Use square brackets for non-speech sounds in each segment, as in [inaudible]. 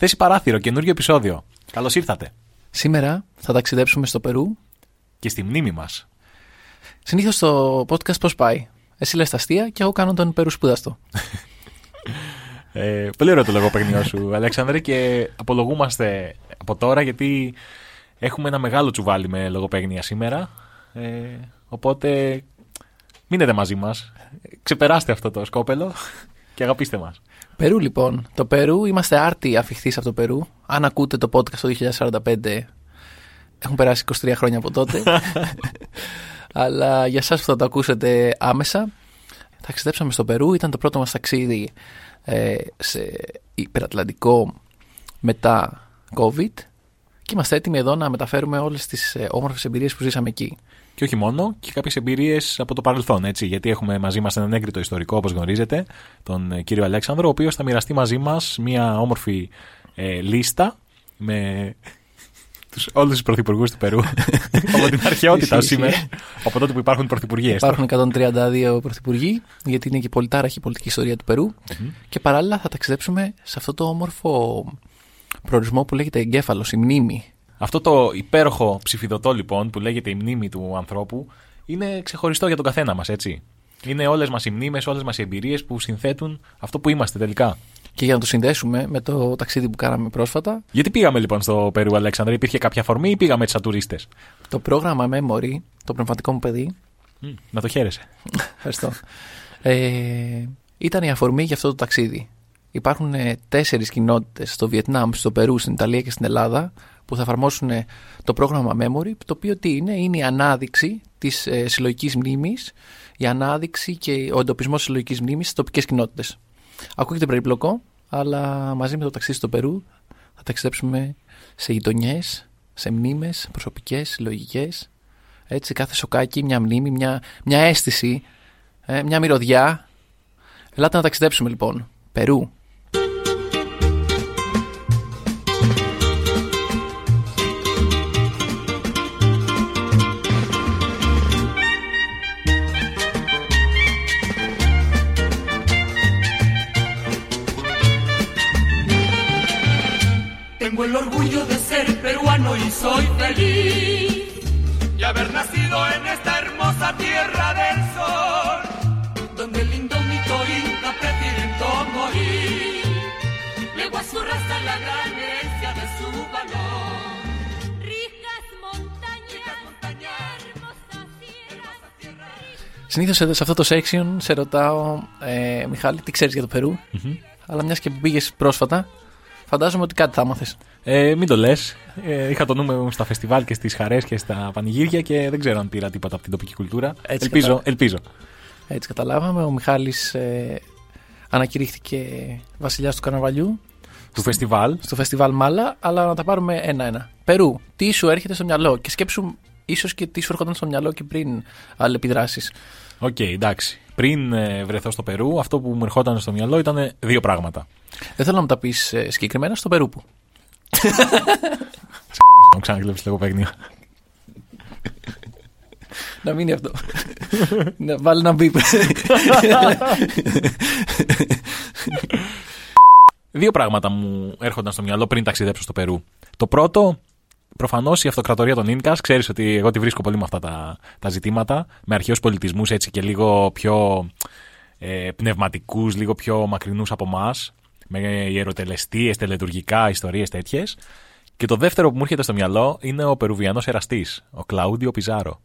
Θέση παράθυρο, καινούριο επεισόδιο. Καλώς ήρθατε. Σήμερα θα ταξιδέψουμε στο Περού. Και στη μνήμη μας. Συνήθως το podcast πώς πάει. Εσύ λες τα αστεία και εγώ κάνω τον Περού σπούδαστο. Ε, πολύ ωραίο το λογοπαίγνιο σου, Αλέξανδρε, και απολογούμαστε από τώρα γιατί έχουμε ένα μεγάλο τσουβάλι με λογοπαίγνια σήμερα. Ε, οπότε μείνετε μαζί μας. Ξεπεράστε αυτό το σκόπελο και αγαπήστε μας. Περού λοιπόν. Το Περού, είμαστε άρτιοι αφιχθείς από το Περού. Αν ακούτε το podcast το 2045, έχουν περάσει 23 χρόνια από τότε. [laughs] Αλλά για εσάς που θα το ακούσετε άμεσα, ταξιδέψαμε στο Περού. Ήταν το πρώτο μας ταξίδι ε, σε υπερατλαντικό μετά COVID και είμαστε έτοιμοι εδώ να μεταφέρουμε όλες τις ε, όμορφες εμπειρίες που ζήσαμε εκεί. Και όχι μόνο, και κάποιες εμπειρίες από το παρελθόν. Έτσι, γιατί έχουμε μαζί μας έναν έγκριτο ιστορικό, όπως γνωρίζετε, τον ε, κύριο Αλέξανδρο, ο οποίος θα μοιραστεί μαζί μας μια όμορφη ε, λίστα με [laughs] τους, όλους τους πρωθυπουργούς του Περού [laughs] από την αρχαιότητα σήμερα, από τότε που υπάρχουν πρωθυπουργοί. Υπάρχουν 132 πρωθυπουργοί, γιατί είναι και πολυτάραχη η πολιτική ιστορία του περου και παράλληλα θα ταξιδέψουμε σε αυτό το όμορφο προορισμό που λέγεται εγκέφαλος, η μνήμη. Αυτό το υπέροχο ψηφιδωτό λοιπόν που λέγεται η μνήμη του ανθρώπου είναι ξεχωριστό για τον καθένα μας, έτσι. Είναι όλες μας οι μνήμες, όλες μας οι εμπειρίες που συνθέτουν αυτό που είμαστε τελικά. Και για να το συνδέσουμε με το ταξίδι που κάναμε πρόσφατα. Γιατί πήγαμε λοιπόν στο Περού, Αλέξανδρα, υπήρχε κάποια αφορμή ή πήγαμε έτσι σαν τουρίστες; Το πρόγραμμα Memory, το πνευματικό μου παιδί. Mm, να το χαίρεσαι. [laughs] Ευχαριστώ. Ε, ήταν η αφορμή για αυτό το ταξίδι. Υπάρχουν ε, τέσσερις κοινότητες στο Βιετνάμ, στο Περού, στην Ιταλία και στην Ελλάδα που θα εφαρμόσουν το πρόγραμμα Memory, το οποίο τι είναι, είναι η ανάδειξη της ε, συλλογικής μνήμης, η ανάδειξη και ο εντοπισμός της συλλογικής μνήμης στις τοπικές κοινότητες. Ακούγεται περιπλοκό, αλλά μαζί με το ταξίδι στο Περού θα ταξιδέψουμε σε γειτονιές, σε μνήμες προσωπικές, συλλογικές. Έτσι, κάθε σοκάκι, μια μνήμη, μια, μια αίσθηση, ε, μια μυρωδιά. Ελάτε να ταξιδέψουμε λοιπόν. Περού. Tengo el orgullo de ser peruano y soy feliz y haber nacido en esta hermosa tierra del sol, donde el indómito inca prefiriendo morir, legó a su raza la gran herencia de su valor. Ricas montañas, hermosas tierras. Συνήθω σε αυτό το section σε ρωτάω, ε, Μιχάλη, τι ξέρει για το περου Αλλά μια και που πήγε πρόσφατα, φαντάζομαι ότι κάτι θα έμαθες. Ε, μην το λες. Ε, είχα το νούμερο μου στα φεστιβάλ και στις χαρές και στα πανηγύρια και δεν ξέρω αν πήρα τίποτα από την τοπική κουλτούρα. Έτσι ελπίζω, κατα- ελπίζω. Έτσι καταλάβαμε. Ο Μιχάλης ε, ανακηρύχθηκε βασιλιάς του καρναβαλιού Του φεστιβάλ. στο φεστιβάλ Μάλα, αλλά να τα πάρουμε ένα-ένα. Περού, τι σου έρχεται στο μυαλό; Και σκέψου ίσως και τι σου έρχονταν στο μυαλό και πριν αλληλεπιδράσεις. Οκ, εντάξει. Πριν ε, βρεθώ στο Περού, αυτό που μου ερχόταν στο μυαλό ήταν δύο πράγματα. Δεν θέλω να μου τα πεις ε, συγκεκριμένα στο Περού που. Να μου ξανακλέψει λίγο παιχνίδι. Να μείνει αυτό. να βάλει ένα μπίπ. Δύο πράγματα μου έρχονταν στο μυαλό πριν ταξιδέψω στο Περού. Το πρώτο, προφανώς η αυτοκρατορία των Ίνκα. Ξέρεις ότι εγώ τη βρίσκω πολύ με αυτά τα, τα ζητήματα. Με αρχαίους πολιτισμούς έτσι και λίγο πιο ε, πνευματικούς, λίγο πιο μακρινούς από εμάς. Με ιεροτελεστίες, τελετουργικά, ιστορίες τέτοιες. Και το δεύτερο που μου έρχεται στο μυαλό είναι ο Περουβιανός εραστής, ο Κλαούντιο Πιζάρο.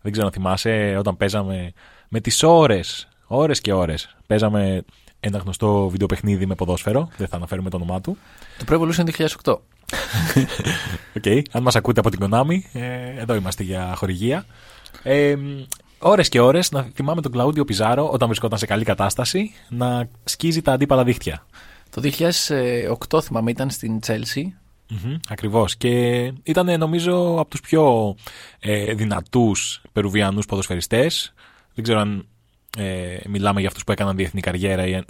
Δεν ξέρω αν θυμάσαι όταν παίζαμε με τις ώρες, ώρες και ώρες. Παίζαμε ένα γνωστό βιντεοπαιχνίδι με ποδόσφαιρο. Δεν θα αναφέρουμε το όνομά του. το Pro Evolution 2008. Οκ. Αν μας ακούτε από την Konami, ε, εδώ είμαστε για χορηγία. Ε, ώρες και ώρες να θυμάμαι τον Κλαούντιο Πιζάρο όταν βρισκόταν σε καλή κατάσταση να σκίζει τα αντίπαλα δίχτυα. Το 2008 θυμάμαι ήταν στην Τσέλσι. Mm-hmm, Ακριβώς. Και ήταν νομίζω από τους πιο ε, δυνατούς Περουβιανούς ποδοσφαιριστές. Δεν ξέρω αν ε, μιλάμε για αυτούς που έκαναν διεθνή καριέρα ή αν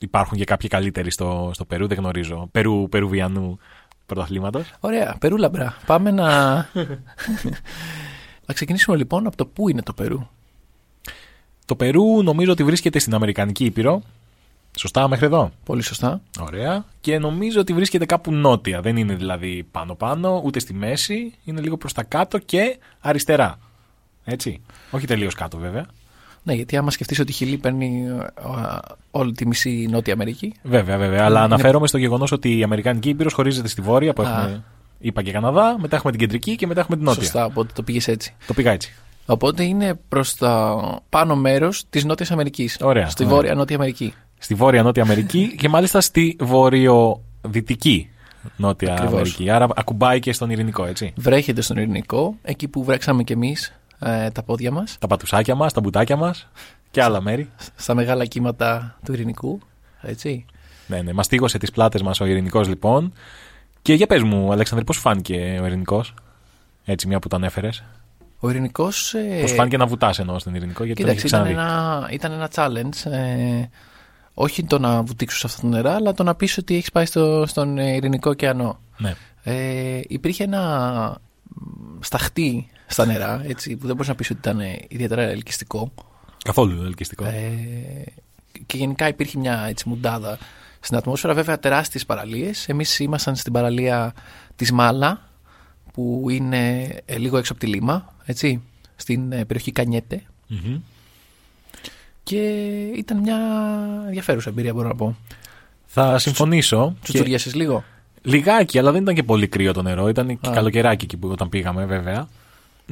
υπάρχουν και κάποιοι καλύτεροι στο, στο Περού. Δεν γνωρίζω. Περού, Περουβιανού πρωταθλήματος. Ωραία, Περού λαμπρά. Πάμε να. [laughs] να ξεκινήσουμε λοιπόν από το πού είναι το Περού. Το Περού νομίζω ότι βρίσκεται στην Αμερικανική Ήπειρο. Σωστά μέχρι εδώ; Πολύ σωστά. Ωραία. Και νομίζω ότι βρίσκεται κάπου νότια. Δεν είναι δηλαδή πάνω-πάνω, ούτε στη μέση. Είναι λίγο προς τα κάτω και αριστερά. Έτσι. Όχι τελείως κάτω βέβαια. Ναι, γιατί άμα σκεφτείς ότι η Χιλή παίρνει ε, όλη τη μισή Νότια Αμερική. Βέβαια, βέβαια. Αλλά Είναι- αναφέρομαι στο γεγονός ότι η Αμερικάνικη Ήπειρος χωρίζεται στη βόρεια που Α. έχουμε. Είπα και Καναδά, μετά έχουμε την κεντρική και μετά έχουμε την νότια. Σωστά, οπότε το πήγες έτσι. Το πήγα έτσι. Οπότε είναι προς το πάνω μέρος της Νότιας Αμερικής. Ωραία, Στη ωραία. Βόρεια Νότια Αμερική. Στη βόρεια Νότια Αμερική και μάλιστα στη βορειοδυτική Νότια Ακριβώς. Αμερική. Άρα ακουμπάει και στον Ειρηνικό, έτσι. Βρέχεται στον Ειρηνικό, εκεί που βρέξαμε κι εμείς τα πόδια μας, Τα πατουσάκια μας, τα μπουτάκια μας και άλλα μέρη. στα μεγάλα κύματα του Ειρηνικού. Έτσι. Ναι, ναι. Μας τίγωσε τις πλάτες μας ο Ειρηνικός λοιπόν. Και για πες μου, Αλέξανδρε, πώς φάνηκε ο Ειρηνικός. Έτσι, μια που το ανέφερε. Ο Ειρηνικός. Πώς φάνηκε να βουτάς εννοώ στον Ειρηνικό, γιατί Κοίταξε, τον ήταν έχει ξαναδεί; ένα, ήταν ένα challenge. Ε, όχι το να βουτήξω σε αυτά τα νερά, αλλά το να πεις ότι έχεις πάει στο, στον ε, Ειρηνικό ωκεανό. Ναι. Ε, υπήρχε ένα μ, σταχτή στα νερά, έτσι, που δεν μπορείς να πεις ότι ήταν ε, ιδιαίτερα ελκυστικό. Καθόλου ελκυστικό. Ε, και γενικά υπήρχε μια έτσι, μουντάδα στην ατμόσφαιρα. Βέβαια, τεράστιες παραλίες. Εμείς ήμασταν στην παραλία της Μάλα, που είναι ε, λίγο έξω από τη Λίμα, έτσι, στην ε, περιοχή Κανιέτε. Μμμ. Και ήταν μια ενδιαφέρουσα εμπειρία, μπορώ να πω. Θα συμφωνήσω. Και Τσουτσουριάσες λίγο. Λιγάκι, αλλά δεν ήταν και πολύ κρύο το νερό. Ήταν και Α. καλοκαιράκι εκεί που όταν πήγαμε, βέβαια.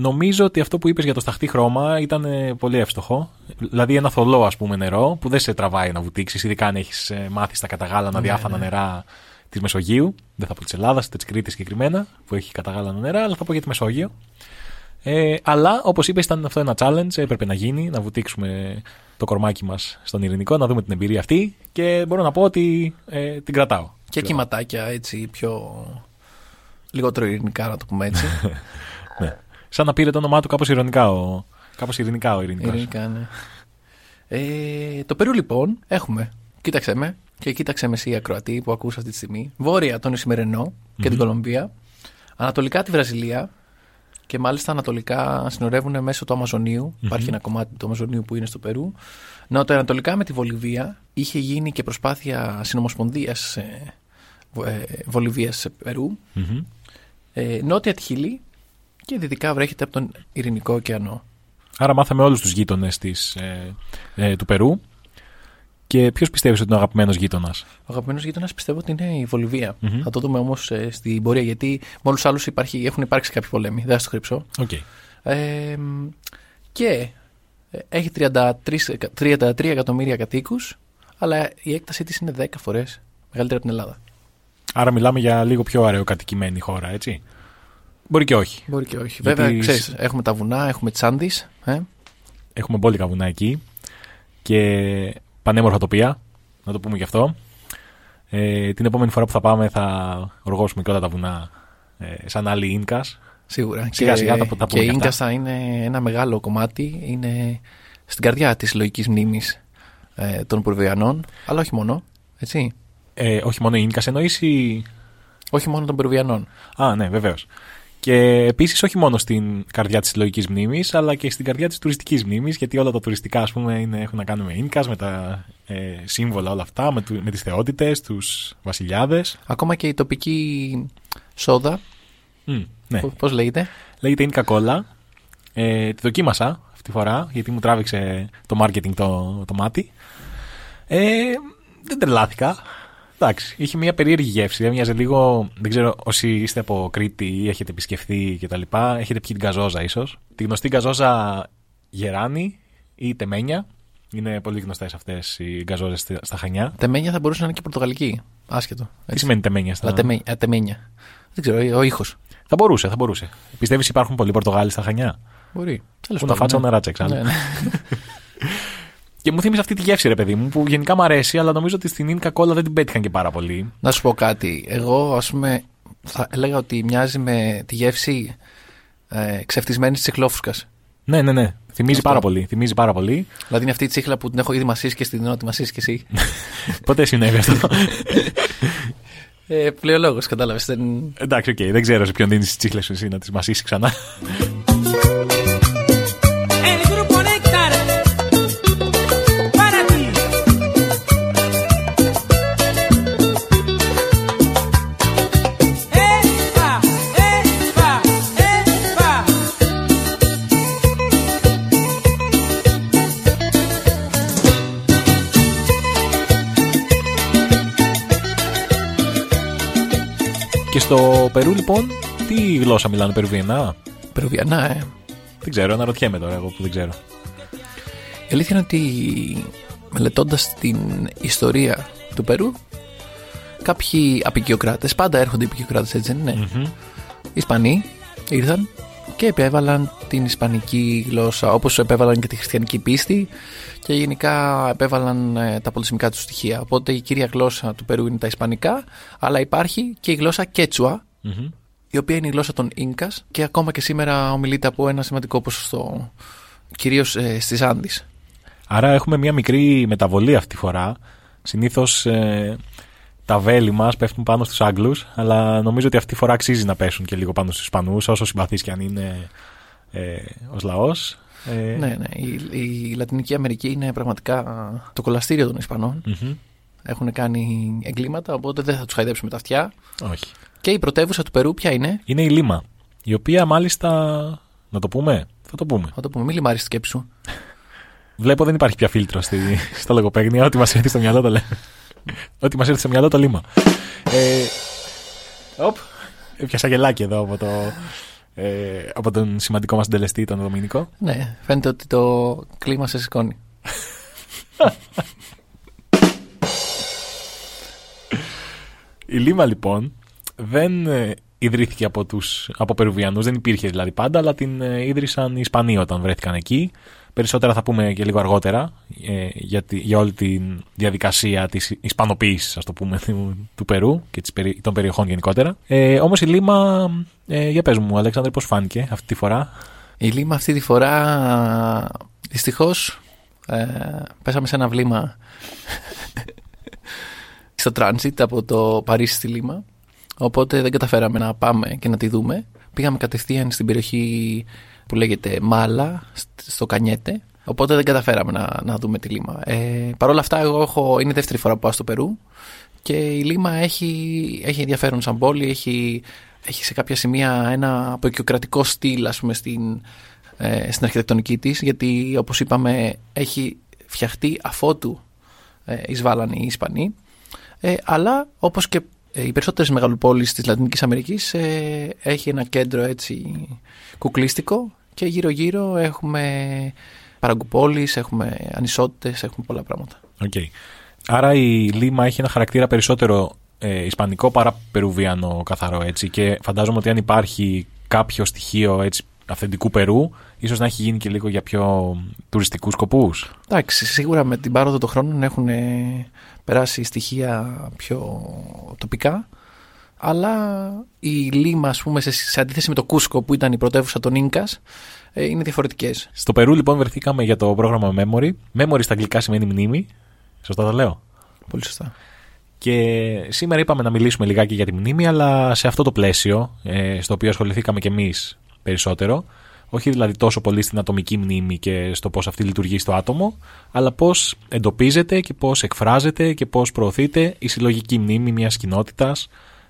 Νομίζω ότι αυτό που είπες για το σταχτή χρώμα ήταν ε, πολύ εύστοχο. Δηλαδή ένα θολό, ας πούμε, νερό που δεν σε τραβάει να βουτήξεις, ειδικά αν έχεις ε, μάθει στα καταγάλανα Ναι, διάφανα ναι. νερά της Μεσογείου. Δεν θα πω της Ελλάδας, είτε της Κρήτης συγκεκριμένα, που έχει καταγάλανα νερά, αλλά θα πω για τη Μεσόγειο. Ε, αλλά, όπως είπες, ήταν αυτό ένα challenge, έπρεπε να γίνει, να βουτήξουμε το κορμάκι μας στον Ειρηνικό, να δούμε την εμπειρία αυτή και μπορώ να πω ότι ε, την κρατάω. Και κυματάκια έτσι πιο. λιγότερο ειρηνικά, να το πούμε έτσι. [laughs] Ναι. Σαν να πήρε το όνομά του κάπως ειρωνικά ο, κάπως ειρηνικά ο ειρηνικός. ειρηνικά, ναι. Ε, το Περού λοιπόν έχουμε. Κοίταξε με και κοίταξε με εσύ ακροατή που ακούσα αυτή τη στιγμή. Βόρεια τον Ισημερενό και την Κολομβία. Ανατολικά τη Βραζιλία. Και μάλιστα ανατολικά συνορεύουν μέσω του αμαζονιου Υπάρχει ένα κομμάτι του Αμαζονίου που είναι στο Περού. Νοτιοανατολικά με τη Βολιβία. Είχε γίνει και προσπάθεια συνομοσπονδίας ε, Βο- ε, Βολιβίας Περού. Μμμ. Ε, νότια τη Χιλή και δυτικά βρέχεται από τον Ειρηνικό ωκεανό. Άρα μάθαμε όλους τους γείτονες της, ε, ε, του Περού. Και ποιος πιστεύεις ότι είναι ο αγαπημένος γείτονας; Ο αγαπημένος γείτονας πιστεύω ότι είναι η Βολιβία. Μμμ. Θα το δούμε όμως στην πορεία γιατί με όλους τους άλλους έχουν υπάρξει κάποιοι πολέμοι. Δεν θα το κρύψω. Οκ. Ε, μ, και ε, έχει 33, εκα- 33 εκατομμύρια κατοίκους, αλλά η έκτασή της είναι 10 φορές μεγαλύτερη από την Ελλάδα. Άρα μιλάμε για λίγο πιο αραιοκατοικημένη χώρα, έτσι. Μπορεί και όχι. Μπορεί και όχι. Γιατί Βέβαια, σ- ξέρεις, έχουμε τα βουνά, έχουμε τις Άντι. Ε; Έχουμε μπόλικα βουνά εκεί και πανέμορφα τοπία, να το πούμε γι' αυτό. Ε, την επόμενη φορά που θα πάμε θα οργώσουμε και όλα τα βουνά ε, σαν άλλοι Ίνκας. Σίγουρα. Σιγά και, σιγά τα- τα πούμε και η και αυτά. Ίνκας θα είναι ένα μεγάλο κομμάτι. Είναι στην καρδιά της λογικής μνήμης ε, των Περουβιανών, αλλά όχι μόνο. Έτσι. Ε, όχι μόνο Ίνκας εννοείς ή... Όχι μόνο των Περουβιανών. Α, ναι, βεβαίως. Και επίσης όχι μόνο στην καρδιά της συλλογικής μνήμης, αλλά και στην καρδιά της τουριστικής μνήμης, γιατί όλα τα τουριστικά ας πούμε, είναι, έχουν να κάνουν με ίνκας, με τα ε, σύμβολα όλα αυτά, με, του- με τις θεότητες, τους βασιλιάδες. Ακόμα και η τοπική σόδα, ναι. Πώς πώς λέγεται; Λέγεται Ίνκα Κόλλα. Ε, τη δοκίμασα αυτή τη φορά, γιατί μου τράβηξε το marketing το, το μάτι. Ε, δεν τρελάθηκα. Εντάξει, είχε μια περίεργη γεύση. Έμοιαζε λίγο. Δεν ξέρω όσοι είστε από Κρήτη ή έχετε επισκεφθεί κτλ. Έχετε πιει την καζόζα, ίσως. Τη γνωστή καζόζα γεράνη ή τεμένια. Είναι πολύ γνωστές αυτές οι γκαζόζε στα Χανιά. Τεμένια θα μπορούσε να είναι και πορτογαλική. Άσχετο. Τι σημαίνει τεμένια στα Αλλά τεμένια, α, τεμένια. Δεν ξέρω, ο ήχος. Θα μπορούσε, θα μπορούσε. Πιστεύεις υπάρχουν πολλοί Πορτογάλοι στα Χανιά; Μπορεί. Τέλος Που να πάντων, φάτσα ναι. νερά τσέξαν. Ναι, ναι. [laughs] Και μου θύμισε αυτή τη γεύση, ρε παιδί μου, που γενικά μου αρέσει, αλλά νομίζω ότι στην Ίνκα Κόλλα δεν την πέτυχαν και πάρα πολύ. Να σου πω κάτι. Εγώ, ας πούμε, θα έλεγα ότι μοιάζει με τη γεύση ε, ξεφτισμένη τσιχλόφουσκας. Ναι, ναι, ναι. Θυμίζει Αυτό. πάρα πολύ. Θυμίζει πάρα πολύ. Δηλαδή είναι αυτή η τσίχλα που την έχω ήδη μασίσει και στην ότι μασίσει και εσύ. [laughs] Πότε συνέβη αυτό. [laughs] ε, Πλειολόγο, κατάλαβες. Δεν... Εντάξει, οκ, δεν ξέρω σε ποιον δίνεις τις τσίχλες σου εσύ να τις μασήσεις ξανά. [laughs] Στο Περού, λοιπόν, τι γλώσσα μιλάνε Περουβιανά; Περουβιανά, ε. Δεν ξέρω, αναρωτιέμαι τώρα εγώ που δεν ξέρω. Η αλήθεια είναι ότι μελετώντας την ιστορία του Περού, κάποιοι απεικιοκράτες, πάντα έρχονται οι απεικιοκράτες έτσι δεν είναι, Μμμ. Ισπανοί ήρθαν και επέβαλαν την ισπανική γλώσσα όπως επέβαλαν και τη χριστιανική πίστη και γενικά επέβαλαν ε, τα πολιτισμικά τους στοιχεία. Οπότε η κύρια γλώσσα του Περού είναι τα ισπανικά, αλλά υπάρχει και η γλώσσα Κέτσουα, Μμμ. η οποία είναι η γλώσσα των Ίνκας και ακόμα και σήμερα ομιλείται από ένα σημαντικό ποσοστό, κυρίως ε, στις Άνδης. Άρα έχουμε μια μικρή μεταβολή αυτή τη φορά. Συνήθως τα βέλη μας πέφτουν πάνω στους Άγγλους, αλλά νομίζω ότι αυτή τη φορά αξίζει να πέσουν και λίγο πάνω στους Ισπανούς, όσο συμπαθείς και αν είναι ε, ως λαός. Ε, Ναι, ναι. Η, η Λατινική Αμερική είναι πραγματικά το κολαστήριο των Ισπανών. μμμ. Έχουν κάνει εγκλήματα, οπότε δεν θα τους χαϊδέψουμε τα αυτιά. Όχι. Και η πρωτεύουσα του Περού ποια είναι, Είναι η Λίμα, η οποία μάλιστα. Να το πούμε. Θα το πούμε. θα το πούμε, μην λιμάρεις τη σκέψη σου. Βλέπω δεν υπάρχει πια φίλτρο στη, [laughs] στα λογοπαίγνια. Ό,τι μας έρθει στο μυαλό το λέμε. Ό,τι μας έρθει στο μυαλό το λίμα. Ε, οπ, έπιασα γελάκι εδώ από, το, ε, από τον σημαντικό μας συντελεστή, τον Δομήνικο. Ναι, φαίνεται ότι το κλίμα σε σηκώνει. Η Λίμα λοιπόν δεν ε, ιδρύθηκε από, τους, από Περουβιανούς, δεν υπήρχε δηλαδή πάντα, αλλά την ε, ίδρυσαν οι Ισπανοί όταν βρέθηκαν εκεί. Περισσότερα θα πούμε και λίγο αργότερα ε, για, τη- για όλη τη διαδικασία της Ισπανοποίησης, ας το πούμε, του, [laughs] του Περού και της, περι- των περιοχών γενικότερα. Ε, όμως η Λίμα, ε, για πες μου Αλέξανδρε, πώς φάνηκε αυτή τη φορά; Η Λίμα αυτή τη φορά δυστυχώς ε, πέσαμε σε ένα βλήμα [laughs] στο transit από το Παρίσι στη Λίμα. Οπότε δεν καταφέραμε να πάμε και να τη δούμε. Πήγαμε κατευθείαν στην περιοχή που λέγεται Μάλα, στ- στο Κανιέτε. Οπότε δεν καταφέραμε να, να δούμε τη Λίμα. Ε, Παρ' όλα αυτά, εγώ έχω, είναι η δεύτερη φορά που πάω στο Περού και η Λίμα έχει, έχει ενδιαφέρον σαν πόλη. Έχει, έχει σε κάποια σημεία ένα αποκιοκρατικό στυλ, ας πούμε, στην, ε, στην αρχιτεκτονική της γιατί όπως είπαμε έχει φτιαχτεί αφότου ε, εισβάλλαν οι Ισπανοί ε, αλλά όπως και ε, οι περισσότερες μεγαλοπόλεις της Λατινικής Αμερικής ε, έχει ένα κέντρο έτσι κουκλίστικο και γύρω γύρω έχουμε παραγκουπόλεις, έχουμε ανισότητες, έχουμε πολλά πράγματα. Οκ. Άρα η Λίμα έχει ένα χαρακτήρα περισσότερο ε, ισπανικό παρά περουβιανό καθαρό έτσι και φαντάζομαι ότι αν υπάρχει κάποιο στοιχείο έτσι αυθεντικού Περού ίσως να έχει γίνει και λίγο για πιο τουριστικούς σκοπούς. Εντάξει, σίγουρα με την πάροδο των χρόνων έχουν ε, περάσει στοιχεία πιο τοπικά. Αλλά η Λίμα, ας πούμε, σε, σε αντίθεση με το Κούσκο που ήταν η πρωτεύουσα των Ίνκας, ε, είναι διαφορετικές. Στο Περού λοιπόν βρεθήκαμε για το πρόγραμμα Memory. Memory στα αγγλικά σημαίνει μνήμη. Σωστά το λέω; Πολύ σωστά. Και σήμερα είπαμε να μιλήσουμε λιγάκι για τη μνήμη, αλλά σε αυτό το πλαίσιο, ε, στο οποίο ασχοληθήκαμε κι εμείς περισσότερο, όχι δηλαδή τόσο πολύ στην ατομική μνήμη και στο πώς αυτή λειτουργεί στο άτομο, αλλά πώς εντοπίζεται και πώς εκφράζεται και πώς προωθείται η συλλογική μνήμη μιας κοινότητας,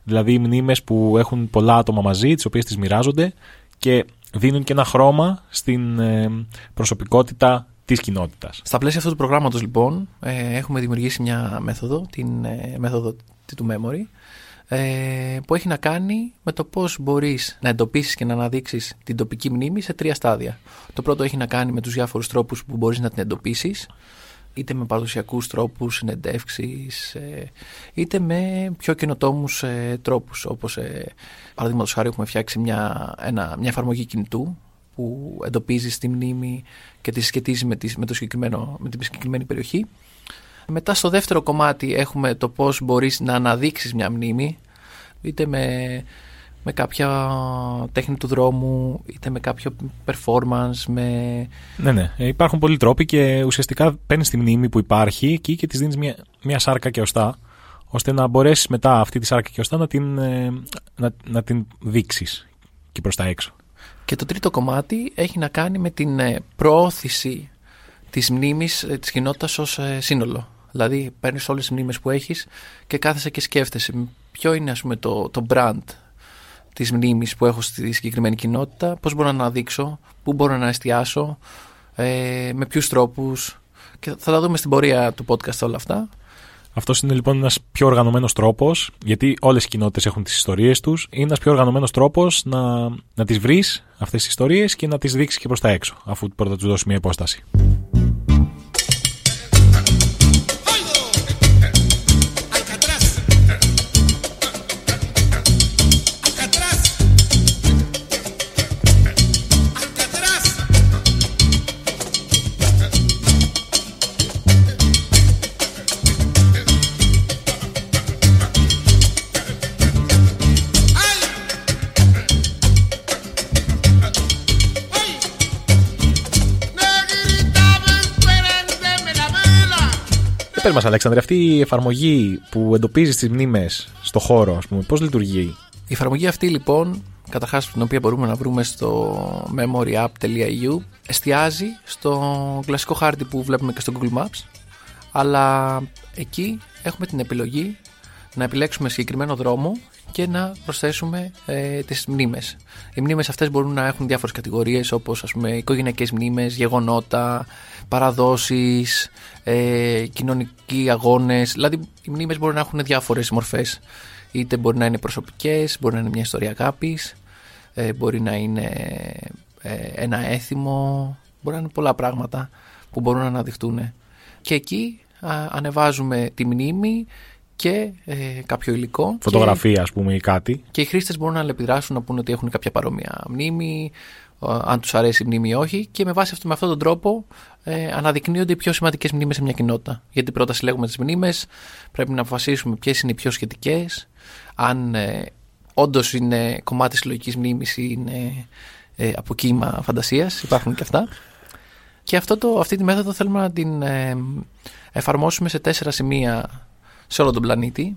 δηλαδή οι μνήμες που έχουν πολλά άτομα μαζί, τις οποίες τις μοιράζονται και δίνουν και ένα χρώμα στην ε, προσωπικότητα της κοινότητας. Στα πλαίσια αυτού του προγράμματος λοιπόν ε, έχουμε δημιουργήσει μια μέθοδο, την ε, μέθοδο του Memory, ε, που έχει να κάνει με το πώς μπορείς να εντοπίσεις και να αναδείξεις την τοπική μνήμη σε τρία στάδια. Το πρώτο έχει να κάνει με τους διάφορους τρόπους που μπορείς να την εντοπίσεις, είτε με παραδοσιακούς τρόπους, συνεντεύξεις, ε, είτε με πιο καινοτόμους ε, τρόπους, όπως ε, παραδείγματος χάρη έχουμε φτιάξει μια, ένα, μια εφαρμογή κινητού που εντοπίζει τη μνήμη και τη συσχετίζει με, τη, με, το συγκεκριμένο, με την συγκεκριμένη περιοχή. Μετά στο δεύτερο κομμάτι έχουμε το πώς μπορείς να αναδείξεις μια μνήμη είτε με, με κάποια τέχνη του δρόμου είτε με κάποιο performance με... Ναι, ναι. Ε, Υπάρχουν πολλοί τρόποι και ουσιαστικά παίρνεις τη μνήμη που υπάρχει εκεί και της δίνεις μια, μια σάρκα και οστά, ώστε να μπορέσεις μετά αυτή τη σάρκα και οστά να την, ε, να, να την δείξεις και προς τα έξω. Και το τρίτο κομμάτι έχει να κάνει με την ε, προώθηση της μνήμης ε, της κοινότητας ως ε, σύνολο. Δηλαδή παίρνεις όλες τις μνήμες που έχεις και κάθεσαι και σκέφτεσαι ποιο είναι ας πούμε το, το brand της μνήμης που έχω στη συγκεκριμένη κοινότητα, πώς μπορώ να αναδείξω, πού μπορώ να εστιάσω, ε, με ποιους τρόπους και θα τα δούμε στην πορεία του podcast όλα αυτά. Αυτός είναι λοιπόν ένας πιο οργανωμένος τρόπος, γιατί όλες οι κοινότητες έχουν τις ιστορίες τους. Είναι ένας πιο οργανωμένος τρόπος να, να τις βρεις αυτές τις ιστορίες και να τις δείξεις και προς τα έξω, αφού πρώτα τους δώσει μια υπόσταση. Και πες μας Αλέξανδρε, αυτή η εφαρμογή που εντοπίζεις τις μνήμες στο χώρο, ας πούμε, πώς λειτουργεί; Η εφαρμογή αυτή λοιπόν, καταρχάς την οποία μπορούμε να βρούμε στο memoryapp.eu, εστιάζει στο κλασικό χάρτη που βλέπουμε και στο Google Maps, αλλά εκεί έχουμε την επιλογή να επιλέξουμε συγκεκριμένο δρόμο και να προσθέσουμε ε, τις μνήμες. Οι μνήμες αυτές μπορούν να έχουν διάφορες κατηγορίες όπως ας πούμε οικογενειακές μνήμες, γεγονότα, παραδόσεις, ε, κοινωνικοί αγώνες. Δηλαδή οι μνήμες μπορούν να έχουν διάφορες μορφές. Είτε μπορεί να είναι προσωπικές, μπορεί να είναι μια ιστορία αγάπης, ε, μπορεί να είναι ε, ένα έθιμο, μπορεί να είναι πολλά πράγματα που μπορούν να αναδειχτούν. Και εκεί α, ανεβάζουμε τη μνήμη και ε, κάποιο υλικό. Και, Φωτογραφία, ας πούμε, ή κάτι. και οι χρήστες μπορούν να αλληλεπιδράσουν να πούνε ότι έχουν κάποια παρόμοια μνήμη, ε, αν τους αρέσει η μνήμη ή όχι. Και με βάση αυτό, με αυτόν τον τρόπο ε, αναδεικνύονται οι πιο σημαντικές μνήμες σε μια κοινότητα. Γιατί πρώτα συλλέγουμε τις μνήμες, πρέπει να αποφασίσουμε ποιες είναι οι πιο σχετικές, αν ε, όντως είναι κομμάτι συλλογικής μνήμης ή είναι ε, από κύμα φαντασίας. Υπάρχουν και αυτά. Και αυτό το, αυτή τη μέθοδο θέλουμε να την ε, εφαρμόσουμε σε τέσσερα σημεία σε όλο τον πλανήτη.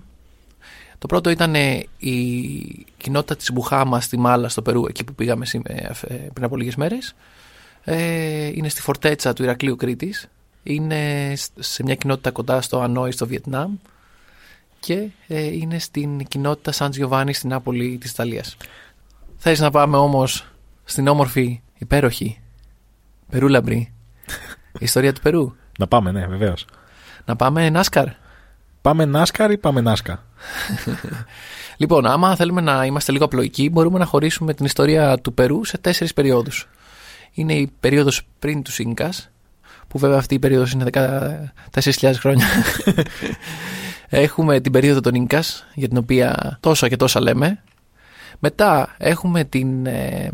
Το πρώτο ήταν ε, η κοινότητα της Μπουχάμα στη Μάλα στο Περού, εκεί που πήγαμε σήμε- ε, πριν από λίγες μέρες. Ε, είναι στη φορτέτσα του Ηρακλείου Κρήτης. Είναι σ- σε μια κοινότητα κοντά στο Ανόη στο Βιετνάμ. Και ε, είναι στην κοινότητα Σαν Τζιοβάνι στην Νάπολη της Ιταλίας. Θες να πάμε όμως στην όμορφη, υπέροχη, Περούλαμπρη, [laughs] ιστορία του Περού; Να πάμε, ναι, βεβαίως. Να πάμε Νάσκαρ; Πάμε Νάσκαρ ή πάμε Νάσκα; [laughs] Λοιπόν, άμα θέλουμε να είμαστε λίγο απλοϊκοί, μπορούμε να χωρίσουμε την ιστορία του Περού σε τέσσερις περιόδους. Είναι η περίοδος πριν τους Ίνκας, που βέβαια αυτή η περίοδος είναι 14.000 χρόνια. [laughs] έχουμε την περίοδο των Ίνκας, για την οποία τόσα και τόσα λέμε. Μετά έχουμε την ε,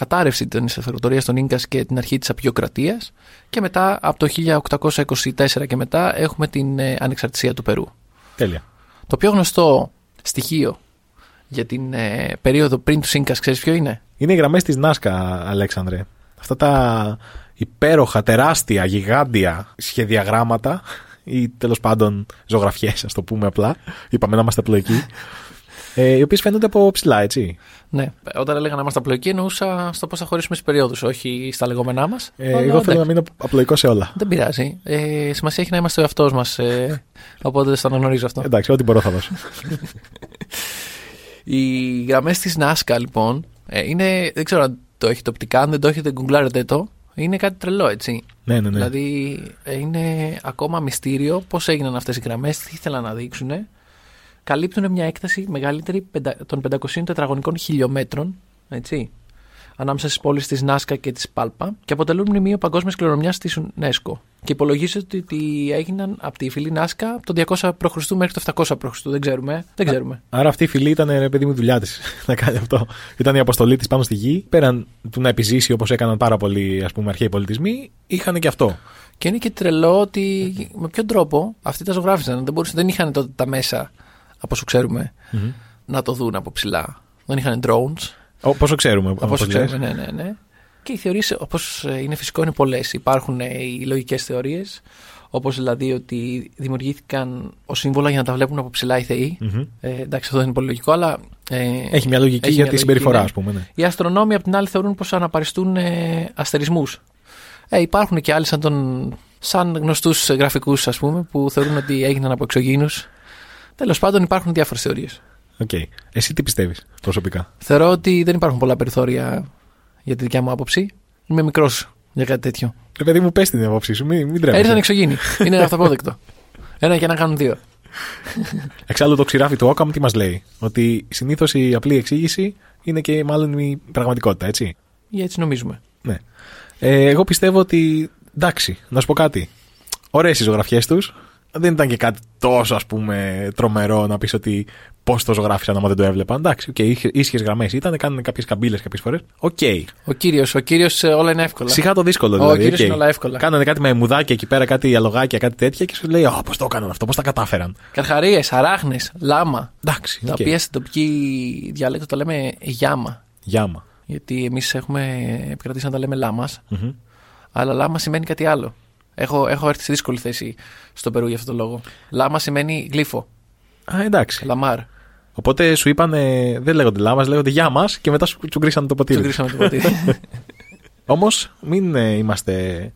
κατάρρευση της αυτοκρατορίας των Ίνκας και την αρχή της απεικιοκρατίας. Και μετά, από το 1824 και μετά, έχουμε την ε, ανεξαρτησία του Περού. Τέλεια. Το πιο γνωστό στοιχείο για την ε, περίοδο πριν τους Ίνκας, ξέρεις ποιο είναι; Είναι οι γραμμές της Νάσκα, Αλέξανδρε. Αυτά τα υπέροχα, τεράστια, γιγάντια σχεδιαγράμματα ή τέλος πάντων ζωγραφιές, ας το πούμε απλά. Είπαμε να είμαστε απλοϊκοί. Ε, οι οποίες φαίνονται από ψηλά, έτσι. Ναι, όταν έλεγα να είμαστε απλοϊκοί εννοούσα στο πώς θα χωρίσουμε τις περιόδους, όχι στα λεγόμενά μας. Ε, εγώ θέλω να μείνω απλοϊκό σε όλα. Δεν πειράζει. Ε, σημασία έχει να είμαστε ο εαυτός μας. Ε, οπότε δεν το αναγνωρίζω αυτό. Εντάξει, ό,τι μπορώ θα δώσω. Οι γραμμές της Νάσκα, λοιπόν, ε, είναι. Δεν ξέρω αν το έχετε οπτικά, αν δεν το έχετε, γκουγκλάρετε το. Είναι κάτι τρελό, έτσι. ναι, ναι, ναι. Δηλαδή, ε, είναι ακόμα μυστήριο πώς έγιναν αυτές οι γραμμές, τι ήθελαν να δείξουν. Καλύπτουν μια έκταση μεγαλύτερη πεντα- των 500 τετραγωνικών χιλιόμετρων, έτσι, ανάμεσα στις πόλεις της Νάσκα και της Πάλπα και αποτελούν μνημείο παγκόσμιας κληρονομιάς της UNESCO. Και υπολογίζεται ότι έγιναν από τη φυλή Νάσκα από το 200 π.Χ. μέχρι το 700 π.Χ. Δεν ξέρουμε. Δεν ξέρουμε. Άρα αυτή η φυλή ήταν, ρε παιδί μου, δουλειά της [laughs] να κάνει αυτό. Ήταν η αποστολή της πάνω στη γη. Πέραν του να επιζήσει όπως έκαναν πάρα πολλοί ας πούμε, αρχαίοι πολιτισμοί, είχαν και αυτό. Και είναι και τρελό ότι με ποιον τρόπο αυτοί τα ζωγράφισαν. Δεν, μπορούσαν, δεν είχαν τότε τα μέσα, από όσο ξέρουμε, να το δουν από ψηλά. Δεν είχαν drones. Ω, πόσο ξέρουμε. Από όπως όσο λες. ξέρουμε, ναι, ναι, ναι. Και οι θεωρίες, όπως είναι φυσικό, είναι πολλές. Υπάρχουν ε, οι λογικές θεωρίες, όπως δηλαδή ότι δημιουργήθηκαν ως σύμβολα για να τα βλέπουν από ψηλά οι θεοί. Μμμ. Ε, εντάξει, αυτό δεν είναι πολύ λογικό, αλλά. Ε, Έχει μια λογική έχει για μια τη συμπεριφορά, ναι. ας πούμε. Ναι. Οι αστρονόμοι, απ' την άλλη, θεωρούν πως αναπαριστούν ε, αστερισμούς. Ε, υπάρχουν και άλλοι σαν, τον, σαν γνωστούς γραφικούς, ας πούμε, που θεωρούν ότι έγιναν από εξωγήινους. Τέλος πάντων, υπάρχουν διάφορες θεωρίες. Οκ. Εσύ τι πιστεύεις προσωπικά; Θεωρώ ότι δεν υπάρχουν πολλά περιθώρια για τη δικιά μου άποψη. Είμαι μικρός για κάτι τέτοιο. Ρε παιδί μου, πες την άποψή σου, μην, μην τρέμεσαι. Ήρθαν εξωγήινοι. Είναι αυταπόδεκτο. Ένα και να κάνουν δύο. Εξάλλου το ξηράφι του Όκαμ τι μας λέει; Ότι συνήθως η απλή εξήγηση είναι και μάλλον η πραγματικότητα, έτσι; Ή έτσι νομίζουμε. Ναι. Ε, εγώ πιστεύω ότι. Εντάξει, να σου πω κάτι. Ωραίες οι ζωγραφιές τους. Δεν ήταν και κάτι τόσο ας πούμε τρομερό να πεις ότι πώς το ζωγράφισαν άμα δεν το έβλεπαν. Εντάξει, okay, ίσιες γραμμές ήταν, κάνανε κάποιες καμπύλες κάποιες φορές. Οκ. Ο κύριος, ο κύριος, ε, όλα είναι εύκολα. Σιγά το δύσκολο Ο δηλαδή. κύριος οκ. είναι όλα εύκολα. Κάνανε κάτι με μαϊμουδάκια εκεί πέρα, κάτι αλογάκια, κάτι τέτοια και σου λέει: Α, πώς το έκαναν αυτό, πώς τα κατάφεραν. Καρχαρίες, αράχνες, λάμα. Εντάξει, Τα οκ. οποία στην τοπική διάλεκτο τα λέμε γιάμα. Γιάμα. Γιατί εμείς έχουμε επικρατήσει να τα λέμε λάμας. Μμμ. Αλλά λάμα σημαίνει κάτι άλλο. Έχω, έχω έρθει σε δύσκολη θέση στο Περού για αυτόν τον λόγο. Λάμα σημαίνει γλύφο. Α, εντάξει. Λαμάρ. Οπότε σου είπαν, δεν λέγονται λάμας, λέγονται γεια μας και μετά σου τσουγκρίσαν το ποτήρι. Τσουγκρίσαμε το ποτήρι. [laughs] Όμως μην ε, είμαστε.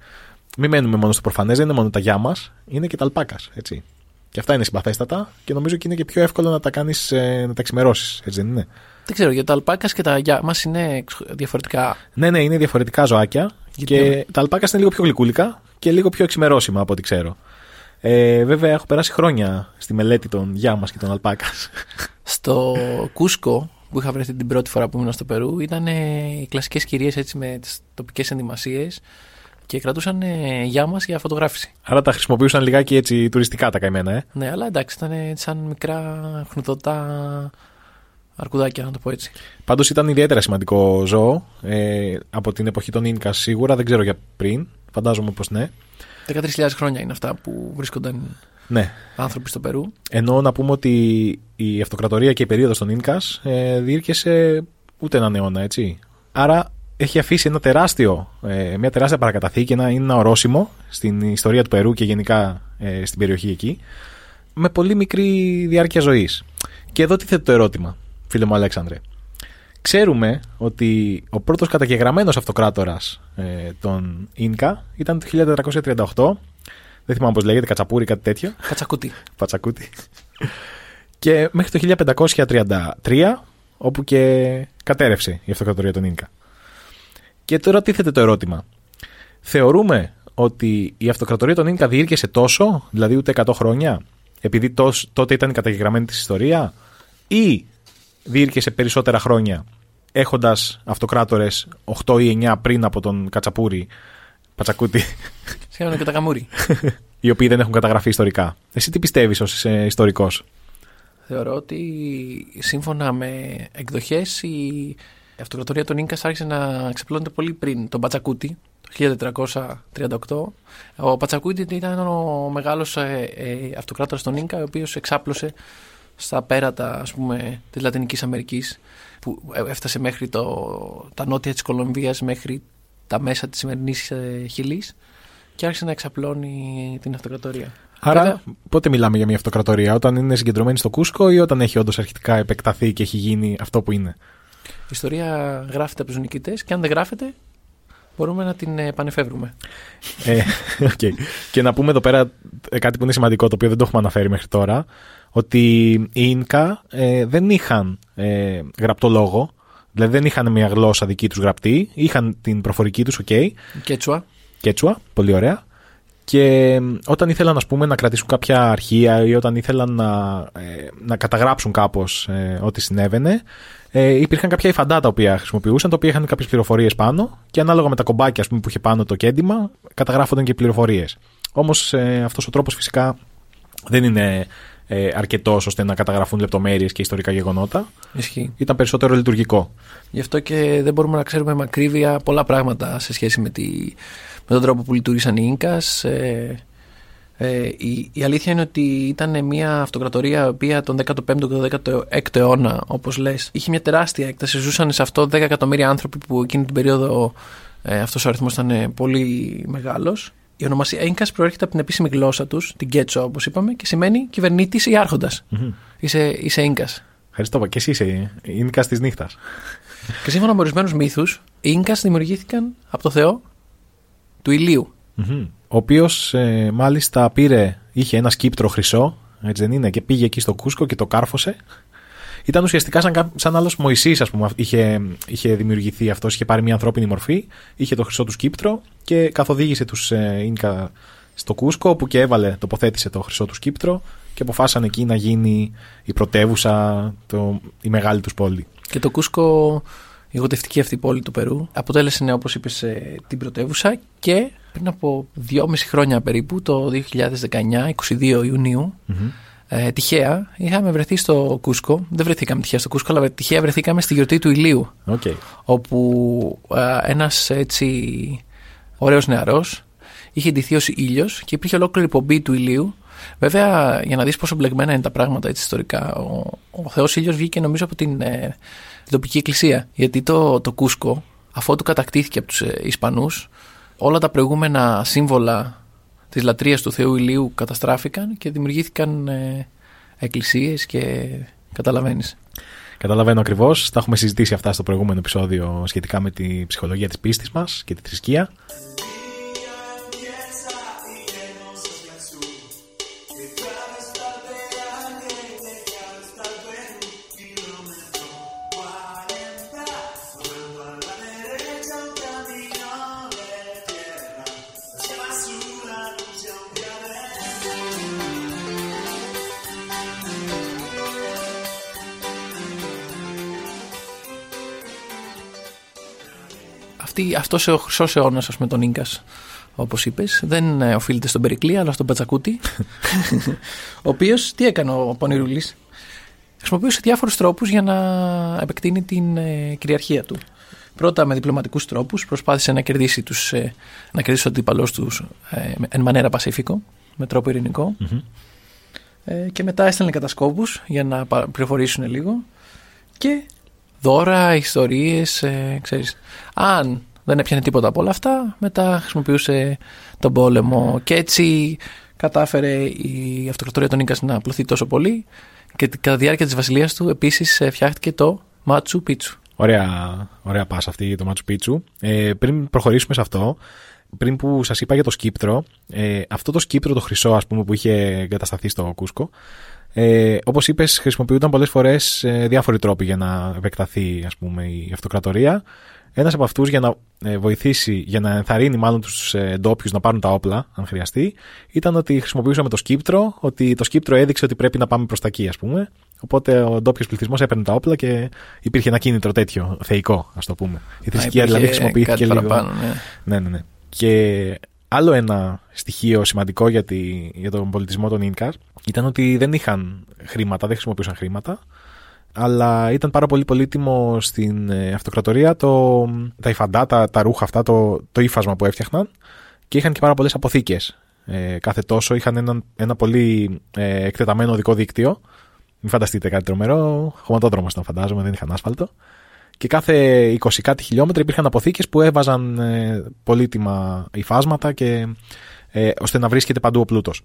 Μην μένουμε μόνο στο προφανές, δεν είναι μόνο τα γεια μας, είναι και τα αλπάκας. Έτσι. Και αυτά είναι συμπαθέστατα και νομίζω και είναι και πιο εύκολο να τα κάνεις, να τα εξημερώσει. Έτσι δεν είναι. Δεν ξέρω, γιατί τα αλπάκας και τα γιά μας είναι εξ- διαφορετικά. Ναι, ναι, είναι διαφορετικά ζωάκια Γιατί και ναι. τα αλπάκας είναι λίγο πιο γλυκούλικα και λίγο πιο εξημερώσιμα από ό,τι ξέρω. Ε, βέβαια, έχω περάσει χρόνια στη μελέτη των γεια μας και των αλπάκας. Στο Κούσκο που είχα βρεθεί την πρώτη φορά που ήμουν στο Περού ήταν ε, οι κλασικές κυρίες έτσι με τις τοπικές ενδυμασίες και κρατούσαν ε, γιά μας για φωτογράφηση. Άρα τα χρησιμοποιούσαν λιγάκι έτσι τουριστικά τα καημένα, ε; Ναι, αλλά εντάξει, ήταν ε, σαν μικρά χνουδωτά αρκουδάκια, να το πω έτσι. Πάντως ήταν ιδιαίτερα σημαντικό ζώο ε, από την εποχή των Ίνκας σίγουρα, δεν ξέρω για πριν. Φαντάζομαι πως ναι. 13.000 χρόνια είναι αυτά που βρίσκονταν Ναι. άνθρωποι στο Περού. Ενώ να πούμε ότι η αυτοκρατορία και η περίοδος των Ίνκας ε, διήρκεσε ούτε έναν αιώνα, έτσι. Άρα έχει αφήσει ένα τεράστιο, ε, μια τεράστια παρακαταθήκη, ένα, είναι ένα ορόσημο στην ιστορία του Περού και γενικά ε, στην περιοχή εκεί, με πολύ μικρή διάρκεια ζωής. Και εδώ τι θέτω το ερώτημα, φίλε μου Αλέξανδρε. Ξέρουμε ότι ο πρώτος καταγεγραμμένος αυτοκράτορας ε, των Ίνκα ήταν το 1438. Δεν θυμάμαι πώς λέγεται, Κατσαπούρη, κάτι τέτοιο. Κατσακούτι. Πατσακούτι. και μέχρι το 1533, όπου και κατέρευσε η αυτοκρατορία των Ίνκα. Και τώρα τίθεται το ερώτημα. Θεωρούμε ότι η αυτοκρατορία των Ίνκα διήρκεσε τόσο, δηλαδή ούτε 100 χρόνια, επειδή τόσ- τότε ήταν η καταγεγραμμένη της ιστορία, ή διήρκεσε περισσότερα χρόνια, έχοντας αυτοκράτορες 8 ή 9 πριν από τον Κατσαπούρη, Πατσακούτη, Σχεδόν και τα καμούρι. [laughs] οι οποίοι δεν έχουν καταγραφεί ιστορικά. Εσύ τι πιστεύεις ως ε, ιστορικός; Θεωρώ ότι σύμφωνα με εκδοχές η αυτοκρατορία των Ίνκας άρχισε να ξεπλώνεται πολύ πριν τον Πατσακούτη το 1438. Ο Πατσακούτη ήταν ο μεγάλος ε, ε, αυτοκράτορας των Ίνκα ο οποίος εξάπλωσε στα πέρατα ας πούμε της Λατινικής Αμερικής που ε, έφτασε μέχρι το, τα νότια της Κολομβίας μέχρι τα μέσα της σημερινής ε, Χιλής και άρχισε να εξαπλώνει την αυτοκρατορία. Άρα, Βέβαια, πότε μιλάμε για μια αυτοκρατορία, όταν είναι συγκεντρωμένη στο Κούσκο ή όταν έχει όντως αρχικά επεκταθεί και έχει γίνει αυτό που είναι; Η ιστορία γράφεται από τους νικητές και αν δεν γράφεται, μπορούμε να την επανεφεύρουμε. ε, [laughs] οκ. Και να πούμε εδώ πέρα ε, κάτι που είναι σημαντικό, το οποίο δεν το έχουμε αναφέρει μέχρι τώρα, ότι οι Ίνκα ε, δεν είχαν ε, γραπτό λόγο, δηλαδή δεν είχαν μια γλώσσα δική τους γραπτή, είχαν την προφορική τους, οκ, Κέτσουα. Κέτσουα, πολύ ωραία. Και μ, όταν ήθελαν ας πούμε, να κρατήσουν κάποια αρχεία ή όταν ήθελαν να, ε, να καταγράψουν κάπως ε, ό,τι συνέβαινε, ε, υπήρχαν κάποια υφαντά τα οποία χρησιμοποιούσαν, τα οποία είχαν κάποιες πληροφορίες πάνω και ανάλογα με τα κομπάκια ας πούμε, που είχε πάνω το κέντημα, καταγράφονταν και πληροφορίες. Όμως ε, αυτός ο τρόπος φυσικά δεν είναι ε, αρκετός ώστε να καταγραφούν λεπτομέρειες και ιστορικά γεγονότα. Ισχύει. Ήταν περισσότερο λειτουργικό. Γι' αυτό και δεν μπορούμε να ξέρουμε με ακρίβεια πολλά πράγματα σε σχέση με, τη, με τον τρόπο που λειτουργήσαν οι Ίνκας. Ε, ε, η, η αλήθεια είναι ότι ήταν μια αυτοκρατορία η οποία τον 15ο και τον 16ο αιώνα, όπως λες, είχε μια τεράστια έκταση. Ζούσαν σε αυτό 10 εκατομμύρια άνθρωποι που εκείνη την περίοδο ε, αυτός ο αριθμός ήταν ε, πολύ μεγάλος. Η ονομασία Ίνκας προέρχεται από την επίσημη γλώσσα τους, την Κέτσο όπως είπαμε, και σημαίνει κυβερνήτης ή άρχοντας. Μμμ. Είσαι, είσαι Ίνκας. Ευχαριστώ. Και εσύ είσαι Ίνκα της νύχτας. Και σύμφωνα με ορισμένους μύθους, οι Ίνκας δημιουργήθηκαν από το Θεό του ηλίου. Μμμ. Ο οποίος μάλιστα πήρε, είχε ένα σκύπτρο χρυσό, έτσι δεν είναι, και πήγε εκεί στο Κούσκο και το κάρφωσε. Ήταν ουσιαστικά σαν, κά- σαν άλλος Μωυσής, ας πούμε. Είχε, είχε δημιουργηθεί αυτός, είχε πάρει μια ανθρώπινη μορφή, είχε το χρυσό του σκύπτρο και καθοδήγησε τους ε, Ίνκα στο Κούσκο, όπου και έβαλε, τοποθέτησε το χρυσό του σκύπτρο και αποφάσισαν εκεί να γίνει η πρωτεύουσα, το, η μεγάλη τους πόλη. Και το Κούσκο, η γοητευτική αυτή πόλη του Περού, αποτέλεσε, ναι, όπως είπες, ε, την πρωτεύουσα και πριν από δυόμιση χρόνια περίπου, το 2019, 22 Ιουνίου ε, τυχαία είχαμε βρεθεί στο Κούσκο. Δεν βρεθήκαμε τυχαία στο Κούσκο, αλλά τυχαία βρεθήκαμε στη γιορτή του ηλίου. Οκ. όπου α, ένας έτσι ωραίος νεαρός είχε ντυθεί ως ήλιος και υπήρχε ολόκληρη πομπή του ηλίου. Βέβαια, για να δεις πόσο μπλεγμένα είναι τα πράγματα έτσι ιστορικά, ο, ο Θεός ήλιος βγήκε νομίζω από την, ε, την τοπική εκκλησία. Γιατί το, το Κούσκο, αφού του κατακτήθηκε από τους ε, Ισπανούς, όλα τα προηγούμενα σύμβολα της λατρείας του Θεού ηλίου καταστράφηκαν και δημιουργήθηκαν ε, εκκλησίες και καταλαβαίνεις. Καταλαβαίνω ακριβώς. Τα έχουμε συζητήσει αυτά στο προηγούμενο επεισόδιο σχετικά με τη ψυχολογία της πίστης μας και τη θρησκεία. Αυτή, αυτός ο χρυσός αιώνας ας πούμε τον Ίνκας όπως είπες δεν ε, οφείλεται στον Περικλή αλλά στον Πατσακούτη [laughs] ο οποίος τι έκανε ο Πονηρούλης; Χρησιμοποιούσε διάφορους τρόπους για να επεκτείνει την ε, κυριαρχία του πρώτα με διπλωματικούς τρόπους προσπάθησε να κερδίσει τους, ε, να κερδίσει τον αντίπαλός τους ε, εν μανέρα πασίφικο με τρόπο ειρηνικό. Ε, και μετά έστελνε κατασκόπους για να πα- πληροφορήσουν λίγο και δώρα, ιστορίες, ε, ξέρεις. Αν δεν έπιανε τίποτα από όλα αυτά, μετά χρησιμοποιούσε τον πόλεμο και έτσι κατάφερε η αυτοκρατορία των Ίνκας να απλωθεί τόσο πολύ και κατά τη διάρκεια της βασιλείας του επίσης ε, φτιάχτηκε το Μάτσου Πίτσου. Ωραία, ωραία πάσα αυτή το Μάτσου Πίτσου. Ε, πριν προχωρήσουμε σε αυτό, πριν που σας είπα για το σκύπτρο, ε, αυτό το σκύπτρο το χρυσό ας πούμε, που είχε εγκατασταθεί στο Κούσκο, ε, όπως είπες χρησιμοποιούνταν πολλές φορές ε, διάφοροι τρόποι για να επεκταθεί ας πούμε, η αυτοκρατορία. Ένας από αυτούς για να ε, βοηθήσει, για να ενθαρρύνει μάλλον τους ε, ντόπιους να πάρουν τα όπλα, αν χρειαστεί, ήταν ότι χρησιμοποιούσαμε το σκύπτρο, ότι το σκύπτρο έδειξε ότι πρέπει να πάμε προς τα εκεί, ας πούμε. Οπότε ο ντόπιος πληθυσμός έπαιρνε τα όπλα και υπήρχε ένα κίνητρο τέτοιο, θεϊκό, ας το πούμε. Η θρησκεία Α, δηλαδή υπήρχε χρησιμοποιήθηκε κάτι λίγο. παραπάνω, ναι. Ναι, ναι, ναι. Και άλλο ένα στοιχείο σημαντικό για, τη, για τον πολιτισμό των Ίνκα ήταν ότι δεν είχαν χρήματα, δεν χρησιμοποιούσαν χρήματα, αλλά ήταν πάρα πολύ πολύτιμο στην ε, αυτοκρατορία το, τα υφαντά, τα, τα ρούχα αυτά, το, το ύφασμα που έφτιαχναν και είχαν και πάρα πολλές αποθήκες. Ε, κάθε τόσο είχαν ένα, ένα πολύ ε, εκτεταμένο οδικό δίκτυο. Μην φανταστείτε κάτι τρομερό. Χωματόδρομος ήταν, φαντάζομαι, δεν είχαν άσφαλτο. Και κάθε 20 κάτι χιλιόμετρα υπήρχαν αποθήκες που έβαζαν ε, πολύτιμα υφάσματα και, ε, ώστε να βρίσκεται παντού ο πλούτος.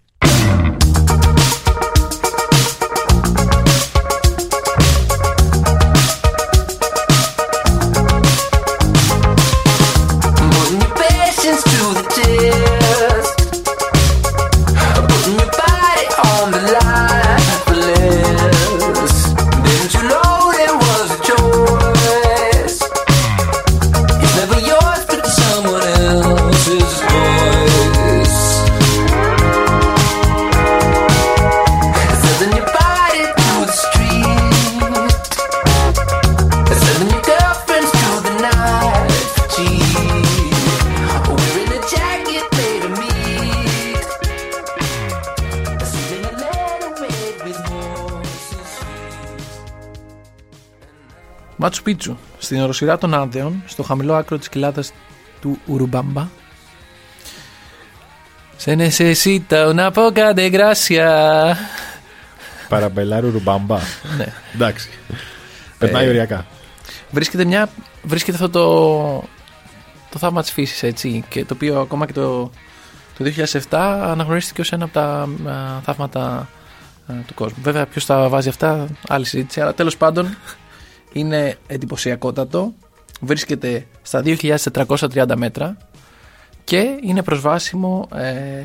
Μάτσου Πίτσου, στην οροσειρά των Άνδεων, στο χαμηλό άκρο της κοιλάδας του Ουρουμπάμπα. Σε necesita una poca de gracia. Παραμπελάρου ρουμπάμπα. ναι. Εντάξει. Περνάει Ε, οριακά. Βρίσκεται, μια, βρίσκεται αυτό το, το θαύμα της φύσης, έτσι, και το οποίο ακόμα και το, το 2007 αναγνωρίστηκε ως ένα από τα α, θαύματα α, του κόσμου. Βέβαια, ποιος τα βάζει αυτά, άλλη συζήτηση, αλλά τέλος πάντων είναι εντυπωσιακότατο. Βρίσκεται στα 2.430 μέτρα και είναι προσβάσιμο ε,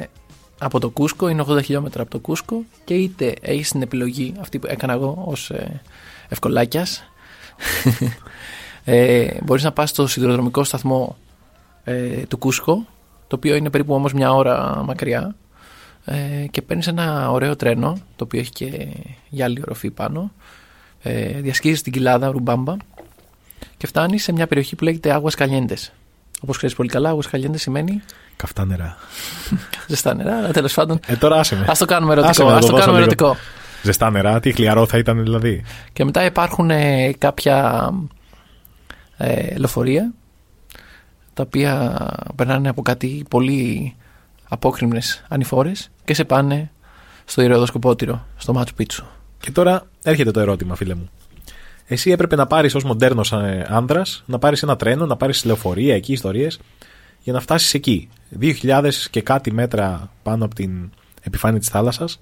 από το Κούσκο, είναι 80 χιλιόμετρα από το Κούσκο και είτε έχει την επιλογή αυτή που έκανα εγώ ως ε, ευκολάκιας [laughs] ε, μπορείς να πας στο σιδηροδρομικό σταθμό ε, του Κούσκο το οποίο είναι περίπου όμως μια ώρα μακριά ε, και παίρνεις ένα ωραίο τρένο, το οποίο έχει και γυάλινη οροφή πάνω. Ε, διασχίζεις την κοιλάδα Ρουμπάμπα και φτάνει σε μια περιοχή που λέγεται Άγουας Καλιέντες. Όπως ξέρεις πολύ καλά, Άγουας Καλιέντες σημαίνει Καυτά νερά. ζεστά νερά, αλλά τέλος πάντων Ε, τώρα άσε με. ας το κάνουμε Άσε ερωτικό. με να Ας το το δώσω κάνουμε λίγο. ερωτικό. Ζεστά νερά, τι χλιαρό θα ήταν δηλαδή. Και μετά υπάρχουν ε, κάποια ε, λεωφορεία τα οποία περνάνε από κάτι πολύ απόκριμνες ανηφόρες και σε πάνε στο ηρωδοσκοπότηρο, στο Μάτσου Πίτσου. Και τώρα έρχεται το ερώτημα, φίλε μου. Εσύ έπρεπε να πάρεις ως μοντέρνος άνδρας, να πάρεις ένα τρένο, να πάρεις λεωφορεία εκεί, ιστορίες, για να φτάσεις εκεί. 2.000 και κάτι μέτρα πάνω από την επιφάνεια της θάλασσας.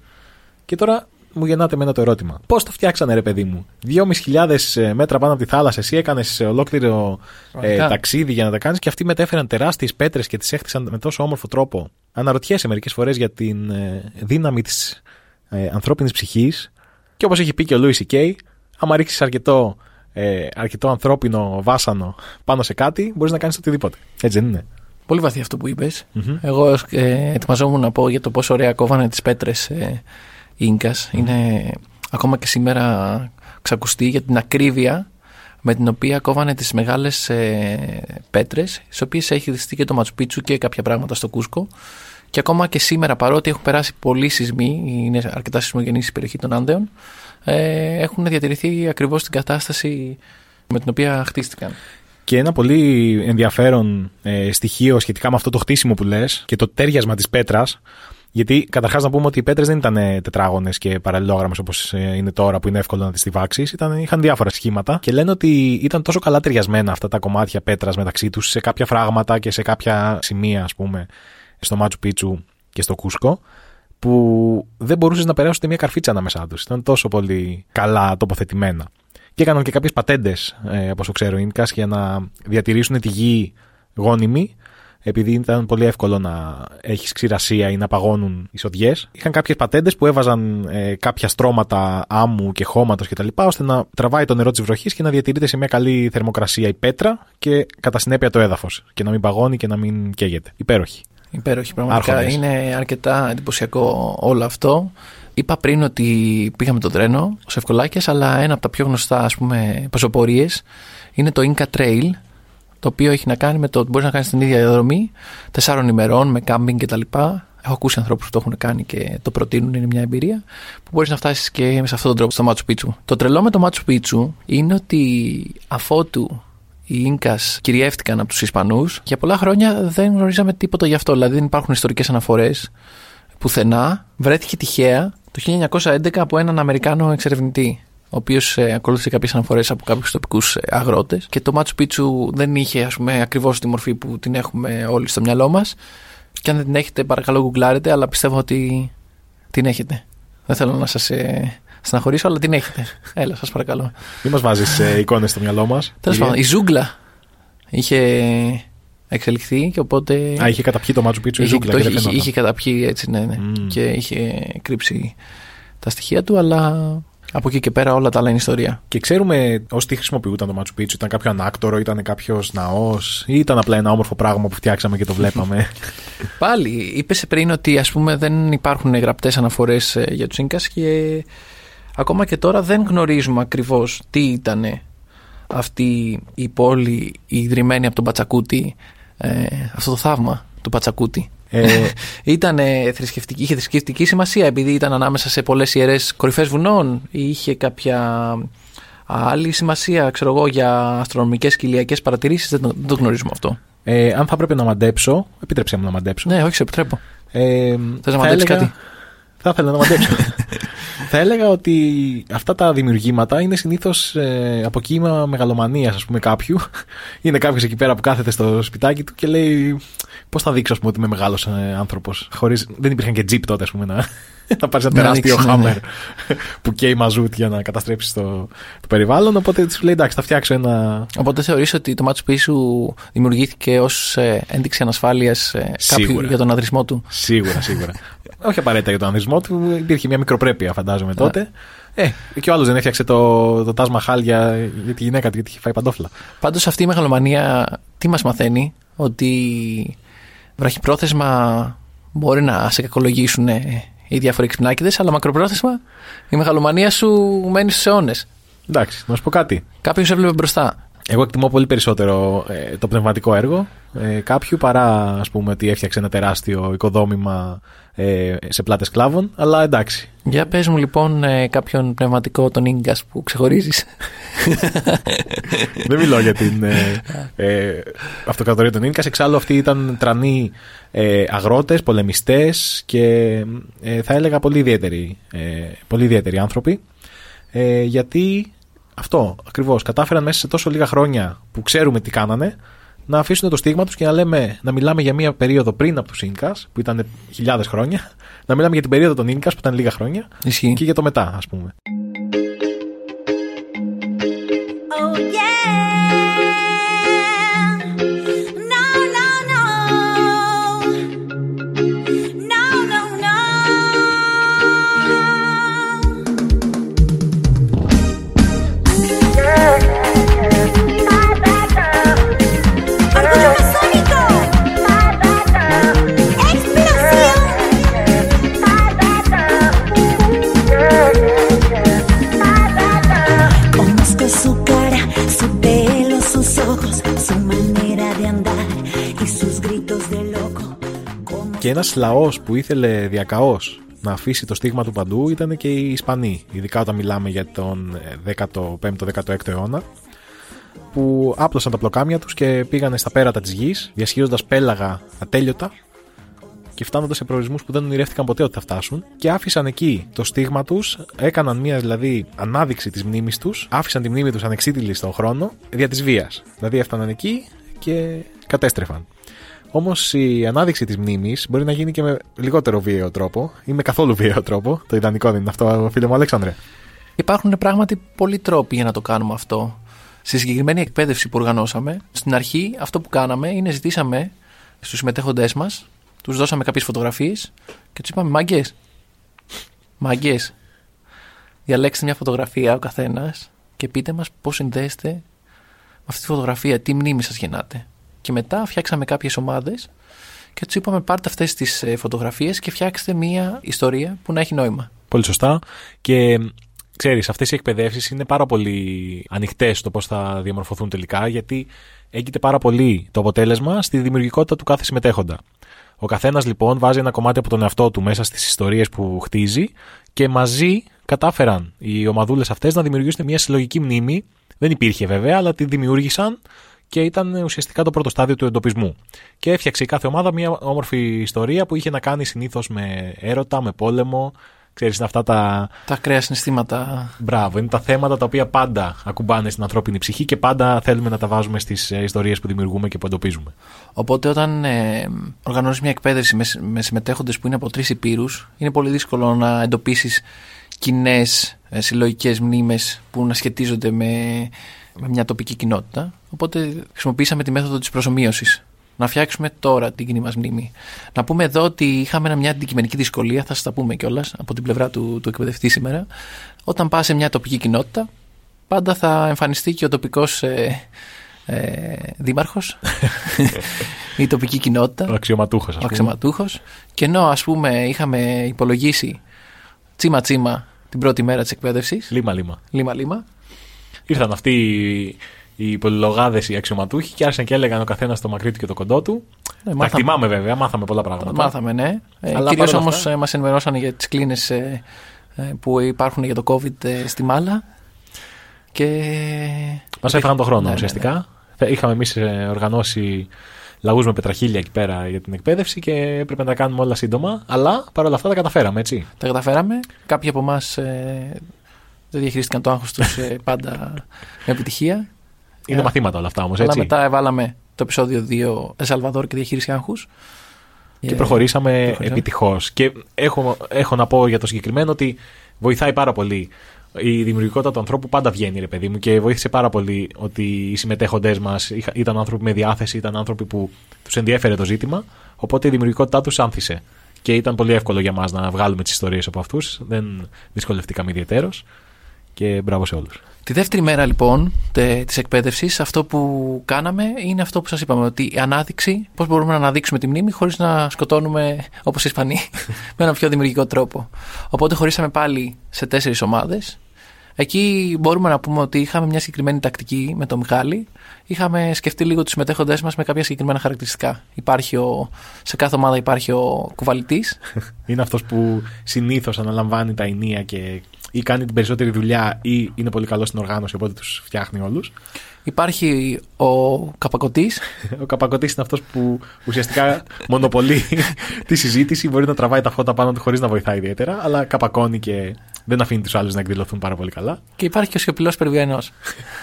Και τώρα μου γεννάτε με ένα το ερώτημα. Πώς το φτιάξανε, ρε παιδί μου; 2.500 μέτρα πάνω από τη θάλασσα, εσύ έκανες ολόκληρο ε, Πραγματικά. ταξίδι για να τα κάνεις και αυτοί μετέφεραν τεράστιες πέτρες και τις έχτισαν με τόσο όμορφο τρόπο. Αναρωτιέσαι μερικές φορές για την ε, δύναμη της ε, ανθρώπινης ψυχής και όπως έχει πει και ο Λούι Κέι, άμα ρίξεις αρκετό, ε, αρκετό ανθρώπινο βάσανο πάνω σε κάτι, μπορείς να κάνεις οτιδήποτε. Έτσι δεν είναι. Πολύ βαθύ αυτό που είπες. Μμμ. Εγώ ε, ετοιμαζόμουν να πω για το πόσο ωραία κόβανε τις πέτρες ε, οι Ίνκας. Είναι ακόμα και σήμερα ξακουστεί για την ακρίβεια με την οποία κόβανε τις μεγάλες ε, πέτρες, στις οποίες έχει δυστεί και το Ματσουπίτσου και κάποια πράγματα στο Κούσκο. Και ακόμα και σήμερα, παρότι έχουν περάσει πολλοί σεισμοί, είναι αρκετά σεισμογενής η περιοχή των Άνδεων, ε, έχουν διατηρηθεί ακριβώς την κατάσταση με την οποία χτίστηκαν. Και ένα πολύ ενδιαφέρον ε, στοιχείο σχετικά με αυτό το χτίσιμο που λες και το τέριασμα της πέτρας. Γιατί καταρχάς να πούμε ότι οι πέτρες δεν ήταν τετράγωνες και παραλληλόγραμμες όπως είναι τώρα που είναι εύκολο να τις στιβάξει. Είχαν διάφορα σχήματα και λένε ότι ήταν τόσο καλά ταιριασμένα αυτά τα κομμάτια πέτρας μεταξύ τους σε κάποια φράγματα και σε κάποια σημεία, ας πούμε, στο Μάτσου Πίτσου και στο Κούσκο, που δεν μπορούσες να περάσεις ούτε μια καρφίτσα ανάμεσά τους. Ήταν τόσο πολύ καλά τοποθετημένα. Και έκαναν και κάποιες πατέντες, ε, όπω το ξέρω, οι Ίνκας, για να διατηρήσουν τη γη γόνιμη, επειδή ήταν πολύ εύκολο να έχεις ξηρασία ή να παγώνουν οι σοδιέ. Είχαν κάποιες πατέντες που έβαζαν ε, κάποια στρώματα άμμου και χώματος κτλ. ώστε να τραβάει το νερό της βροχής και να διατηρείται σε μια καλή θερμοκρασία η πέτρα και κατά συνέπεια το έδαφος. Και να μην παγώνει και να μην καίγεται. Υπέροχη. Υπέροχη, πραγματικά. Άρχοντες. Είναι αρκετά εντυπωσιακό όλο αυτό. Είπα πριν ότι πήγαμε το τρένο ως Ευκολάκιας, αλλά ένα από τα πιο γνωστά ας πούμε πεζοπορίες είναι το Inca Trail, το οποίο έχει να κάνει με το ότι μπορείς να κάνεις την ίδια διαδρομή τεσσάρων ημερών με κάμπινγκ κτλ. Έχω ακούσει ανθρώπους που το έχουν κάνει και το προτείνουν, είναι μια εμπειρία που μπορείς να φτάσεις και με σε αυτόν τον τρόπο στο Μάτσου Πίτσου. Το τρελό με το Μάτσου Πίτσου είναι ότι αφότου οι Ίνκας κυριεύτηκαν από τους Ισπανούς, για πολλά χρόνια δεν γνωρίζαμε τίποτα γι' αυτό. Δηλαδή δεν υπάρχουν ιστορικές αναφορές πουθενά. Βρέθηκε τυχαία το 1911 από έναν Αμερικάνο εξερευνητή ο οποίος ε, ακολούθησε κάποιες αναφορές από κάποιους τοπικούς αγρότες. Και το Μάτσου Πίτσου δεν είχε, ας πούμε, ακριβώς τη μορφή που την έχουμε όλοι στο μυαλό μας. Και αν δεν την έχετε, παρακαλώ, γκουγκλάρετε, αλλά πιστεύω ότι την έχετε. Δεν θέλω να σας ε, στεναχωρήσω, αλλά την έχετε. Έλα, σας παρακαλώ. Μην μας βάζεις ε, εικόνες στο μυαλό μας. Τέλος πάντων, η ζούγκλα είχε εξελιχθεί και οπότε. Α, είχε καταπιεί το Μάτσου Πίτσου η είχε, ζούγκλα το και είχε, δεν είχε, φαινόταν. είχε καταπιεί έτσι, ναι, ναι. Μμμ. Και είχε κρύψει τα στοιχεία του, αλλά από εκεί και πέρα όλα τα άλλα είναι ιστορία. Και ξέρουμε ως τι χρησιμοποιούταν το Μάτσου Πίτσου. Ήταν κάποιο ανάκτορο, ήταν κάποιος ναός, ή ήταν απλά ένα όμορφο πράγμα που φτιάξαμε και το βλέπαμε. [laughs] Πάλι, είπες πριν ότι ας πούμε δεν υπάρχουν γραπτές αναφορές ε, για τους Ίνκας και ακόμα και τώρα δεν γνωρίζουμε ακριβώς τι ήταν αυτή η πόλη η ιδρυμένη από τον Πατσακούτη, ε, αυτό το θαύμα του Πατσακούτη. ε, [laughs] Ήταν θρησκευτική, είχε θρησκευτική σημασία επειδή ήταν ανάμεσα σε πολλές ιερές κορυφές βουνών ή είχε κάποια άλλη σημασία, ξέρω εγώ, για αστρονομικές και ηλιακές παρατηρήσεις, δεν το, δεν το γνωρίζουμε αυτό. ε, αν θα έπρεπε να μαντέψω, επιτρέψτε μου να μαντέψω. Ναι, όχι, σε επιτρέπω. Ε, Θες να θα μαντέψεις έλεγα- κάτι; Θα ήθελα να μαντέψω. [laughs] θα έλεγα ότι αυτά τα δημιουργήματα είναι συνήθως ε, από κύμα μεγαλομανίας, ας πούμε, κάποιου. [laughs] είναι κάποιος εκεί πέρα που κάθεται στο σπιτάκι του και λέει. Πώς θα δείξω, ας πούμε, ότι είμαι μεγάλος ε, άνθρωπος. Χωρίς... Δεν υπήρχαν και τζιπ τότε, ας πούμε, να, [laughs] να πάρεις ένα Να τεράστιο ανοίξεις, ναι, χάμερ ναι. [laughs] που καίει μαζούτ για να καταστρέψεις το, το περιβάλλον. Οπότε σου λέει εντάξει, θα φτιάξω ένα. Οπότε θεωρείς ότι το Μάτσου Πίσου δημιουργήθηκε ως ε, ένδειξη ανασφάλειας ε, κάποιου Σίγουρα. για τον αδρισμό του; Σίγουρα, σίγουρα. Όχι απαραίτητα για τον ανδρισμό του, υπήρχε μια μικροπρέπεια, φαντάζομαι τότε. Ε, και ο άλλος δεν έφτιαξε το, το Τάσμα Χάλια για τη γυναίκα του, γιατί είχε φάει παντόφλα. Πάντως αυτή η μεγαλομανία τι μας μαθαίνει, ότι Βραχυπρόθεσμα μπορεί να σε κακολογήσουν ε, οι διάφοροι ξυπνάκιδε, αλλά μακροπρόθεσμα η μεγαλομανία σου μένει στους αιώνες. Εντάξει, να σου πω κάτι. Κάποιο έβλεπε μπροστά. Εγώ εκτιμώ πολύ περισσότερο ε, το πνευματικό έργο ε, κάποιου παρά ας πούμε ότι έφτιαξε ένα τεράστιο οικοδόμημα ε, σε πλάτες κλάβων, αλλά εντάξει. Για πες μου λοιπόν ε, κάποιον πνευματικό τον Ίγκας που ξεχωρίζεις. Δεν μιλάω για την ε, [laughs] ε, αυτοκρατορία των Ίνκας. Εξάλλου αυτοί ήταν τρανοί ε, αγρότες, πολεμιστές και ε, θα έλεγα πολύ ιδιαίτεροι, ε, πολύ ιδιαίτεροι άνθρωποι. Ε, γιατί αυτό ακριβώς κατάφεραν μέσα σε τόσο λίγα χρόνια που ξέρουμε τι κάνανε να αφήσουν το στίγμα τους και να, λέμε, να μιλάμε για μια περίοδο πριν από τους Ίνκας που ήταν χιλιάδες χρόνια να μιλάμε για την περίοδο των Ίνκας που ήταν λίγα χρόνια Ισχύει. και για το μετά ας πούμε. Και ένας λαός που ήθελε διακαώς να αφήσει το στίγμα του παντού ήταν και οι Ισπανοί. Ειδικά όταν μιλάμε για τον 15ο-16ο αιώνα. Που άπλωσαν τα πλοκάμια τους και πήγανε στα πέρατα της γης, διασχίζοντας πέλαγα ατέλειωτα και φτάνοντας σε προορισμούς που δεν ονειρεύτηκαν ποτέ ότι θα φτάσουν. Και άφησαν εκεί το στίγμα τους, έκαναν μια δηλαδή ανάδειξη της μνήμης τους, άφησαν τη μνήμη τους ανεξίτηλη στον χρόνο δια της βίας. Δηλαδή έφταναν εκεί και κατέστρεφαν. Όμως η ανάδειξη της μνήμης μπορεί να γίνει και με λιγότερο βίαιο τρόπο ή με καθόλου βίαιο τρόπο. Το ιδανικό δεν είναι αυτό, φίλε μου Αλέξανδρε. Υπάρχουν πράγματι πολλοί τρόποι για να το κάνουμε αυτό. Στη συγκεκριμένη εκπαίδευση που οργανώσαμε, στην αρχή αυτό που κάναμε είναι ζητήσαμε στους συμμετέχοντές μας, τους δώσαμε κάποιες φωτογραφίες και τους είπαμε: Μάγκες, μάγκες, διαλέξτε μια φωτογραφία ο καθένας και πείτε μας πώς συνδέεστε με αυτή τη φωτογραφία, τι μνήμη σας γεννάτε. Και μετά φτιάξαμε κάποιες ομάδες και τους είπαμε: Πάρτε αυτές τις φωτογραφίες και φτιάξτε μια ιστορία που να έχει νόημα. Πολύ σωστά. Και ξέρεις, αυτές οι εκπαιδεύσεις είναι πάρα πολύ ανοιχτές στο πώς θα διαμορφωθούν τελικά, γιατί έγκυται πάρα πολύ το αποτέλεσμα στη δημιουργικότητα του κάθε συμμετέχοντα. Ο καθένας λοιπόν βάζει ένα κομμάτι από τον εαυτό του μέσα στις ιστορίες που χτίζει και μαζί κατάφεραν οι ομαδούλες αυτές να δημιουργήσουν μια συλλογική μνήμη. Δεν υπήρχε βέβαια, αλλά τη δημιούργησαν και ήταν ουσιαστικά το πρώτο στάδιο του εντοπισμού. Και έφτιαξε η κάθε ομάδα μια όμορφη ιστορία που είχε να κάνει συνήθως με έρωτα, με πόλεμο. Ξέρεις, είναι αυτά τα. Τα ακραία συναισθήματα Μπράβο, είναι τα θέματα τα οποία πάντα ακουμπάνε στην ανθρώπινη ψυχή και πάντα θέλουμε να τα βάζουμε στις ιστορίες που δημιουργούμε και που εντοπίζουμε. Οπότε όταν ε, οργανώνεις μια εκπαίδευση με, με συμμετέχοντες που είναι από τρεις υπήρους είναι πολύ δύσκολο να εντοπίσεις κοινές ε, συλλογικές μνήμες που να σχετίζονται με, με μια τοπική κοινότητα. Οπότε χρησιμοποίησαμε τη μέθοδο της προσωμείωσης. Να φτιάξουμε τώρα την κοινή μας μνήμη. Να πούμε εδώ ότι είχαμε μια αντικειμενική δυσκολία, θα σας τα πούμε κιόλας από την πλευρά του, του εκπαιδευτή σήμερα. Όταν πας σε μια τοπική κοινότητα, πάντα θα εμφανιστεί και ο τοπικός ε, ε, δήμαρχος [laughs] η τοπική κοινότητα Ο αξιωματούχος, ας ο πούμε. αξιωματούχος και ενώ ας πούμε είχαμε υπολογίσει τσίμα τσίμα την πρώτη μέρα της εκπαίδευσης Λίμα, λίμα. Λίμα λίμα Ήρθαν αυτοί οι- οι πολυλογάδε, οι αξιωματούχοι και άρχισαν και έλεγαν ο καθένας το μακρύ του και το κοντό του. Ναι, Τα μάθαμε. εκτιμάμε βέβαια, μάθαμε πολλά Το πράγματα. μάθαμε ναι ε, Αλλά κυρίως παρόλα όμως αυτά- ε, μας ενημερώσαν για τις κλίνες ε, ε, που υπάρχουν για το COVID ε, στη Μάλα και Μας έφαγαν τον χρόνο Ναι, ναι, ουσιαστικά. Ε, Είχαμε εμείς οργανώσει λαού με πετραχίλια εκεί πέρα για την εκπαίδευση και έπρεπε να τα κάνουμε όλα σύντομα. Αλλά παρόλα αυτά τα καταφέραμε, έτσι. τα καταφέραμε κάποιοι από εμάς δεν διαχειρίστηκαν το άγχος τους ε, πάντα με επιτυχία Είναι Ε, μαθήματα όλα αυτά όμως, αλλά έτσι. μετά έβαλαμε το επεισόδιο 2 Εσαλβαδόρ και διαχείριση άγχους Και προχωρήσαμε προχωρήσαμε. επιτυχώς. Και έχω, έχω να πω για το συγκεκριμένο ότι βοηθάει πάρα πολύ. Η δημιουργικότητα του ανθρώπου πάντα βγαίνει, ρε παιδί μου, και βοήθησε πάρα πολύ ότι οι συμμετέχοντές μας ήταν άνθρωποι με διάθεση, ήταν άνθρωποι που τους ενδιέφερε το ζήτημα. Οπότε η δημιουργικότητά τους άνθησε. Και ήταν πολύ εύκολο για μας να βγάλουμε τις ιστορίες από αυτούς. Δεν δυσκολευτήκαμε ιδιαίτερω. Και μπράβο σε όλους. Τη δεύτερη μέρα λοιπόν της εκπαίδευσης, αυτό που κάναμε είναι αυτό που σας είπαμε. Ότι η ανάδειξη, πώς μπορούμε να αναδείξουμε τη μνήμη χωρίς να σκοτώνουμε όπως οι Ισπανοί, [laughs] με έναν πιο δημιουργικό τρόπο. Οπότε χωρίσαμε πάλι σε τέσσερις ομάδες. Εκεί μπορούμε να πούμε ότι είχαμε μια συγκεκριμένη τακτική με τον Μιχάλη. Είχαμε σκεφτεί λίγο τους συμμετέχοντέ μας με κάποια συγκεκριμένα χαρακτηριστικά. Υπάρχει ο, σε κάθε ομάδα υπάρχει ο κουβαλητής. [laughs] Είναι αυτός που συνήθως αναλαμβάνει τα ενία και ή κάνει την περισσότερη δουλειά ή είναι πολύ καλός στην οργάνωση, οπότε τους φτιάχνει όλους. Υπάρχει ο καπακωτή. [laughs] Ο καπακωτή είναι αυτός που ουσιαστικά μονοπολεί [laughs] τη συζήτηση, μπορεί να τραβάει τα φώτα πάνω του χωρίς να βοηθάει ιδιαίτερα, αλλά καπακώνει και δεν αφήνει τους άλλους να εκδηλωθούν πάρα πολύ καλά. Και υπάρχει και ο σιωπηλός Περβιανός.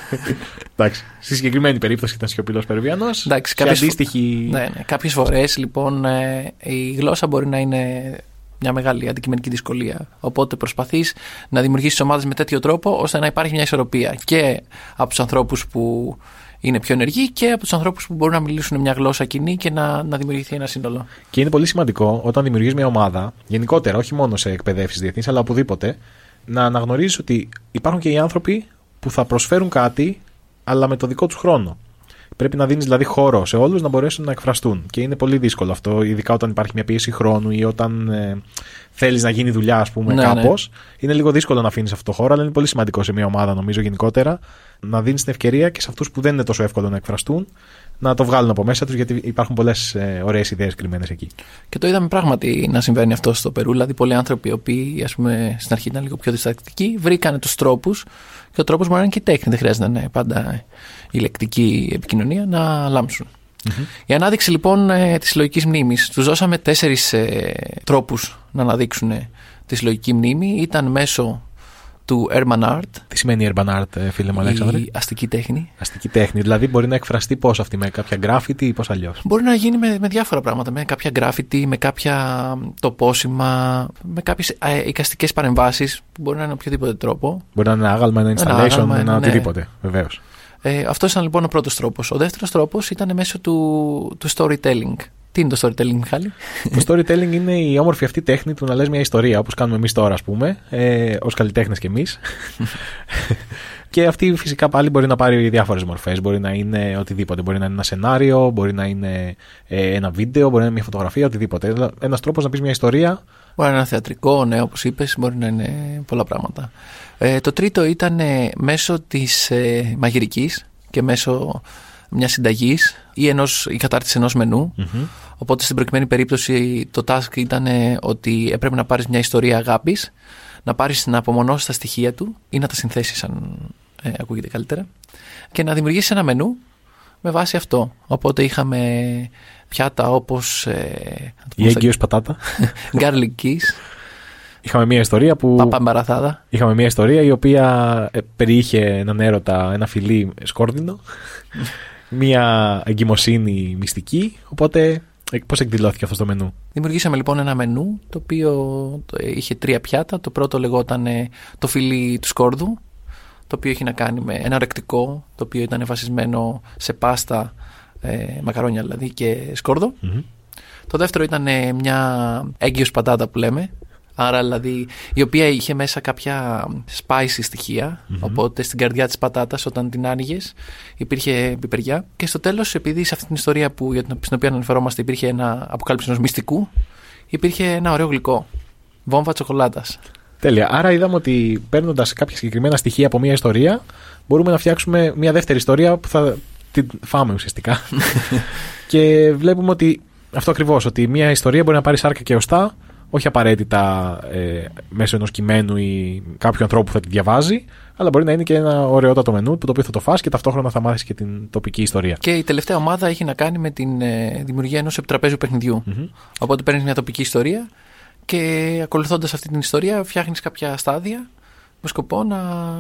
[laughs] Εντάξει. Στη συγκεκριμένη περίπτωση ήταν σιωπηλός Περβιανός. Εντάξει, Σε κάποιες φο- αντίστοιχη. Ναι, ναι. Κάποιες φορές λοιπόν ε, η γλώσσα μπορεί να είναι μια μεγάλη αντικειμενική δυσκολία. Οπότε προσπαθείς να δημιουργήσεις ομάδες με τέτοιο τρόπο ώστε να υπάρχει μια ισορροπία και από τους ανθρώπους που είναι πιο ενεργοί και από τους ανθρώπους που μπορούν να μιλήσουν μια γλώσσα κοινή και να, να δημιουργηθεί ένα σύνολο. Και είναι πολύ σημαντικό όταν δημιουργείς μια ομάδα, γενικότερα, όχι μόνο σε εκπαιδεύσεις διεθνείς, αλλά οπουδήποτε, να αναγνωρίζεις ότι υπάρχουν και οι άνθρωποι που θα προσφέρουν κάτι, αλλά με το δικό τους χρόνο. Πρέπει να δίνεις δηλαδή χώρο σε όλους να μπορέσουν να εκφραστούν. Και είναι πολύ δύσκολο αυτό, ειδικά όταν υπάρχει μια πίεση χρόνου ή όταν ε, θέλεις να γίνει δουλειά, ας πούμε, Ναι, κάπως. ναι. Είναι λίγο δύσκολο να αφήνεις αυτό το χώρο, αλλά είναι πολύ σημαντικό σε μια ομάδα, νομίζω, γενικότερα, να δίνεις την ευκαιρία και σε αυτούς που δεν είναι τόσο εύκολο να εκφραστούν να το βγάλουν από μέσα τους, γιατί υπάρχουν πολλές ε, ωραίες ιδέες κρυμμένες εκεί. Και το είδαμε πράγματι να συμβαίνει αυτό στο Περού. Δηλαδή, πολλοί άνθρωποι οι οποίοι ας πούμε, στην αρχή ήταν λίγο πιο διστακτικοί, βρήκαν τους τρόπους. Και ο τρόπος μπορεί να είναι και η τέχνη. Δεν χρειάζεται να είναι πάντα η λεκτική επικοινωνία να λάμψουν. Η ανάδειξη λοιπόν ε, της συλλογικής μνήμης. Τους δώσαμε τέσσερις ε, τρόπους να αναδείξουν ε, τη συλλογική μνήμη. Ήταν μέσω του Herman Art, Τι σημαίνει urban art, ε, φίλε μου Αλέξανδρε; η αστική τέχνη. Αστική τέχνη. Δηλαδή μπορεί να εκφραστεί πώς αυτή, με κάποια γκράφιτι ή πώς αλλιώς. Μπορεί να γίνει με, με διάφορα πράγματα. Με κάποια γκράφιτι, με κάποια τοπόσημα, με κάποιες εικαστικές παρεμβάσεις που μπορεί να είναι οποιοδήποτε τρόπο. Μπορεί να είναι ένα άγαλμα, ένα Ένα installation, άγαλμα, ένα ναι. οτιδήποτε. Βεβαίως. Ε, Αυτός ήταν λοιπόν ο πρώτος τρόπος. Ο δεύτερος τρόπος ήταν μέσω του, του storytelling. Τι είναι το storytelling, Μιχάλη; το storytelling είναι η όμορφη αυτή τέχνη του να λες μια ιστορία, όπως κάνουμε εμείς τώρα, ας πούμε, ε, ως καλλιτέχνες κι εμείς. [laughs] και αυτή φυσικά πάλι μπορεί να πάρει διάφορες μορφές. Μπορεί να είναι οτιδήποτε. Μπορεί να είναι ένα σενάριο, μπορεί να είναι ε, ένα βίντεο, μπορεί να είναι μια φωτογραφία, οτιδήποτε. Ένας τρόπος να πεις μια ιστορία Μπορεί να είναι ένα θεατρικό, ναι, όπως είπες, μπορεί να είναι πολλά πράγματα. Ε, το τρίτο ήταν ε, μέσω της ε, μαγειρικής και μέσω μιας συνταγής ή, ενός, ή κατάρτιση ενός μενού. Οπότε στην προκειμένη περίπτωση το task ήταν ε, ότι έπρεπε να πάρεις μια ιστορία αγάπης, να πάρεις να απομονώσεις τα στοιχεία του ή να τα συνθέσεις, αν ε, ακούγεται καλύτερα, και να δημιουργήσεις ένα μενού με βάση αυτό. Οπότε είχαμε πιάτα όπως ε, να το η πούμε στα- έγκυος πατάτα. [laughs] garlic kiss, Είχαμε μια ιστορία που. παπα εμπαραθάδα. Είχαμε μια ιστορία η οποία ε, περιείχε έναν έρωτα, ένα φιλί σκόρδινο, μια εγκυμοσύνη μυστική. Οπότε, πώς εκδηλώθηκε αυτό το μενού; Δημιουργήσαμε λοιπόν ένα μενού το οποίο το- είχε τρία πιάτα. Το πρώτο λεγόταν ε, το φιλί του σκόρδου, το οποίο έχει να κάνει με ένα ρεκτικό, το οποίο ήταν βασισμένο σε πάστα, ε, μακαρόνια δηλαδή και σκόρδο. Μμμ. Το δεύτερο ήταν ε, μια έγκυος πατάτα που λέμε. Άρα δηλαδή η οποία είχε μέσα κάποια spicy στοιχεια Οπότε στην καρδιά της πατάτας όταν την άνοιγες υπήρχε πιπεριά. Και στο τέλος επειδή σε αυτή την ιστορία που, για την, στην οποία αναφερόμαστε υπήρχε ένα αποκάλυψη ενός μυστικού υπήρχε ένα ωραίο γλυκό. Βόμβα τσοκολάτας. Τέλεια. Άρα είδαμε ότι παίρνοντας κάποια συγκεκριμένα στοιχεία από μια ιστορία, μπορούμε να φτιάξουμε μια δεύτερη ιστορία που θα την φάμε ουσιαστικά. [laughs] και βλέπουμε ότι αυτό ακριβώς, ότι μια ιστορία μπορεί να πάρει σάρκα και οστά, όχι απαραίτητα ε, μέσω ενός κειμένου ή κάποιου ανθρώπου που θα τη διαβάζει, αλλά μπορεί να είναι και ένα ωραιότατο μενού το οποίο θα το φας και ταυτόχρονα θα μάθεις και την τοπική ιστορία. Και η τελευταία ομάδα έχει να κάνει με την ε, δημιουργία ενός επιτραπέζιου παιχνιδιού. Οπότε παίρνεις μια τοπική ιστορία και ακολουθώντας αυτή την ιστορία φτιάχνεις κάποια στάδια με σκοπό να,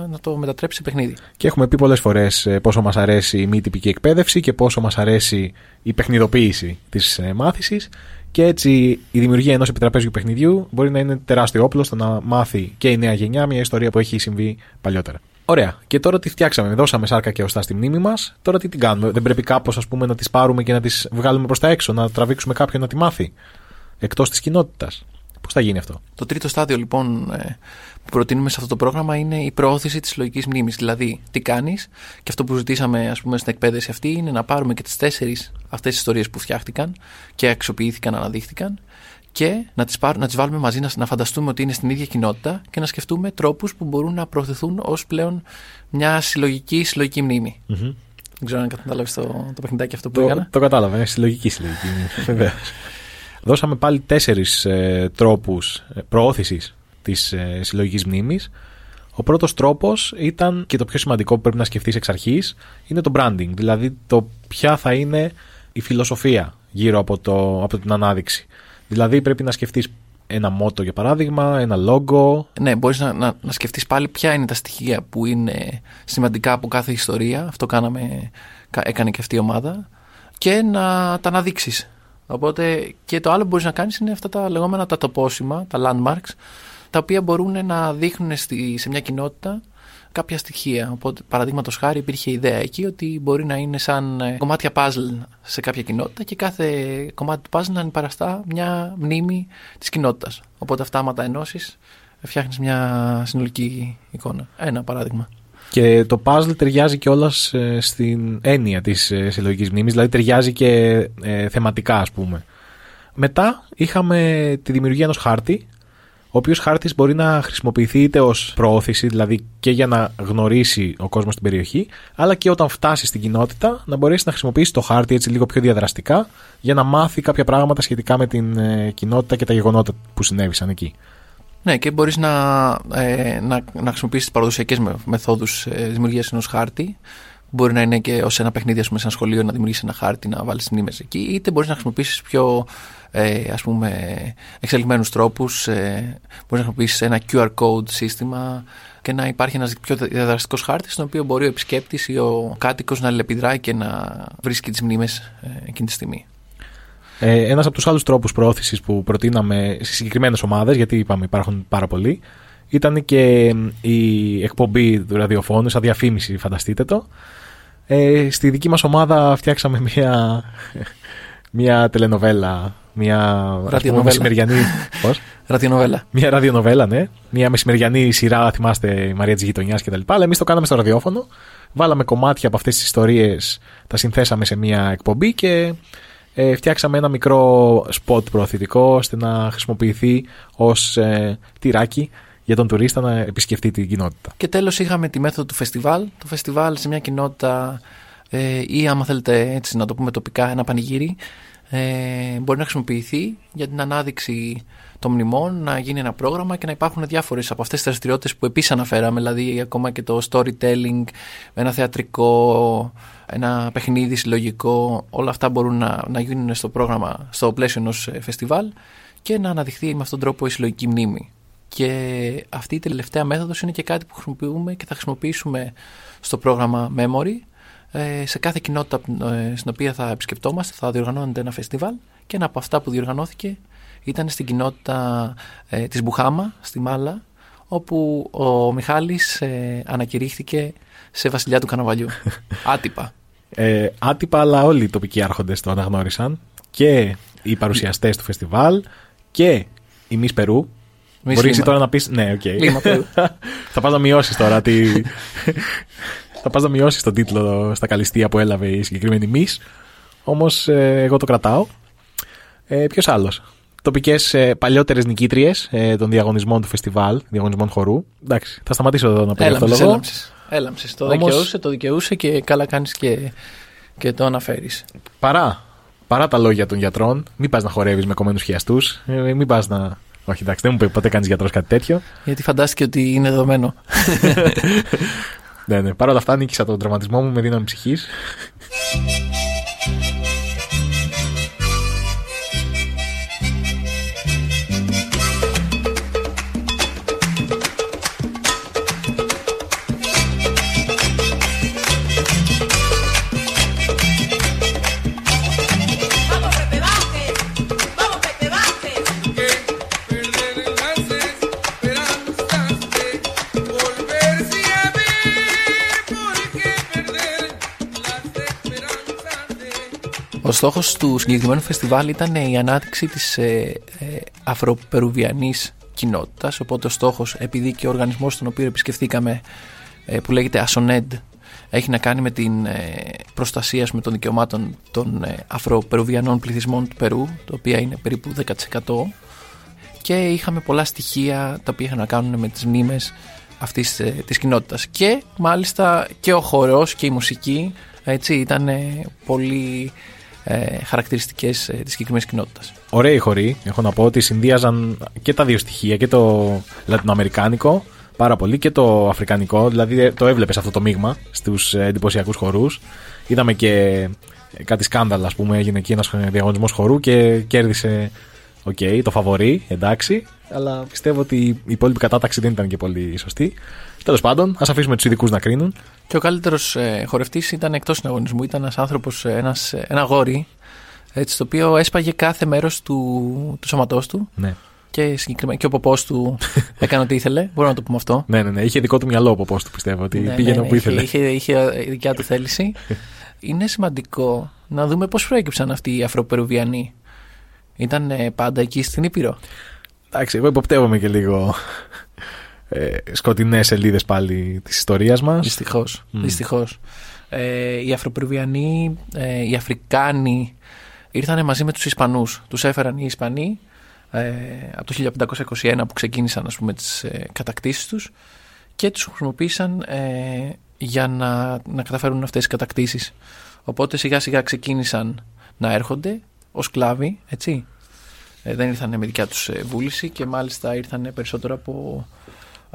να το μετατρέψεις σε παιχνίδι. Και έχουμε πει πολλές φορές πόσο μας αρέσει η μη τυπική εκπαίδευση και πόσο μας αρέσει η παιχνιδοποίηση της μάθησης. Και έτσι η δημιουργία ενός επιτραπέζιου παιχνιδιού μπορεί να είναι τεράστιο όπλο στο να μάθει και η νέα γενιά μια ιστορία που έχει συμβεί παλιότερα. Ωραία. Και τώρα τι φτιάξαμε; Δώσαμε σάρκα και οστά στη μνήμη μας. Τώρα τι την κάνουμε; Δεν πρέπει κάπως να τις πάρουμε και να τις βγάλουμε προς τα έξω, να τραβήξουμε κάποιον να τη μάθει. Εκτός της κοινότητας; Πώς θα γίνει αυτό; Το τρίτο στάδιο λοιπόν ε, που προτείνουμε σε αυτό το πρόγραμμα είναι η προώθηση της λογική μνήμης. Δηλαδή, τι κάνεις; Και αυτό που ζητήσαμε ας πούμε, στην εκπαίδευση αυτή είναι να πάρουμε και τις τέσσερις αυτές τις ιστορίες που φτιάχτηκαν και αξιοποιήθηκαν, αναδείχθηκαν και να τις, πάρ- να τις βάλουμε μαζί, να, να φανταστούμε ότι είναι στην ίδια κοινότητα και να σκεφτούμε τρόπους που μπορούν να προωθηθούν ως πλέον μια συλλογική συλλογική μνήμη. Δεν ξέρω αν κατάλαβες το, το παιχνιδάκι αυτό που Το, έκανα. το κατάλαβα, είναι συλλογική συλλογική. [laughs] Βεβαίως. Δώσαμε πάλι τέσσερις ε, τρόπους προώθησης της ε, συλλογικής μνήμης. Ο πρώτος τρόπος ήταν και το πιο σημαντικό που πρέπει να σκεφτείς εξ αρχής είναι το branding. Δηλαδή το ποια θα είναι η φιλοσοφία γύρω από, το, από την ανάδειξη. Δηλαδή πρέπει να σκεφτείς ένα μότο για παράδειγμα, ένα logo. Ναι, μπορείς να, να, να σκεφτείς πάλι ποια είναι τα στοιχεία που είναι σημαντικά από κάθε ιστορία. Αυτό κάναμε, κα- έκανε και αυτή η ομάδα. Και να τα αναδείξεις. Οπότε και το άλλο που μπορείς να κάνεις είναι αυτά τα λεγόμενα τα τοπόσημα, τα landmarks, τα οποία μπορούν να δείχνουν στη, σε μια κοινότητα κάποια στοιχεία. Οπότε, παραδείγματος χάρη, υπήρχε ιδέα εκεί ότι μπορεί να είναι σαν ε, κομμάτια puzzle σε κάποια κοινότητα και κάθε κομμάτι του puzzle να αντιπαραστά μια μνήμη της κοινότητας. Οπότε, αυτά, άμα τα ενώσεις, φτιάχνεις μια συνολική εικόνα. Ένα παράδειγμα. Και το puzzle ταιριάζει κιόλας στην έννοια της ε, συλλογικής μνήμης, δηλαδή ταιριάζει και ε, θεματικά, ας πούμε. Μετά είχαμε τη δημιουργία ενός χάρτη, ο οποίος χάρτης μπορεί να χρησιμοποιηθεί είτε ως προώθηση, δηλαδή και για να γνωρίσει ο κόσμος την περιοχή, αλλά και όταν φτάσει στην κοινότητα να μπορέσει να χρησιμοποιήσει το χάρτη έτσι λίγο πιο διαδραστικά για να μάθει κάποια πράγματα σχετικά με την ε, κοινότητα και τα γεγονότα που συνέβησαν εκεί. Ναι, και μπορείς να, ε, να, να χρησιμοποιήσεις τις παραδοσιακές μεθόδους ε, δημιουργίας ενός χάρτη. Μπορεί να είναι και ως ένα παιχνίδι, ας πούμε, σε ένα σχολείο να δημιουργήσεις ένα χάρτη, να βάλεις μνήμε εκεί, είτε μπορείς να χρησιμοποιήσεις πιο ε, ας πούμε, εξελιγμένους τρόπους. Ε, μπορείς να χρησιμοποιήσεις ένα QR code σύστημα και να υπάρχει ένας πιο διαδραστικός χάρτης, στον οποίο μπορεί ο επισκέπτης ή ο κάτοικος να αλληλεπιδράει και να βρίσκει τις μνήμες ε, εκείνη τη στιγμή. Ε, Ένας από τους άλλους τρόπους προώθησης που προτείναμε σε συγκεκριμένες ομάδες, γιατί είπαμε υπάρχουν πάρα πολλοί, ήταν και η εκπομπή του ραδιοφώνου, σαν διαφήμιση, φανταστείτε το. Ε, στη δική μας ομάδα φτιάξαμε μια, μια τελενοβέλα, μια ας πούμε, Ραδιονοβέλα. μεσημεριανή. πώς; Ραδιονοβέλα. Μια ραδιονοβέλα, ναι. Μια μεσημεριανή σειρά, θυμάστε, η Μαρία της Γειτονιάς κτλ. Αλλά εμείς το κάναμε στο ραδιόφωνο. Βάλαμε κομμάτια από αυτές τις ιστορίες, τα συνθέσαμε σε μια εκπομπή και ε, φτιάξαμε ένα μικρό σποτ προωθητικό ώστε να χρησιμοποιηθεί ως ε, τυράκι για τον τουρίστα να επισκεφτεί την κοινότητα. Και τέλος είχαμε τη μέθοδο του φεστιβάλ. Το φεστιβάλ σε μια κοινότητα ε, ή άμα θέλετε έτσι να το πούμε τοπικά ένα πανηγύρι ε, μπορεί να χρησιμοποιηθεί για την ανάδειξη των μνημών, να γίνει ένα πρόγραμμα και να υπάρχουν διάφορες από αυτές τις δραστηριότητες που επίσης αναφέραμε, δηλαδή ακόμα και το storytelling, ένα θεατρικό, ένα παιχνίδι συλλογικό, όλα αυτά μπορούν να, να γίνουν στο πρόγραμμα, στο πλαίσιο ενός ε, φεστιβάλ και να αναδειχθεί με αυτόν τον τρόπο η συλλογική μνήμη. Και αυτή η τελευταία μέθοδος είναι και κάτι που χρησιμοποιούμε και θα χρησιμοποιήσουμε στο πρόγραμμα Memory. Ε, σε κάθε κοινότητα ε, στην οποία θα επισκεπτόμαστε θα διοργανώνεται ένα φεστιβάλ και ένα από αυτά που διοργανώθηκε ήταν στην κοινότητα ε, της Μπουχάμα, στη Μάλα, όπου ο Μιχάλης ε, ανακηρύχθηκε σε βασιλιά του Καρναβαλιού. [laughs] Άτυπα. Ε, άτυπα, αλλά όλοι οι τοπικοί άρχοντες το αναγνώρισαν και οι παρουσιαστές του φεστιβάλ και η Μις Περού. Μη Μπορείς εσύ σήμα. τώρα να πεις Ναι, οκ. Λίμα Περού. [laughs] θα πας να μειώσεις τώρα τη... [laughs] θα πας να μειώσεις τον τίτλο στα καλλιστεία που έλαβε η συγκεκριμένη Μις. Όμως ε, εγώ το κρατάω. Ε, Ποιος άλλος; Τοπικές ε, παλιότερες νικήτριες ε, των διαγωνισμών του φεστιβάλ, διαγωνισμών χορού. Εντάξει, θα σταματήσω εδώ να πω αυτό το Έλαμψες, λόγο. έλαμψες. Έλαμψες. Το Όμως- δικαιούσε, το δικαιούσε και καλά κάνεις και, και το αναφέρεις. Παρά, παρά τα λόγια των γιατρών, μην πας να χορεύεις με κομμένους χιαστούς, ε, μην πας να... Όχι, εντάξει, δεν μου πει ποτέ κάνεις γιατρός κάτι τέτοιο. Γιατί φαντάστηκε ότι είναι δεδομένο. [laughs] Ναι, ναι. Παρ' όλα αυτά νίκησα τον τραυματισμό μου με δύναμη ψυχής. Ο στόχος του συγκεκριμένου φεστιβάλ ήταν η ανάδειξη της ε, ε, αφροπερουβιανής κοινότητας. Οπότε ο στόχος, επειδή και ο οργανισμός τον οποίο επισκεφθήκαμε, ε, που λέγεται ASONED, έχει να κάνει με την ε, προστασία ας πούμε, των δικαιωμάτων των ε, αφροπερουβιανών πληθυσμών του Περού, το οποίο είναι περίπου 10%. Και είχαμε πολλά στοιχεία τα οποία είχαν να κάνουν με τις μνήμες αυτής ε, της κοινότητας. Και μάλιστα και ο χορός και η μουσική έτσι, ήταν ε, πολύ ε, χαρακτηριστικές ε, της συγκεκριμένης κοινότητας. Ωραίοι χοροί. Έχω να πω ότι συνδύαζαν και τα δύο στοιχεία, και το λατινοαμερικάνικο πάρα πολύ και το αφρικανικό. Δηλαδή το έβλεπες αυτό το μείγμα στους εντυπωσιακούς χορούς. Είδαμε και κάτι σκάνδαλα, ας πούμε. Έγινε εκεί ένας διαγωνισμός χορού και κέρδισε. Οκ, το φαβορί, εντάξει. Αλλά πιστεύω ότι η υπόλοιπη κατάταξη δεν ήταν και πολύ σωστή. Τέλος πάντων, ας αφήσουμε τους ειδικούς να κρίνουν. Και ο καλύτερος ε, χορευτής ήταν εκτός συναγωνισμού. Ήταν ένας άνθρωπος, ένας, ε, ένα γόρι, έτσι, το οποίο έσπαγε κάθε μέρος του, του σώματός του. Ναι. Και, συγκεκριμένα, και ο ποπός του [laughs] έκανε ό,τι ήθελε. Μπορούμε να το πούμε αυτό. Ναι, ναι, ναι. Είχε δικό του μυαλό ο ποπός του, πιστεύω. Ότι Ναι, πήγαινε ναι, ναι, όπου είχε, ήθελε. είχε, είχε δικιά του θέληση. [laughs] Είναι σημαντικό να δούμε πώς προέκυψαν αυτοί οι Αφροπερουβιανοί. Ήταν ε, πάντα εκεί στην Ήπειρο. Εντάξει, εγώ υποπτεύομαι και λίγο ε, σκοτεινές σελίδες πάλι της ιστορίας μας. Δυστυχώς. Δυστυχώς. Ε, οι Αφροπερουβιανοί, ε, οι Αφρικάνοι ήρθαν μαζί με τους Ισπανούς. Τους έφεραν οι Ισπανοί ε, από το 1521 που ξεκίνησαν ας πούμε, τις ε, κατακτήσεις τους και τους χρησιμοποίησαν ε, για να, να καταφέρουν αυτές τις κατακτήσεις. Οπότε σιγά σιγά ξεκίνησαν να έρχονται ως σκλάβοι, έτσι. Ε, δεν ήρθαν με δικιά τους ε, βούληση και μάλιστα ήρθαν περισσότερο από,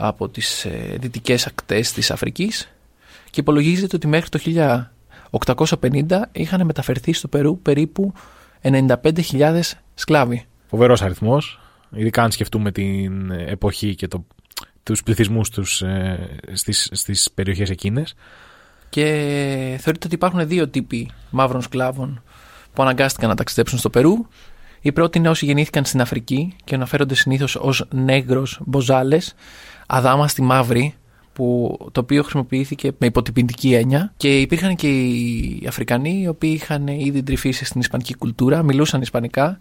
από τις ε, δυτικές ακτές της Αφρικής και υπολογίζεται ότι μέχρι το 1850 είχαν μεταφερθεί στο Περού περίπου 95.000 σκλάβοι. Φοβερός αριθμός. Ειδικά αν σκεφτούμε την εποχή και το, τους πληθυσμούς τους ε, στις, στις περιοχές εκείνες. Και θεωρείται ότι υπάρχουν δύο τύποι μαύρων σκλάβων που αναγκάστηκαν να ταξιδέψουν στο Περού. Οι πρώτοι είναι όσοι γεννήθηκαν στην Αφρική και αναφέρονται συνήθως ως νέγρος μποζάλες, αδάμαστοι μαύροι, που, το οποίο χρησιμοποιήθηκε με υποτυπηντική έννοια. Και υπήρχαν και οι Αφρικανοί, οι οποίοι είχαν ήδη ντρυφήσει στην Ισπανική κουλτούρα, μιλούσαν Ισπανικά,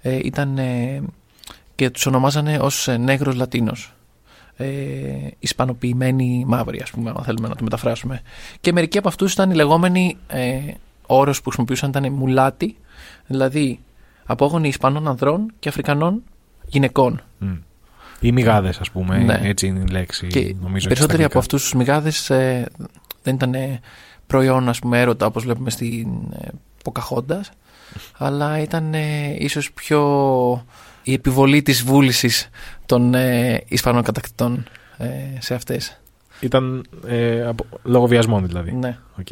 ε, ήταν, ε, και τους ονομάζανε ως ε, νέγρος Λατίνος. Ε, Ισπανοποιημένοι μαύροι, ας πούμε, αν θέλουμε να το μεταφράσουμε. Και μερικοί από αυτούς ήταν οι λεγόμενοι ε, όρος που χρησιμοποιούσαν ήταν μουλάτοι, δηλαδή απόγονοι Ισπανών ανδρών και Αφρικανών γυναικών. Οι μηγάδε, ας πούμε. Ναι. Έτσι είναι η λέξη. Και νομίζω, οι και στα περισσότεροι από αγγλικά. αυτούς τους μηγάδες ε, δεν ήταν ε, προϊόν ας πούμε έρωτα όπως βλέπουμε στην ε, Ποκαχόντας αλλά ήταν ε, ίσως πιο η επιβολή της βούλησης των ε, Ισπανών κατακτητών ε, σε αυτές. Ήταν ε, από, λόγω βιασμών δηλαδή. Ναι. Οκ.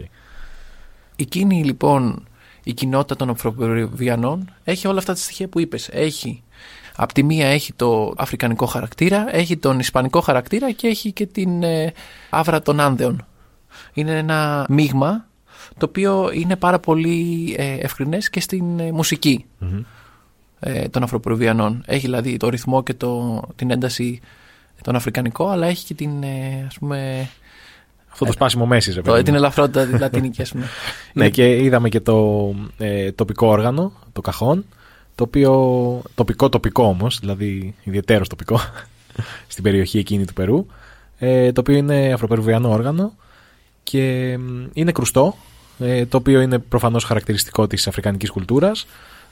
Εκείνη λοιπόν η κοινότητα των Αφροπερουβιανών έχει όλα αυτά τα στοιχεία που είπες. Έχει, απ' τη μία έχει το αφρικανικό χαρακτήρα, έχει τον ισπανικό χαρακτήρα και έχει και την ε, αύρα των Άνδεων. Είναι ένα μείγμα το οποίο είναι πάρα πολύ ε, ευκρινές και στην ε, μουσική Μμμ. ε, των Αφροπροβιανών. Έχει δηλαδή το ρυθμό και το, την ένταση τον αφρικανικό, αλλά έχει και την, ε, ας πούμε, Αυτό το σπάσιμο μέσης, ρε το, παιδί την μου. ελαφρότητα τη λατινική, ας πούμε. [laughs] Ναι, και είδαμε και το ε, τοπικό όργανο, το καχόν, το οποίο τοπικό τοπικό όμως, δηλαδή ιδιαίτερος τοπικό, [laughs] στην περιοχή εκείνη του Περού, ε, το οποίο είναι αφροπερουβιανό όργανο και μ, είναι κρουστό, ε, το οποίο είναι προφανώς χαρακτηριστικό της αφρικανικής κουλτούρας,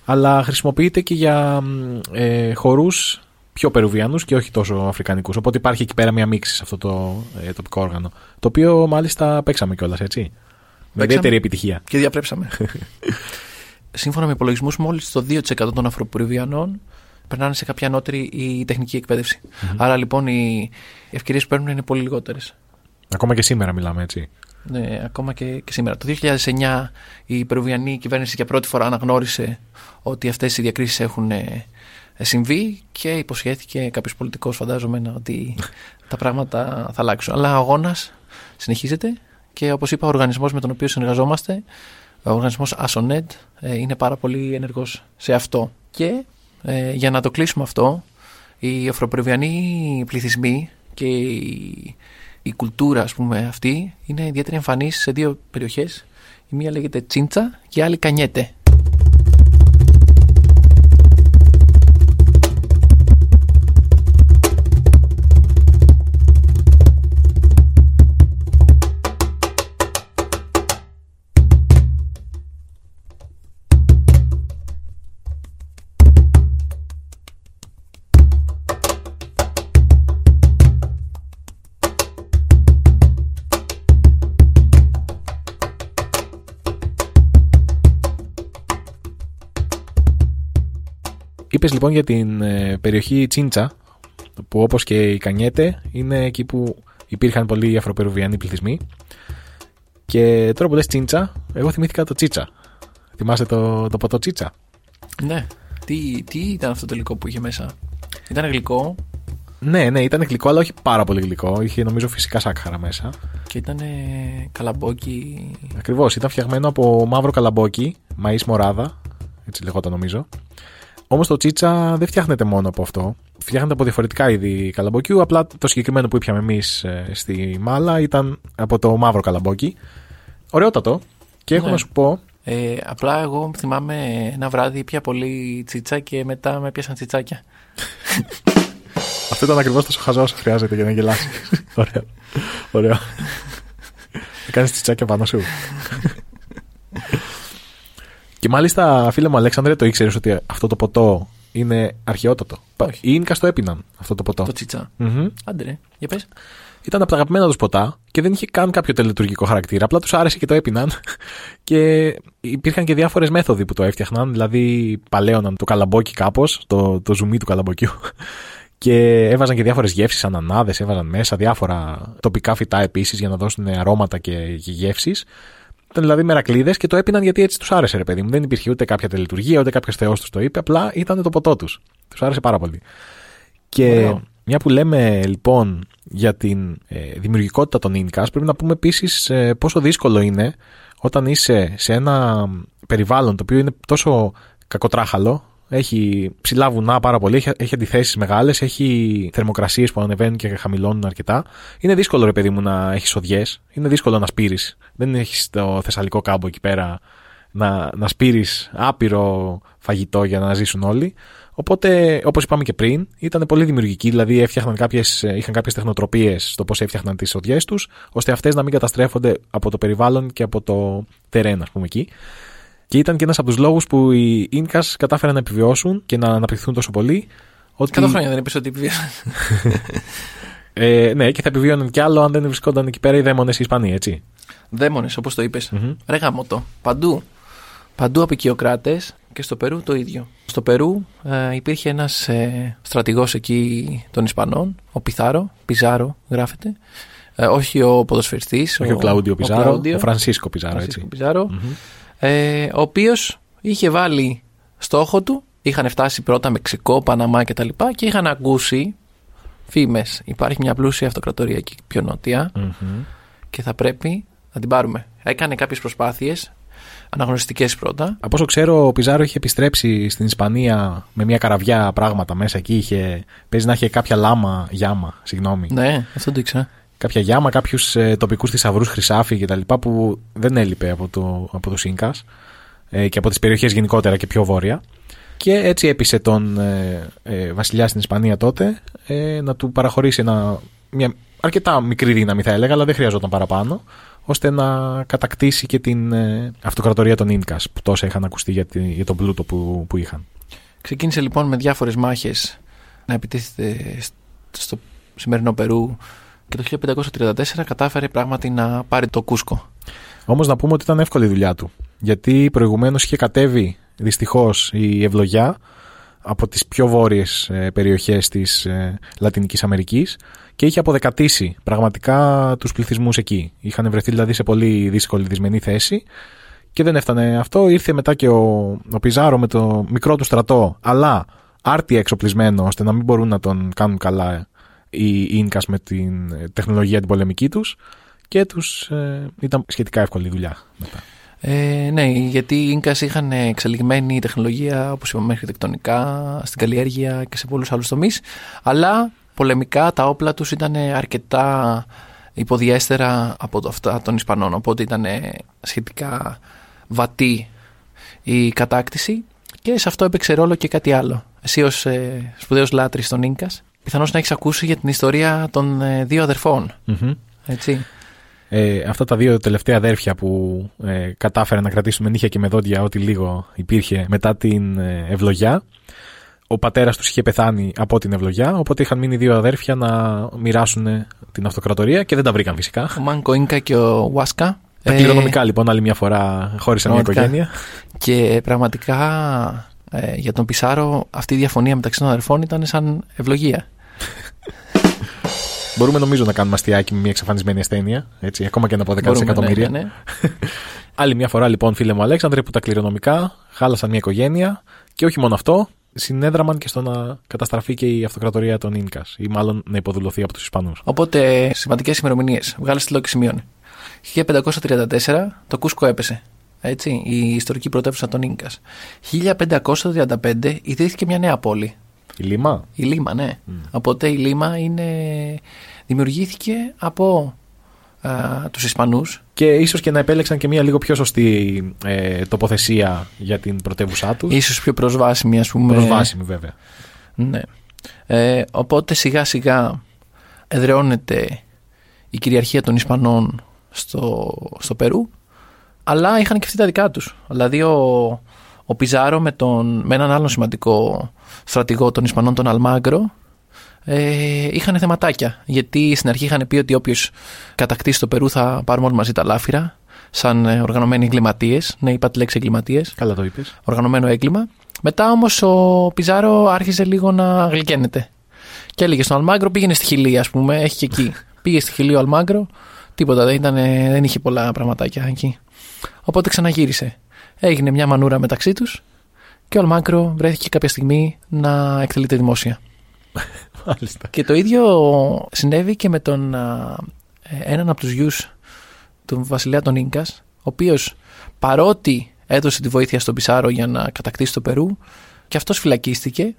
αλλά χρησιμοποιείται και για μ, ε, χορούς πιο περουβιανούς και όχι τόσο αφρικανικούς. Οπότε υπάρχει εκεί πέρα μια μίξη σε αυτό το ε, τοπικό όργανο. Το οποίο μάλιστα παίξαμε κιόλας, έτσι. Με Παίξαμε. ιδιαίτερη επιτυχία. Και διαπρέψαμε. [laughs] Σύμφωνα με υπολογισμούς, μόλις το 2% των Αφροπροβιανών περνάνε σε κάποια ανώτερη ή τεχνική εκπαίδευση. Άρα λοιπόν οι ευκαιρίες που παίρνουν είναι πολύ λιγότερες. Ακόμα και σήμερα μιλάμε έτσι. Ναι, ακόμα και, και σήμερα. Το 2009 η Περουβιανή κυβέρνηση για πρώτη φορά αναγνώρισε ότι αυτές οι διακρίσεις έχουν ε, συμβεί και υποσχέθηκε κάποιος πολιτικός φαντάζομαι να- ότι [laughs] τα πράγματα θα αλλάξουν. Αλλά ο αγώνας συνεχίζεται και όπως είπα ο οργανισμός με τον οποίο συνεργαζόμαστε, ο οργανισμός ASONED ε, είναι πάρα πολύ ενεργός σε αυτό. Και ε, για να το κλείσουμε αυτό, οι αφροπερουβιανοί πληθυσμοί και η, η κουλτούρα ας πούμε αυτή είναι ιδιαίτερα εμφανής σε δύο περιοχές. Η μία λέγεται Τσίντσα και η άλλη Κανιέτε. Είπες λοιπόν για την ε, περιοχή Τσίντσα, που όπως και η Κανιέτε είναι εκεί που υπήρχαν πολλοί Αφροπερουβιανοί πληθυσμοί. Και τώρα που λες Τσίντσα, εγώ θυμήθηκα το Τσίτσα. Θυμάσαι το, το ποτό Τσίτσα; Ναι. Τι, τι ήταν αυτό το υλικό που είχε μέσα; Ήταν γλυκό; Ναι, ναι, ήταν γλυκό, αλλά όχι πάρα πολύ γλυκό. Είχε νομίζω φυσικά σάκχαρα μέσα. και ήταν καλαμπόκι. Ακριβώς, ήταν φτιαγμένο από μαύρο καλαμπόκι, μαΐς μοράδα, έτσι λεγόταν νομίζω. Όμως το τσίτσα δεν φτιάχνεται μόνο από αυτό. Φτιάχνεται από διαφορετικά είδη καλαμπόκιου. Απλά το συγκεκριμένο που ήπιαμε εμείς στη Μάλα ήταν από το μαύρο καλαμπόκι. Ωραιότατο. Και έχω Ναι. να σου πω, Ε, απλά εγώ θυμάμαι ένα βράδυ πια πολύ τσίτσα και μετά με πιάσαν τσιτσάκια. [laughs] αυτό ήταν ακριβώς τόσο χαζό όσο χρειάζεται για να γελάσεις. [laughs] Ωραίο. Ωραίο. [laughs] Κάνεις τσιτσάκια πάνω σου. Και μάλιστα, φίλε μου Αλέξανδρε, το ήξερες ότι αυτό το ποτό είναι αρχαιότατο; Όχι. Οι Ίνκα το έπιναν αυτό το ποτό. Το τσίτσα. Μμμ. Άντε ρε, για πες. Ήταν από τα αγαπημένα τους ποτά και δεν είχε καν κάποιο τελετουργικό χαρακτήρα. Απλά τους άρεσε και το έπιναν. [laughs] και υπήρχαν και διάφορες μέθοδοι που το έφτιαχναν. Δηλαδή, παλαίωναν το καλαμπόκι κάπως, το, το ζουμί του καλαμποκιού. [laughs] Και έβαζαν και διάφορες γεύσεις, ανανάδες, έβαζαν μέσα διάφορα τοπικά φυτά επίσης για να δώσουν αρώματα και, και γεύσεις. Ήταν δηλαδή μερακλείδες και το έπιναν γιατί έτσι τους άρεσε, ρε παιδί μου. Δεν υπήρχε ούτε κάποια τελετουργία, ούτε κάποιος θεός τους το είπε. Απλά ήταν το ποτό τους. Τους άρεσε πάρα πολύ. Και Ωραίο. μια που λέμε λοιπόν για την ε, δημιουργικότητα των Ίνκας, πρέπει να πούμε επίσης ε, πόσο δύσκολο είναι όταν είσαι σε ένα περιβάλλον το οποίο είναι τόσο κακοτράχαλο, έχει ψηλά βουνά πάρα πολύ, έχει, έχει αντιθέσεις μεγάλες, έχει θερμοκρασίες που ανεβαίνουν και χαμηλώνουν αρκετά. Είναι δύσκολο ρε παιδί μου να έχεις οδιές, είναι δύσκολο να σπείρεις. Δεν έχεις το θεσσαλικό κάμπο εκεί πέρα να, να σπείρεις άπειρο φαγητό για να ζήσουν όλοι. Οπότε, όπως είπαμε και πριν, ήταν πολύ δημιουργικοί, δηλαδή έφτιαχναν κάποιες, είχαν κάποιες τεχνοτροπίες στο πώς έφτιαχναν τις οδιές τους, ώστε αυτές να μην καταστρέφονται από το περιβάλλον και από το τερέν, ας πούμε εκεί. Και ήταν και ένας από τους λόγους που οι Ίνκα κατάφεραν να επιβιώσουν και να αναπτυχθούν τόσο πολύ. Ότι, Κάτω χρόνια δεν είπες ότι επιβίωσαν. [laughs] ε, ναι, και θα επιβίωναν κι άλλο αν δεν βρισκόταν εκεί πέρα οι δαίμονες οι Ισπανοί, έτσι. Δαίμονες, όπως το είπες. Μμμ. Ρε γαμώτο. Παντού. Παντού απεικιοκράτες και στο Περού το ίδιο. Στο Περού ε, υπήρχε ένας ε, στρατηγός εκεί των Ισπανών, ο Πιθάρο, Πιζάρο γράφεται. Ε, όχι ο ποδοσφαιριστής. Όχι ο Κλαούντιο Πιζάρο, ο, Κλαούντιο. Φρανσίσκο Πιζάρο, Φρανσίσκο έτσι. Πιζάρο, ε, ο οποίος είχε βάλει στόχο του, είχαν φτάσει πρώτα Μεξικό, Παναμά κτλ. Και, και είχαν ακούσει φήμες. Υπάρχει μια πλούσια αυτοκρατορία εκεί πιο νότια Μμμ. και θα πρέπει να την πάρουμε. Έκανε κάποιες προσπάθειες, αναγνωριστικές πρώτα. Από όσο ξέρω, ο Πιζάρο είχε επιστρέψει στην Ισπανία με μια καραβιά πράγματα μέσα εκεί. Είχε, παίζει να είχε κάποια λάμα, γιάμα, συγγνώμη. Ναι, αυτό το ήξερα. Κάποια γιάμα, κάποιους ε, τοπικούς θησαυρούς, χρυσάφι κτλ. που δεν έλειπε από, το, από του Ίνκα ε, και από τις περιοχές γενικότερα και πιο βόρεια. Και έτσι έπεισε τον ε, ε, βασιλιά στην Ισπανία τότε ε, να του παραχωρήσει ένα, μια αρκετά μικρή δύναμη, θα έλεγα, αλλά δεν χρειαζόταν παραπάνω, ώστε να κατακτήσει και την ε, αυτοκρατορία των Ίνκας που τόσα είχαν ακουστεί για, τη- για τον πλούτο που, που είχαν. Ξεκίνησε λοιπόν με διάφορες μάχες να επιτίθεται σ- στο σημερινό Περού και το 1534 κατάφερε πράγματι να πάρει το Κούσκο. Όμως να πούμε ότι ήταν εύκολη η δουλειά του. Γιατί προηγουμένως είχε κατέβει δυστυχώς η ευλογιά από τις πιο βόρειες περιοχές της Λατινικής Αμερικής και είχε αποδεκατήσει πραγματικά τους πληθυσμούς εκεί. Είχαν βρεθεί δηλαδή σε πολύ δύσκολη δυσμενή θέση και δεν έφτανε αυτό. Ήρθε μετά και ο, ο Πιζάρο με το μικρό του στρατό, αλλά άρτια εξοπλισμένο ώστε να μην μπορούν να τον κάνουν καλά οι Ίνκας με την ε, τεχνολογία την πολεμική τους και τους ε, ήταν σχετικά εύκολη η δουλειά μετά. Ε, ναι, γιατί οι Ίνκας είχαν εξελιγμένη τεχνολογία, όπως είπαμε, αρχιτεκτονικά, στην καλλιέργεια και σε πολλούς άλλους τομείς, αλλά πολεμικά τα όπλα τους ήταν αρκετά υποδιέστερα από το- αυτά των Ισπανών, οπότε ήταν σχετικά βατή η κατάκτηση και σε αυτό έπαιξε ρόλο και κάτι άλλο. Εσύ ως ε, σπουδαίος λάτρης των Ίνκας, πιθανώς να έχεις ακούσει για την ιστορία των ε, δύο αδερφών, Μμμ. έτσι. Ε, αυτά τα δύο τελευταία αδέρφια που ε, κατάφεραν να κρατήσουν με νύχια και με δόντια ό,τι λίγο υπήρχε μετά την ε, ευλογιά. Ο πατέρας τους είχε πεθάνει από την ευλογιά, οπότε είχαν μείνει δύο αδέρφια να μοιράσουν την αυτοκρατορία και δεν τα βρήκαν φυσικά. Ο Μάνκο Ίνκα και ο Βάσκα. Τα Ε, κληρονομικά λοιπόν άλλη μια φορά χώρισαν μια πραγματικά. οικογένεια. Και πραγματικά Ε, για τον Πισάρο αυτή η διαφωνία μεταξύ των αδερφών ήταν σαν ευλογία. [laughs] Μπορούμε νομίζω να κάνουμε αστιάκι με μια εξαφανισμένη ασθένεια. Έτσι, ακόμα και να πω 10 Μπορούμε, εκατομμύρια. ναι, ναι. [laughs] Άλλη μια φορά λοιπόν, φίλε μου Αλέξανδρε, που τα κληρονομικά χάλασαν μια οικογένεια και όχι μόνο αυτό, συνέδραμαν και στο να καταστραφεί και η αυτοκρατορία των νκα, ή μάλλον να υποδουλωθεί από τους Ισπανούς. Οπότε σημαντικές ημερομηνίες. Βγάλε στυλό και σημειώνει. 1534 το Κούσκο έπεσε. Έτσι, η ιστορική πρωτεύουσα των νκα. 1535 ιδρύθηκε μια νέα πόλη. Η Λίμα; Η Λίμα, ναι. Οπότε η Λίμα είναι... δημιουργήθηκε από α, τους Ισπανούς. Και ίσως και να επέλεξαν και μια λίγο πιο σωστή ε, τοποθεσία για την πρωτεύουσά τους. Ίσως πιο προσβάσιμη, ας πούμε. Προσβάσιμη βέβαια. Ναι. Ε, οπότε σιγά σιγά εδραιώνεται η κυριαρχία των Ισπανών στο, στο Περού, αλλά είχαν και αυτοί τα δικά τους. Δηλαδή ο, ο Πιζάρο με, τον, με έναν άλλον σημαντικό στρατηγό των Ισπανών, τον Αλμάγκρο, ε, είχαν θεματάκια. Γιατί στην αρχή είχαν πει ότι όποιος κατακτήσει το Περού θα πάρουμε όλοι μαζί τα λάφυρα, σαν ε, οργανωμένοι εγκληματίες. Ναι, είπα τη λέξη εγκληματίες Καλά το είπες. οργανωμένο έγκλημα. Μετά όμως ο Πιζάρο άρχισε λίγο να γλυκαίνεται. Και έλεγε στον Αλμάγκρο, πήγαινε στη Χιλή, ας πούμε, έχει και εκεί. [laughs] Πήγε στη Χιλή ο Αλμάγκρο, τίποτα, δεν, ήταν, δεν είχε πολλά πραγματάκια εκεί. Οπότε ξαναγύρισε. Έγινε μια μανούρα μεταξύ τους και ο Αλμάγκρο βρέθηκε κάποια στιγμή να εκτελείται δημόσια. [laughs] Μάλιστα. Και το ίδιο συνέβη και με τον α, ε, έναν από τους γιους του βασιλέα των Ίνκας, ο οποίος παρότι έδωσε τη βοήθεια στον Πισάρο για να κατακτήσει το Περού και αυτός φυλακίστηκε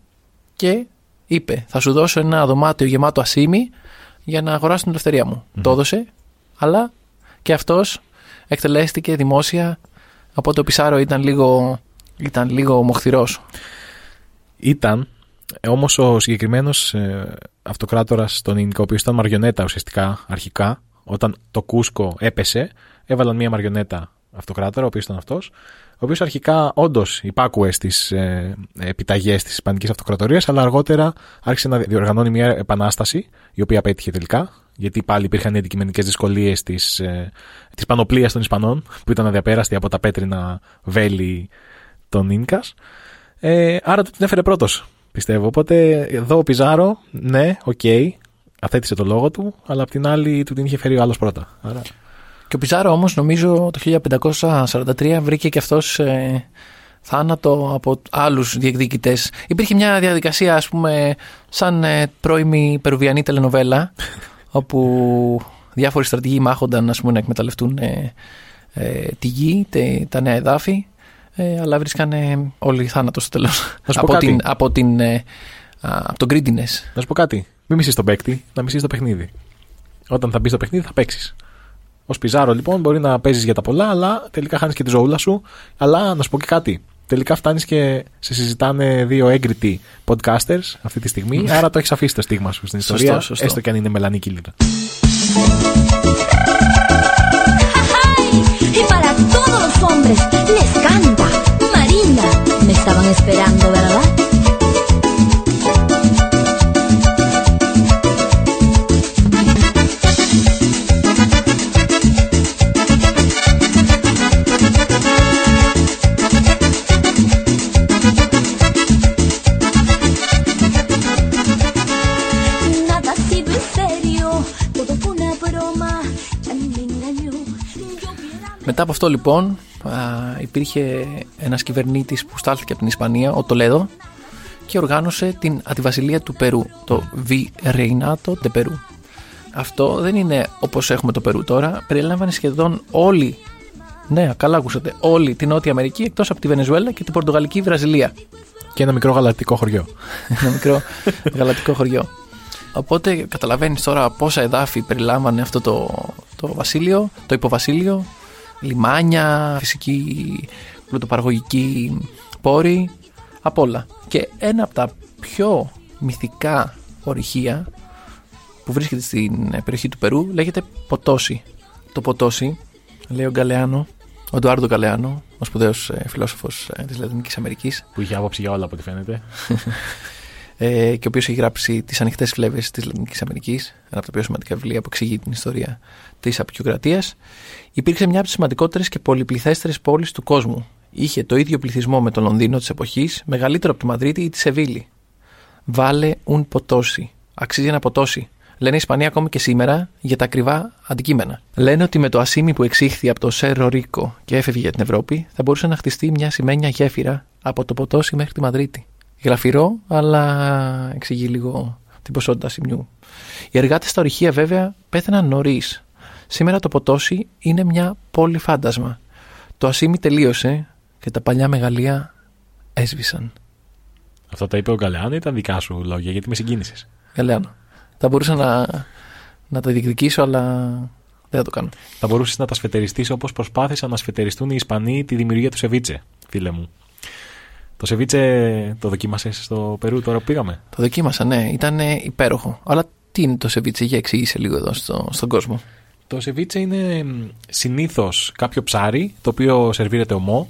και είπε θα σου δώσω ένα δωμάτιο γεμάτο ασίμι για να αγοράσω την ελευθερία μου. Το έδωσε, αλλά και αυτός εκτελέστηκε δημόσια οπότε ο Πισάρο ήταν λίγο, ήταν λίγο μοχθηρός. Ήταν όμως ο συγκεκριμένος ε, αυτοκράτορας των Ινκα, ο οποίο ήταν μαριονέτα ουσιαστικά αρχικά, όταν το Κούσκο έπεσε, έβαλαν μία μαριονέτα αυτοκράτορα, ο οποίος ήταν αυτός, ο οποίος αρχικά όντως υπάκουε στις ε, επιταγές της Ισπανικής Αυτοκρατορίας, αλλά αργότερα άρχισε να διοργανώνει μια επανάσταση, η οποία πέτυχε τελικά, γιατί πάλι υπήρχαν οι αντικειμενικές δυσκολίες της ε, της πανοπλίας των Ισπανών, που ήταν αδιαπέραστη από τα πέτρινα βέλη των Ίνκας. Ε, άρα του την έφερε πρώτος, πιστεύω. Οπότε εδώ ο Πιζάρο, ναι, οκ, αθέτησε το λόγο του, αλλά απ' την άλλη του την είχε φέρει ο άλλος πρώτα. Άρα, Και ο Πιζάρο όμως νομίζω το 1543 βρήκε και αυτός ε, θάνατο από άλλους διεκδικητές. Υπήρχε μια διαδικασία ας πούμε σαν ε, πρώιμη περουβιανή τελενοβέλα όπου διάφοροι στρατηγοί μάχονταν ας πούμε, να εκμεταλλευτούν ε, ε, τη γη, τε- τα νέα εδάφη ε, αλλά βρίσκανε όλοι θάνατο στο τέλος Να σου πω από, κάτι. την, από, την, ε, α, από τον greediness. να σου πω κάτι. Μην μισείς τον παίκτη, να μισείς το παιχνίδι. Όταν θα μπεις στο παιχνίδι θα παίξεις. Ω Πιζάρο λοιπόν μπορεί να παίζεις για τα πολλά, αλλά τελικά χάνεις και τη ζωούλα σου. Αλλά να σου πω και κάτι. Τελικά φτάνει και σε συζητάνε δύο έγκριτοι podcasters αυτή τη στιγμή. άρα το έχει αφήσει το στίγμα σου στην Σωστό, ιστορία. σωστό. Έστω και αν είναι μελανή κύλινα. Y para todos los hombres les canta. Marina, me estaban esperando, ¿verdad? Μετά από αυτό λοιπόν α, υπήρχε ένας κυβερνήτης που στάλθηκε από την Ισπανία, ο Τολέδο και οργάνωσε την αντιβασιλεία του Περού, το Virreinato de Περού. Αυτό δεν είναι όπως έχουμε το Περού τώρα, περιλάμβανε σχεδόν όλη, ναι καλά ακούσατε, όλη την Νότια Αμερική εκτός από τη Βενεζουέλα και την Πορτογαλική Βραζιλία. Και ένα μικρό γαλακτικό χωριό. [laughs] Ένα μικρό γαλατικό χωριό. Οπότε καταλαβαίνεις τώρα πόσα εδάφη περιλάμβανε αυτό το, το βασίλειο, το υποβασίλειο, λιμάνια, φυσική πλουτοπαραγωγική πόρη, απ' όλα. Και ένα από τα πιο μυθικά ορυχεία που βρίσκεται στην ε, περιοχή του Περού λέγεται Ποτόσι. Το Ποτόσι, λέει ο Γκαλεάνο, ο Εντουάρντο Γκαλεάνο, ο σπουδαίος ε, φιλόσοφος ε, της Λατινικής Αμερικής, Που είχε άποψη για όλα από ό,τι φαίνεται. [laughs] ε, και ο οποίος έχει γράψει Τις Ανοιχτές Φλέβες της Λατινικής Αμερικής, ένα από τα πιο σημαντικά βιβλία που εξηγεί την ιστορία της απεικιοκρατίας. Υπήρξε μια από τις σημαντικότερες και πολυπληθέστερες πόλεις του κόσμου. είχε το ίδιο πληθυσμό με το Λονδίνο της εποχής, μεγαλύτερο από τη Μαδρίτη ή τη Σεβίλη. Βάλε ουν ποτόσι. Αξίζει ένα ποτόσι. Λένε οι Ισπανοί ακόμη και σήμερα για τα ακριβά αντικείμενα. Λένε ότι με το ασίμι που εξήχθη από το Σέρο Ρίκο και έφευγε για την Ευρώπη, θα μπορούσε να χτιστεί μια σημαίνια γέφυρα από το ποτόσι μέχρι τη Μαδρίτη. Γραφειρό, αλλά εξηγεί λίγο την ποσότητα σημειού. Οι εργάτες στα ορυχεία βέβαια πέθαναν νωρίς. Σήμερα το ποτόσι είναι μια πόλη φάντασμα. Το ασίμι τελείωσε και τα παλιά μεγαλεία έσβησαν. Αυτό τα είπε ο Γκαλεάν ή ήταν δικά σου λόγια, γιατί με συγκίνησες; Γαλεάνο. Θα μπορούσα να, να τα διεκδικήσω, αλλά δεν θα το κάνω. Θα μπορούσες να τα σφετεριστείς όπως προσπάθησαν να σφετεριστούν οι Ισπανοί τη δημιουργία του σεβίτσε, φίλε μου. Το σεβίτσε το δοκίμασες στο Περού τώρα που πήγαμε; Το δοκίμασα, ναι, ήταν υπέροχο. Αλλά τι είναι το σεβίτσε, για εξήγησε λίγο εδώ στο, στον κόσμο. Το σεβίτσε είναι συνήθως κάποιο ψάρι το οποίο σερβίρεται ομό.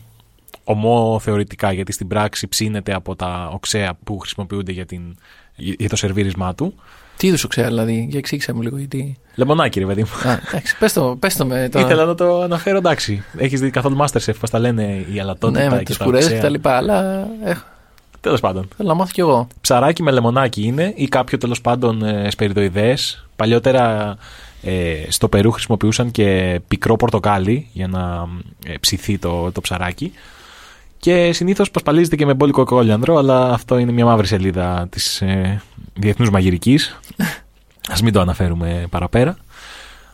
Ομό θεωρητικά γιατί στην πράξη ψήνεται από τα οξέα που χρησιμοποιούνται για, την, για το σερβίρισμά του. Τι είδους ξέρω, δηλαδή, για εξήγησε μου λίγο γιατί. Λεμονάκι, ρε παιδί μου. Α, εντάξει, πες το, πες το με το. Ήθελα να το αναφέρω, εντάξει. Έχεις δει καθόλου Masterchef, πώς τα λένε οι αλατότητα ναι, με και τις τα κουρές οξέα; και τα λοιπά, αλλά έχω, Τέλος πάντων. θέλω να μάθω κι εγώ. Ψαράκι με λεμονάκι είναι ή κάποιο τέλος πάντων ε, σπεριδοειδές. Παλιότερα ε, στο Περού χρησιμοποιούσαν και πικρό πορτοκάλι για να ε, ψηθεί το, το ψαράκι. Και συνήθως πασπαλίζεται και με μπόλικο κόλιανδρο, αλλά αυτό είναι μια μαύρη σελίδα της ε, διεθνούς μαγειρικής. [laughs] Α μην το αναφέρουμε παραπέρα.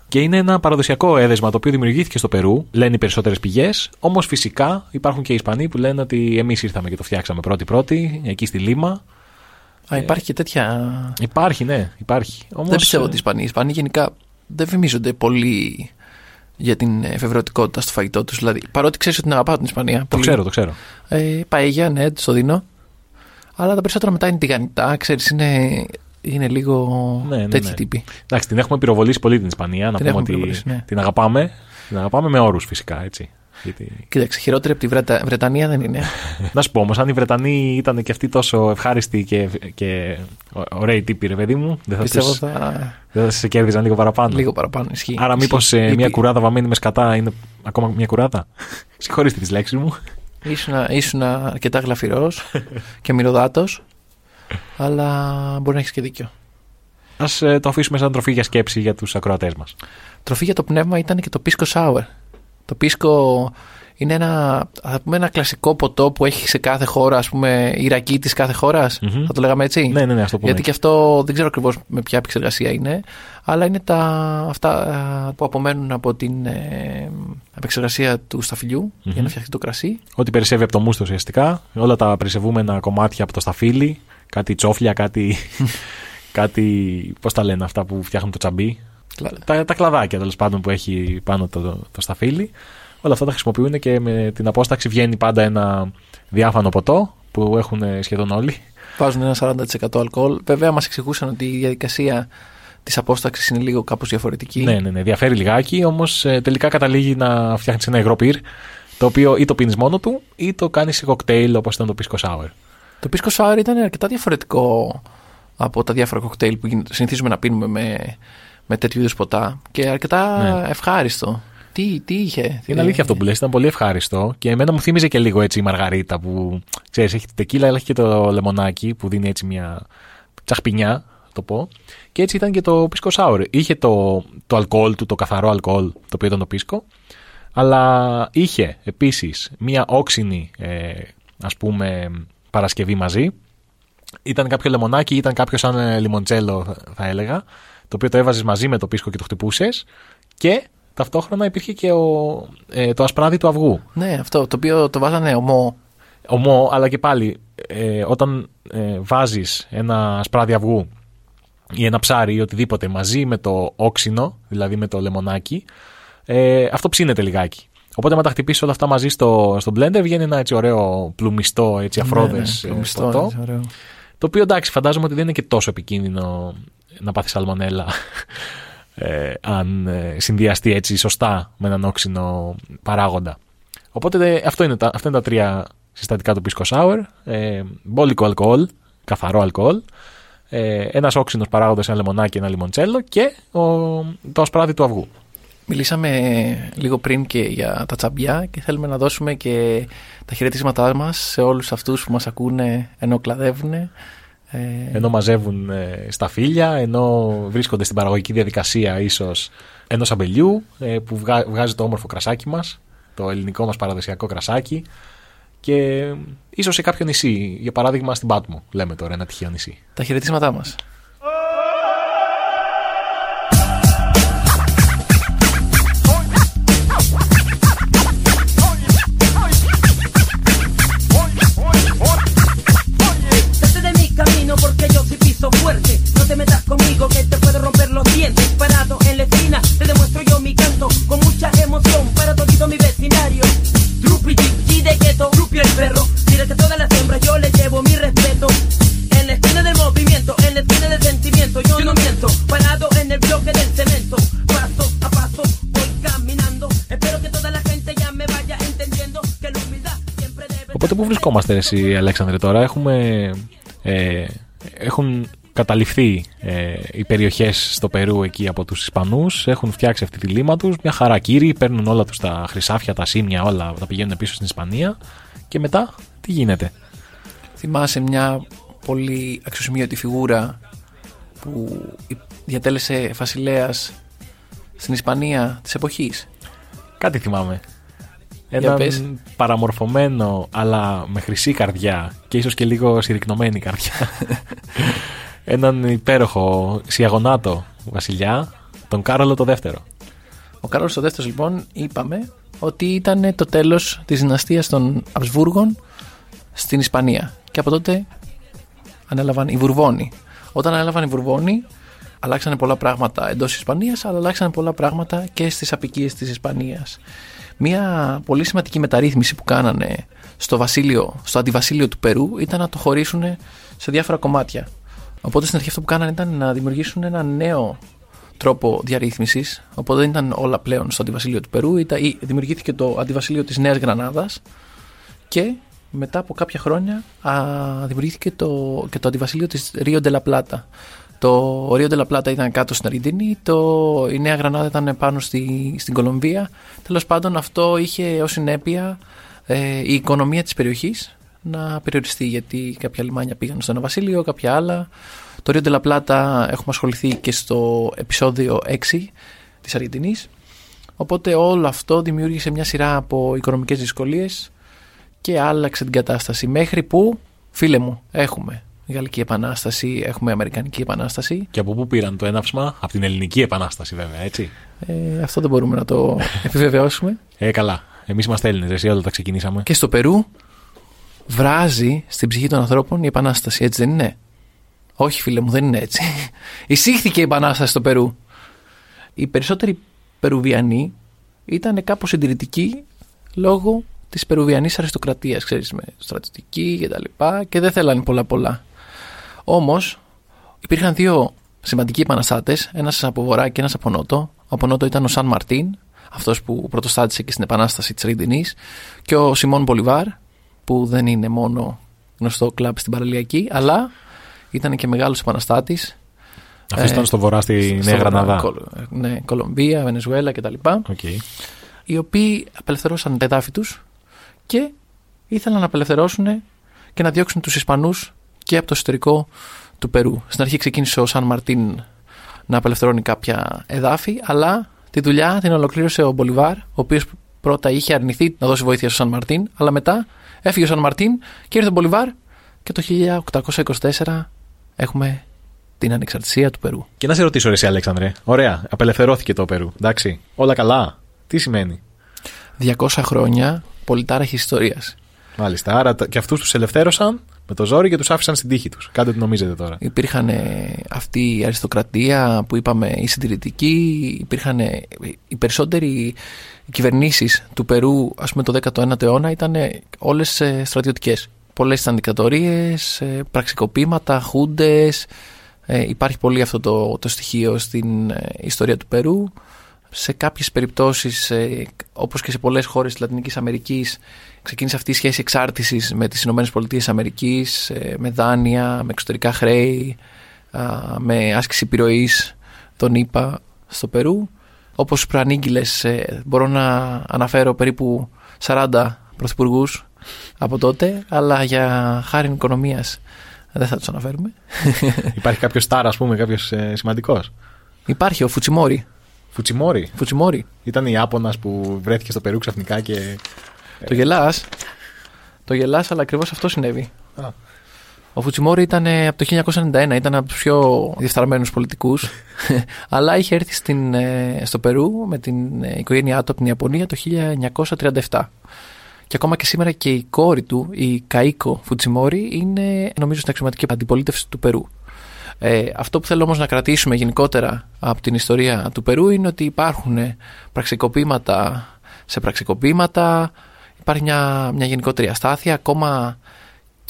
Και είναι ένα παραδοσιακό έδεσμα το οποίο δημιουργήθηκε στο Περού, λένε οι περισσότερες πηγές. Όμως φυσικά υπάρχουν και οι Ισπανοί που λένε ότι εμείς ήρθαμε και το φτιάξαμε πρώτη-πρώτη, εκεί στη Λίμα. Α, υπάρχει και τέτοια. Υπάρχει, ναι, υπάρχει. Όμως, δεν πιστεύω ε, ότι οι Ισπανοί. Οι Ισπανοί γενικά δεν φημίζονται πολύ για την εφευρετικότητα στο φαγητό τους. Δηλαδή, παρότι ξέρεις ότι την αγαπάω την Ισπανία. Το πολύ. ξέρω, το ξέρω. Ε, παέγια, ναι, στο δίνω. Αλλά τα περισσότερα μετά είναι τηγανιτά, ξέρεις, είναι, είναι λίγο Ναι, ναι, τέτοιοι ναι. τύποι. Εντάξει, την έχουμε πυροβολήσει πολύ την Ισπανία. Να Την πούμε έχουμε ότι πυροβολήσει, ναι. την αγαπάμε. Την αγαπάμε με όρους φυσικά, έτσι. Γιατί... Κοίταξε, χειρότερη από τη Βρετα... Βρετανία δεν είναι. [laughs] να σου πω όμως, αν οι Βρετανοί ήταν και αυτοί τόσο ευχάριστοι και, και ω- ωραίοι τύποι, ρε παιδί μου, δεν θα, Πιστεύω τους, θα. δεν θα σε κέρδιζαν λίγο παραπάνω. λίγο παραπάνω ισχύει. Άρα, μήπως Ισχύει. μια Είπε- κουράδα βαμμένη με σκατά είναι ακόμα μια κουράδα; [laughs] Συγχωρήστε τις λέξεις μου. Ήσουνα, ήσουνα αρκετά γλαφυρός [laughs] και μυρωδάτος. Αλλά μπορεί να έχεις και δίκιο. Α το αφήσουμε σαν τροφή για σκέψη για τους ακροατές μας. Τροφή για το πνεύμα ήταν και το πίσκο sour. Το πίσκο είναι ένα, θα πούμε, ένα κλασικό ποτό που έχει σε κάθε χώρα, ας πούμε, η ρακή της κάθε χώρας; Μμμ. Θα το λέγαμε έτσι; Ναι, ναι, ναι, ας το πούμε. Γιατί και αυτό δεν ξέρω ακριβώς με ποια επεξεργασία είναι, αλλά είναι τα, αυτά α, που απομένουν από την ε, επεξεργασία του σταφυλιου για Μμμ. να φτιαχτεί το κρασί. Ό,τι περισσεύει από το μούστο ουσιαστικά. Όλα τα περισσευούμενα κομμάτια από το σταφύλι. Κάτι τσόφλια, κάτι. [laughs] κάτι Πώς τα λένε αυτά που φτιάχνουν το τσαμπί. Τα, τα κλαδάκια τέλος πάντων που έχει πάνω το, το σταφύλι. Όλα αυτά τα χρησιμοποιούν και με την απόσταξη βγαίνει πάντα ένα διάφανο ποτό που έχουν σχεδόν όλοι. Βάζουν ένα 40% αλκοόλ. Βέβαια, μας εξηγούσαν ότι η διαδικασία της απόσταξης είναι λίγο κάπως διαφορετική. Ναι, ναι, ναι, διαφέρει λιγάκι, όμως τελικά καταλήγει να φτιάχνεις ένα υγρό πυρ. Το οποίο ή το πίνεις μόνο του ή το κάνεις σε κοκτέιλ όπως ήταν το Pisco Sour. Το πίσκο sour ήταν αρκετά διαφορετικό από τα διάφορα κοκτέιλ που γίν- συνηθίζουμε να πίνουμε με, με τέτοιου είδους ποτά και αρκετά Ναι. ευχάριστο. Τι, τι είχε. Είναι αλήθεια αυτό που λες, ήταν πολύ ευχάριστο και εμένα μου θύμιζε και λίγο έτσι η μαργαρίτα που ξέρεις έχει την τεκίλα αλλά έχει και το λεμονάκι που δίνει έτσι μια τσαχπινιά το πω και έτσι ήταν και το πίσκο sour. Είχε το, το αλκοόλ του, το καθαρό αλκοόλ το οποίο ήταν το πίσκο αλλά είχε επίσης μια όξινη ε, ας πούμε παρασκευή μαζί ήταν κάποιο λεμονάκι, ήταν κάποιο σαν ε, λιμοντσέλο θα- θα έλεγα το οποίο το έβαζες μαζί με το πίσκο και το χτυπούσες και ταυτόχρονα υπήρχε και ο, ε, το ασπράδι του αυγού. Ναι, αυτό το οποίο το βάζανε ομό. Ομό, αλλά και πάλι ε, όταν ε, βάζεις ένα ασπράδι αυγού ή ένα ψάρι ή οτιδήποτε μαζί με το όξινο, δηλαδή με το λεμονάκι, ε, αυτό ψήνεται λιγάκι. Οπότε, άμα τα χτυπήσεις όλα αυτά μαζί στο, στο blender, βγαίνει ένα έτσι ωραίο πλουμιστό, έτσι αφρόδες Ναι, ε, ναι, μισθό, ποτό. έτσι, ωραίο. Το οποίο εντάξει, φαντάζομαι ότι δεν είναι και τόσο επικίνδυνο να πάθεις σαλμονέλα ε, αν ε, συνδυαστεί έτσι σωστά με έναν όξινο παράγοντα. Οπότε δε, αυτό είναι τα, αυτά είναι τα τρία συστατικά του Pisco Sour. Ε, μπόλικο αλκοόλ, καθαρό αλκοόλ, ε, ένας όξινος παράγοντας, ένα λεμονάκι, ένα λιμοντσέλο και ο, το ασπράδι του αυγού. Μιλήσαμε λίγο πριν και για τα τσαμπιά και θέλουμε να δώσουμε και τα χαιρετίσματά μας σε όλους αυτούς που μας ακούνε ενώ κλαδεύουν. Ε, Ενώ μαζεύουν ε, στα φίλια, ενώ βρίσκονται στην παραγωγική διαδικασία ίσως ενός αμπελιού ε, που βγα- βγάζει το όμορφο κρασάκι μας, το ελληνικό μας παραδοσιακό κρασάκι και ε, ίσως σε κάποιο νησί, για παράδειγμα στην Πάτμο, λέμε τώρα ένα τυχαίο νησί. τα χαιρετίσματά μας. esquina, te demuestro yo mi canto con mucha emoción para todito mi vecindario. Drupi G de gueto, Drupi el perro. Mira que todas las hembras yo le llevo mi respeto. En la esquina del movimiento, en la esquina del sentimiento, yo no miento. Parado en el bloque del cemento, paso a paso voy caminando. Espero que toda la gente ya me vaya entendiendo que la humildad siempre debe. Οπότε πού βρισκόμαστε εσύ Αλέξανδρε τώρα, έχουμε, ε, έχουν καταληφθεί ε, οι περιοχές στο Περού εκεί από τους Ισπανούς, έχουν φτιάξει αυτή τη λίμα τους, μια χαρά κύριοι, παίρνουν όλα τους τα χρυσάφια, τα σήμια, όλα τα πηγαίνουν πίσω στην Ισπανία και μετά τι γίνεται; Θυμάσαι μια πολύ αξιοσημείωτη φιγούρα που διατέλεσε φασιλέας στην Ισπανία της εποχής; Κάτι θυμάμαι. Για Έναν πες. παραμορφωμένο αλλά με χρυσή καρδιά και ίσως και λίγο συρρυκνωμένη καρδιά. [laughs] Έναν υπέροχο σιαγονάτο βασιλιά, τον Κάρολο το δεύτερο. Ο Κάρολος ο δεύτερος λοιπόν είπαμε ότι ήταν το τέλος της δυναστείας των Αψβούργων στην Ισπανία και από τότε ανέλαβαν οι Βουρβόνοι. Όταν ανέλαβαν οι Βουρβόνοι αλλάξανε πολλά πράγματα εντός της Ισπανίας αλλά αλλάξανε πολλά πράγματα και στις απικίες της Ισπανίας. Μία πολύ σημαντική μεταρρύθμιση που κάνανε στο, βασίλειο, στο αντιβασίλειο του Περού ήταν να το χωρίσουν σε διάφορα κομμάτια. Οπότε στην αρχή αυτό που κάνανε ήταν να δημιουργήσουν ένα νέο τρόπο διαρρύθμισης. Οπότε δεν ήταν όλα πλέον στο αντιβασίλειο του Περού. Ήταν, ή δημιουργήθηκε το αντιβασίλειο της Νέας Γρανάδας και μετά από κάποια χρόνια α, δημιουργήθηκε το, και το αντιβασίλειο της Ρίο Ντελα Πλάτα. Το Ρίο Ντελα Πλάτα ήταν κάτω στην Αργεντινή, το, η Νέα Γρανάδα ήταν πάνω στη, στην Κολομβία. Τέλος πάντων, αυτό είχε ως συνέπεια ε, η οικονομία της περιοχής να περιοριστεί γιατί κάποια λιμάνια πήγαν στο ένα βασίλειο, κάποια άλλα. Το Rio de la Plata έχουμε ασχοληθεί και στο επεισόδιο 6 της Αργεντινής. Οπότε όλο αυτό δημιούργησε μια σειρά από οικονομικές δυσκολίες και άλλαξε την κατάσταση. Μέχρι που, φίλε μου, έχουμε Γαλλική Επανάσταση, έχουμε Αμερικανική Επανάσταση. Και από πού πήραν το έναυσμα, από την Ελληνική Επανάσταση βέβαια, έτσι. Ε, αυτό δεν μπορούμε να το [laughs] επιβεβαιώσουμε. Ε, καλά. Εμείς είμαστε Έλληνες, εσύ όλα τα ξεκινήσαμε. Και στο Περού βράζει στην ψυχή των ανθρώπων η Επανάσταση, έτσι δεν είναι; Όχι, φίλε μου, δεν είναι έτσι. [laughs] Εισήχθηκε η Επανάσταση στο Περού. Οι περισσότεροι Περουβιανοί ήταν κάπως συντηρητικοί λόγω της Περουβιανής αριστοκρατίας, ξέρεις, με στρατιωτική και τα λοιπά και δεν θέλανε πολλά πολλά. Όμως υπήρχαν δύο σημαντικοί επαναστάτες, ένας από βορρά και ένας από νότο. Ο από νότο ήταν ο Σαν Μαρτίν, αυτός που πρωτοστάτησε και στην Επανάσταση της Ριντινής και ο Σιμών Μπολιβάρ, που δεν είναι μόνο γνωστό κλαμπ στην παραλιακή, αλλά ήταν και μεγάλος επαναστάτης Αυτό Ε, ήταν στο βορρά στη στο Νέα βορρά, Γραναδά. Κολ- ναι, Κολομβία, Βενεζουέλα κτλ. Οκ. Οι οποίοι απελευθερώσαν τα εδάφη τους και ήθελαν να απελευθερώσουν και να διώξουν τους Ισπανούς και από το εσωτερικό του Περού. Στην αρχή ξεκίνησε ο Σαν Μαρτίν να απελευθερώνει κάποια εδάφη, αλλά τη δουλειά την ολοκλήρωσε ο Μπολιβάρ, ο οποίος πρώτα είχε αρνηθεί να δώσει βοήθεια στο Σαν Μαρτίν, αλλά μετά έφυγε ο Σαν Μαρτίν και ήρθε ο Μπολιβάρ και το 1824 έχουμε την ανεξαρτησία του Περού. Και να σε ρωτήσω, ρε, εσύ, Αλέξανδρε. Ωραία, απελευθερώθηκε το Περού. Εντάξει. Όλα καλά. Τι σημαίνει; 200 χρόνια πολυτάραχης ιστορίας. Μάλιστα. Άρα τα- και αυτούς τους ελευθέρωσαν με το ζόρι και τους άφησαν στην τύχη τους. Κάντε τι νομίζετε τώρα. Υπήρχαν ε, αυτή η αριστοκρατία που είπαμε οι συντηρητικοί, υπήρχαν ε, οι περισσότεροι κυβερνήσεις του Περού ας πούμε το 19ο αιώνα ήταν ε, όλες ε, στρατιωτικές. Πολλές ήταν δικτατορίες, ε, πραξικοπήματα, χούντες, ε, υπάρχει πολύ αυτό το, το στοιχείο στην ε, ιστορία του Περού. Σε κάποιες περιπτώσεις, ε, όπως και σε πολλές χώρες της Λατινικής Αμερικής, ξεκίνησε αυτή η σχέση εξάρτησης με τις Ηνωμένες Πολιτείες Αμερικής, ε, με δάνεια, με εξωτερικά χρέη, α, με άσκηση επιρροής των ΗΠΑ στο Περού. Όπως προανήγγειλες ε, μπορώ να αναφέρω περίπου 40 πρωθυπουργούς από τότε, αλλά για χάρη οικονομίας δεν θα τους αναφέρουμε. [laughs] Υπάρχει κάποιος στάρα, ας πούμε, κάποιος ε, σημαντικός; Υπάρχει ο Φουτσιμόρι. Φουτσιμόρι. Φουτσιμόρι. Ήταν η Ιάπωνα που βρέθηκε στο Περού ξαφνικά και. Το γελάς. Το γελάς, αλλά ακριβώς αυτό συνέβη. Α. Ο Φουτσιμόρι ήταν ε, από το 1991, ήταν από τους πιο διεφθαρμένους πολιτικούς. [laughs] αλλά είχε έρθει στην, ε, στο Περού με την ε, οικογένειά του από την Ιαπωνία το 1937. Και ακόμα και σήμερα και η κόρη του, η Καΐκο Φουτσιμόρι, είναι νομίζω στην αξιωματική αντιπολίτευση του Περού. Ε, αυτό που θέλω όμως να κρατήσουμε γενικότερα από την ιστορία του Περού είναι ότι υπάρχουν πραξικοπήματα σε πραξικοπήματα, υπάρχει μια, μια γενικότερη αστάθεια, ακόμα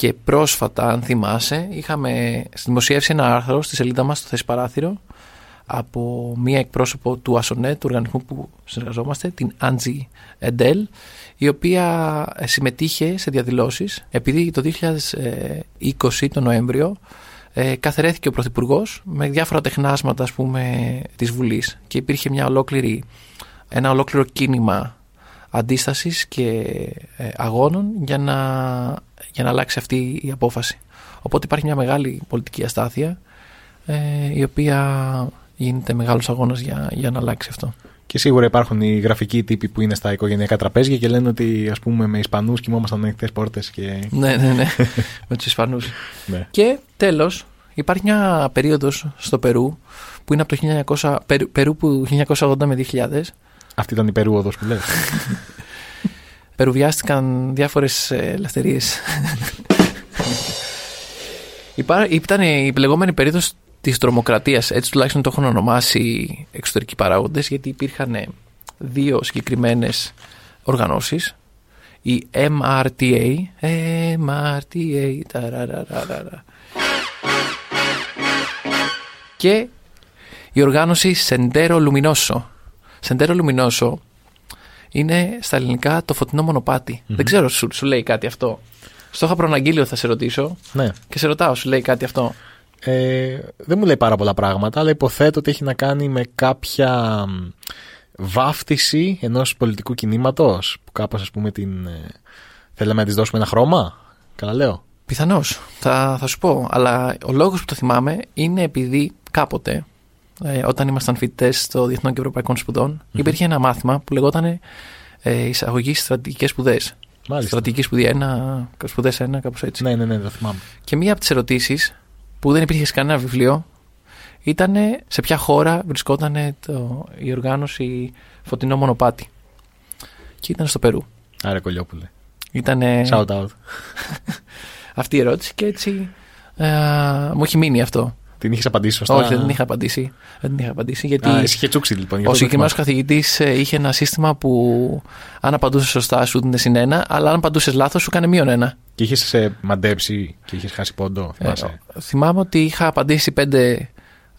και πρόσφατα αν θυμάσαι είχαμε δημοσιεύσει ένα άρθρο στη σελίδα μας στο Θέση Παράθυρο από μία εκπρόσωπο του ΑΣΟΝΕ, του οργανισμού που συνεργαζόμαστε, την Άντζη Εντέλ, η οποία ε, συμμετείχε σε διαδηλώσεις επειδή το 2020 το Νοέμβριο ε, καθαιρέθηκε ο Πρωθυπουργός με διάφορα τεχνάσματα ας πούμε της Βουλής. Και υπήρχε μια ολόκληρη, ένα ολόκληρο κίνημα αντίστασης και ε, αγώνων για να, για να αλλάξει αυτή η απόφαση. Οπότε υπάρχει μια μεγάλη πολιτική αστάθεια ε, η οποία γίνεται μεγάλος αγώνας για, για να αλλάξει αυτό. Και σίγουρα υπάρχουν οι γραφικοί τύποι που είναι στα οικογενειακά τραπέζια και λένε ότι ας πούμε με Ισπανούς κοιμόμασταν ανοιχτές πόρτες. Και... ναι, ναι, ναι, [laughs] με τους Ισπανούς. ναι. Και τέλος υπάρχει μια περίοδος στο Περού που είναι από το 1900, Περού, Περού που 1980 με 2000 Αυτή ήταν η περίοδος που λες. [laughs] περουβιάστηκαν διάφορες ε, ελευθερίες. Υπά, ήταν η λεγόμενη περίοδος της τρομοκρατίας, έτσι τουλάχιστον το έχουν ονομάσει εξωτερικοί παράγοντες, γιατί υπήρχαν δύο συγκεκριμένες οργανώσεις, η MRTA, MRTA, ταραραραραρα, και η οργάνωση Sendero Luminoso. Sendero Luminoso είναι στα ελληνικά το φωτεινό μονοπάτι. Δεν ξέρω, σου, σου λέει κάτι αυτό. Στο είχα προαναγγείλει ότι θα σε ρωτήσω ναι. και σε ρωτάω, σου λέει κάτι αυτό. Ε, δεν μου λέει πάρα πολλά πράγματα, αλλά υποθέτω ότι έχει να κάνει με κάποια μ, βάφτιση ενός πολιτικού κινήματος που κάπως ας πούμε την... ε, θέλαμε να της δώσουμε ένα χρώμα. Καλά λέω. Πιθανώς. Θα, θα σου πω. Αλλά ο λόγος που το θυμάμαι είναι επειδή κάποτε, ε, όταν ήμασταν φοιτητές στο Διεθνών και Ευρωπαϊκών Σπουδών, υπήρχε ένα μάθημα που λεγόταν ε, Εισαγωγή στι στρατηγικές σπουδές. Μάλιστα. Στρατηγική σπουδή 1, σπουδές 1, κάπως έτσι. Ναι, ναι, ναι, το θυμάμαι. Και μία από τις ερωτήσεις που δεν υπήρχε σε κανένα βιβλίο ήταν σε ποια χώρα βρισκόταν το, η οργάνωση Φωτεινό Μονοπάτι. Και ήταν στο Περού. Άρα Κολιόπουλε. Ήτανε Shout out. [laughs] αυτή η ερώτηση και έτσι ε, μου έχει μείνει αυτό. Την είχες απαντήσει σωστά; Όχι, δεν την είχα απαντήσει. Δεν την είχα απαντήσει γιατί Α, εσύ είχε τσούξει λοιπόν. γι' ο αυτό το συγκεκριμένος θυμάσαι. καθηγητής είχε ένα σύστημα που αν απαντούσε σωστά σου δίνει συν ένα, αλλά αν απαντούσες λάθος σου έκανε μείον ένα. Και είχες σε μαντέψει και είχες χάσει πόντο. Ε, Θυμάσαι; θυμάμαι ότι είχα απαντήσει πέντε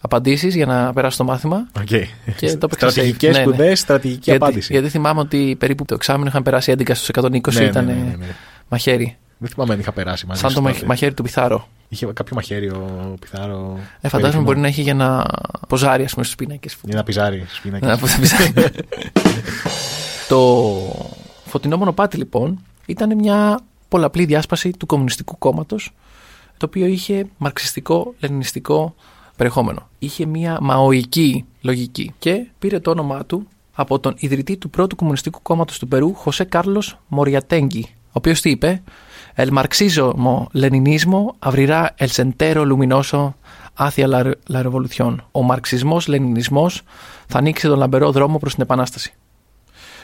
απαντήσεις για να περάσω το μάθημα. Οκ. Και το έπαιξα Στρατηγικές safe. Ναι, ναι. σπουδές, στρατηγική Γιατί, απάντηση. γιατί θυμάμαι ότι περίπου το εξάμηνο είχαν περάσει 11 στους 120, Ναι, ναι, ήταν ναι, ναι, ναι. μαχαίρι. Δεν θυμάμαι αν είχα περάσει μαζί Σαν σου το τότε. μαχ- μαχαίρι του Πιθάρο. Είχε κάποιο μαχαίρι ο Πιθάρο. Ε, φαντάζομαι μπορεί να έχει για να ποζάρει, ας πούμε, στους πίνακες. Για να πιζάρει στους πίνακες. Να πω θα πεις. το φωτεινό μονοπάτι λοιπόν ήταν μια πολλαπλή διάσπαση του Κομμουνιστικού Κόμματος το οποίο είχε μαρξιστικό, λενινιστικό περιεχόμενο. Είχε μια μαοϊκή λογική και πήρε το όνομά του από τον ιδρυτή του πρώτου Κομμουνιστικού Κόμματος του Περού, Χωσέ Κάρλος Μοριατέγκη, ο οποίος τι είπε; «El marxismo leninismo abrirá el sendero luminoso hacia la, la revolución». Ο μαρξισμός-λενινισμός θα ανοίξει τον λαμπερό δρόμο προς την Επανάσταση.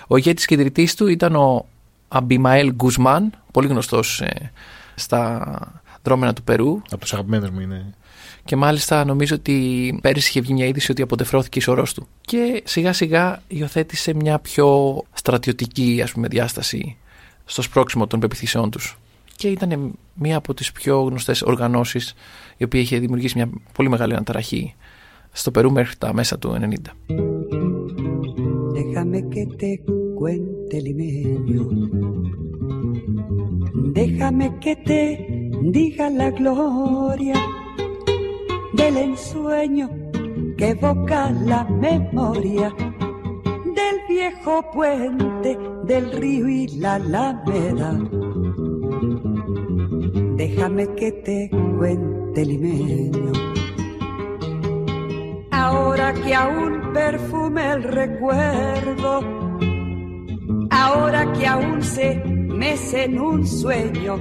Ο ηγέτης και ιδρυτής του ήταν ο Αμπιμαέλ Γκουσμάν, πολύ γνωστός ε, στα δρόμενα του Περού Από τους αγαπημένους μου είναι. και μάλιστα νομίζω ότι πέρυσι είχε βγει μια είδηση ότι αποτεφρώθηκε η σωρός του. Και σιγά σιγά υιοθέτησε μια πιο στρατιωτική ας πούμε, διάσταση στο σπρώξιμο των πεπιθήσεών τους. Και ήταν μία από τις πιο γνωστές οργανώσεις η οποία είχε δημιουργήσει μια πολύ μεγάλη αναταραχή στο Περού μέχρι τα μέσα του 90. Déjame que te cuente limeño. Déjame que te diga la gloria del ensueño que evoca la memoria viejo puente del río y la alameda. Déjame que te cuente limeño. Ahora que aún perfume el recuerdo, ahora que aún se mece en un sueño,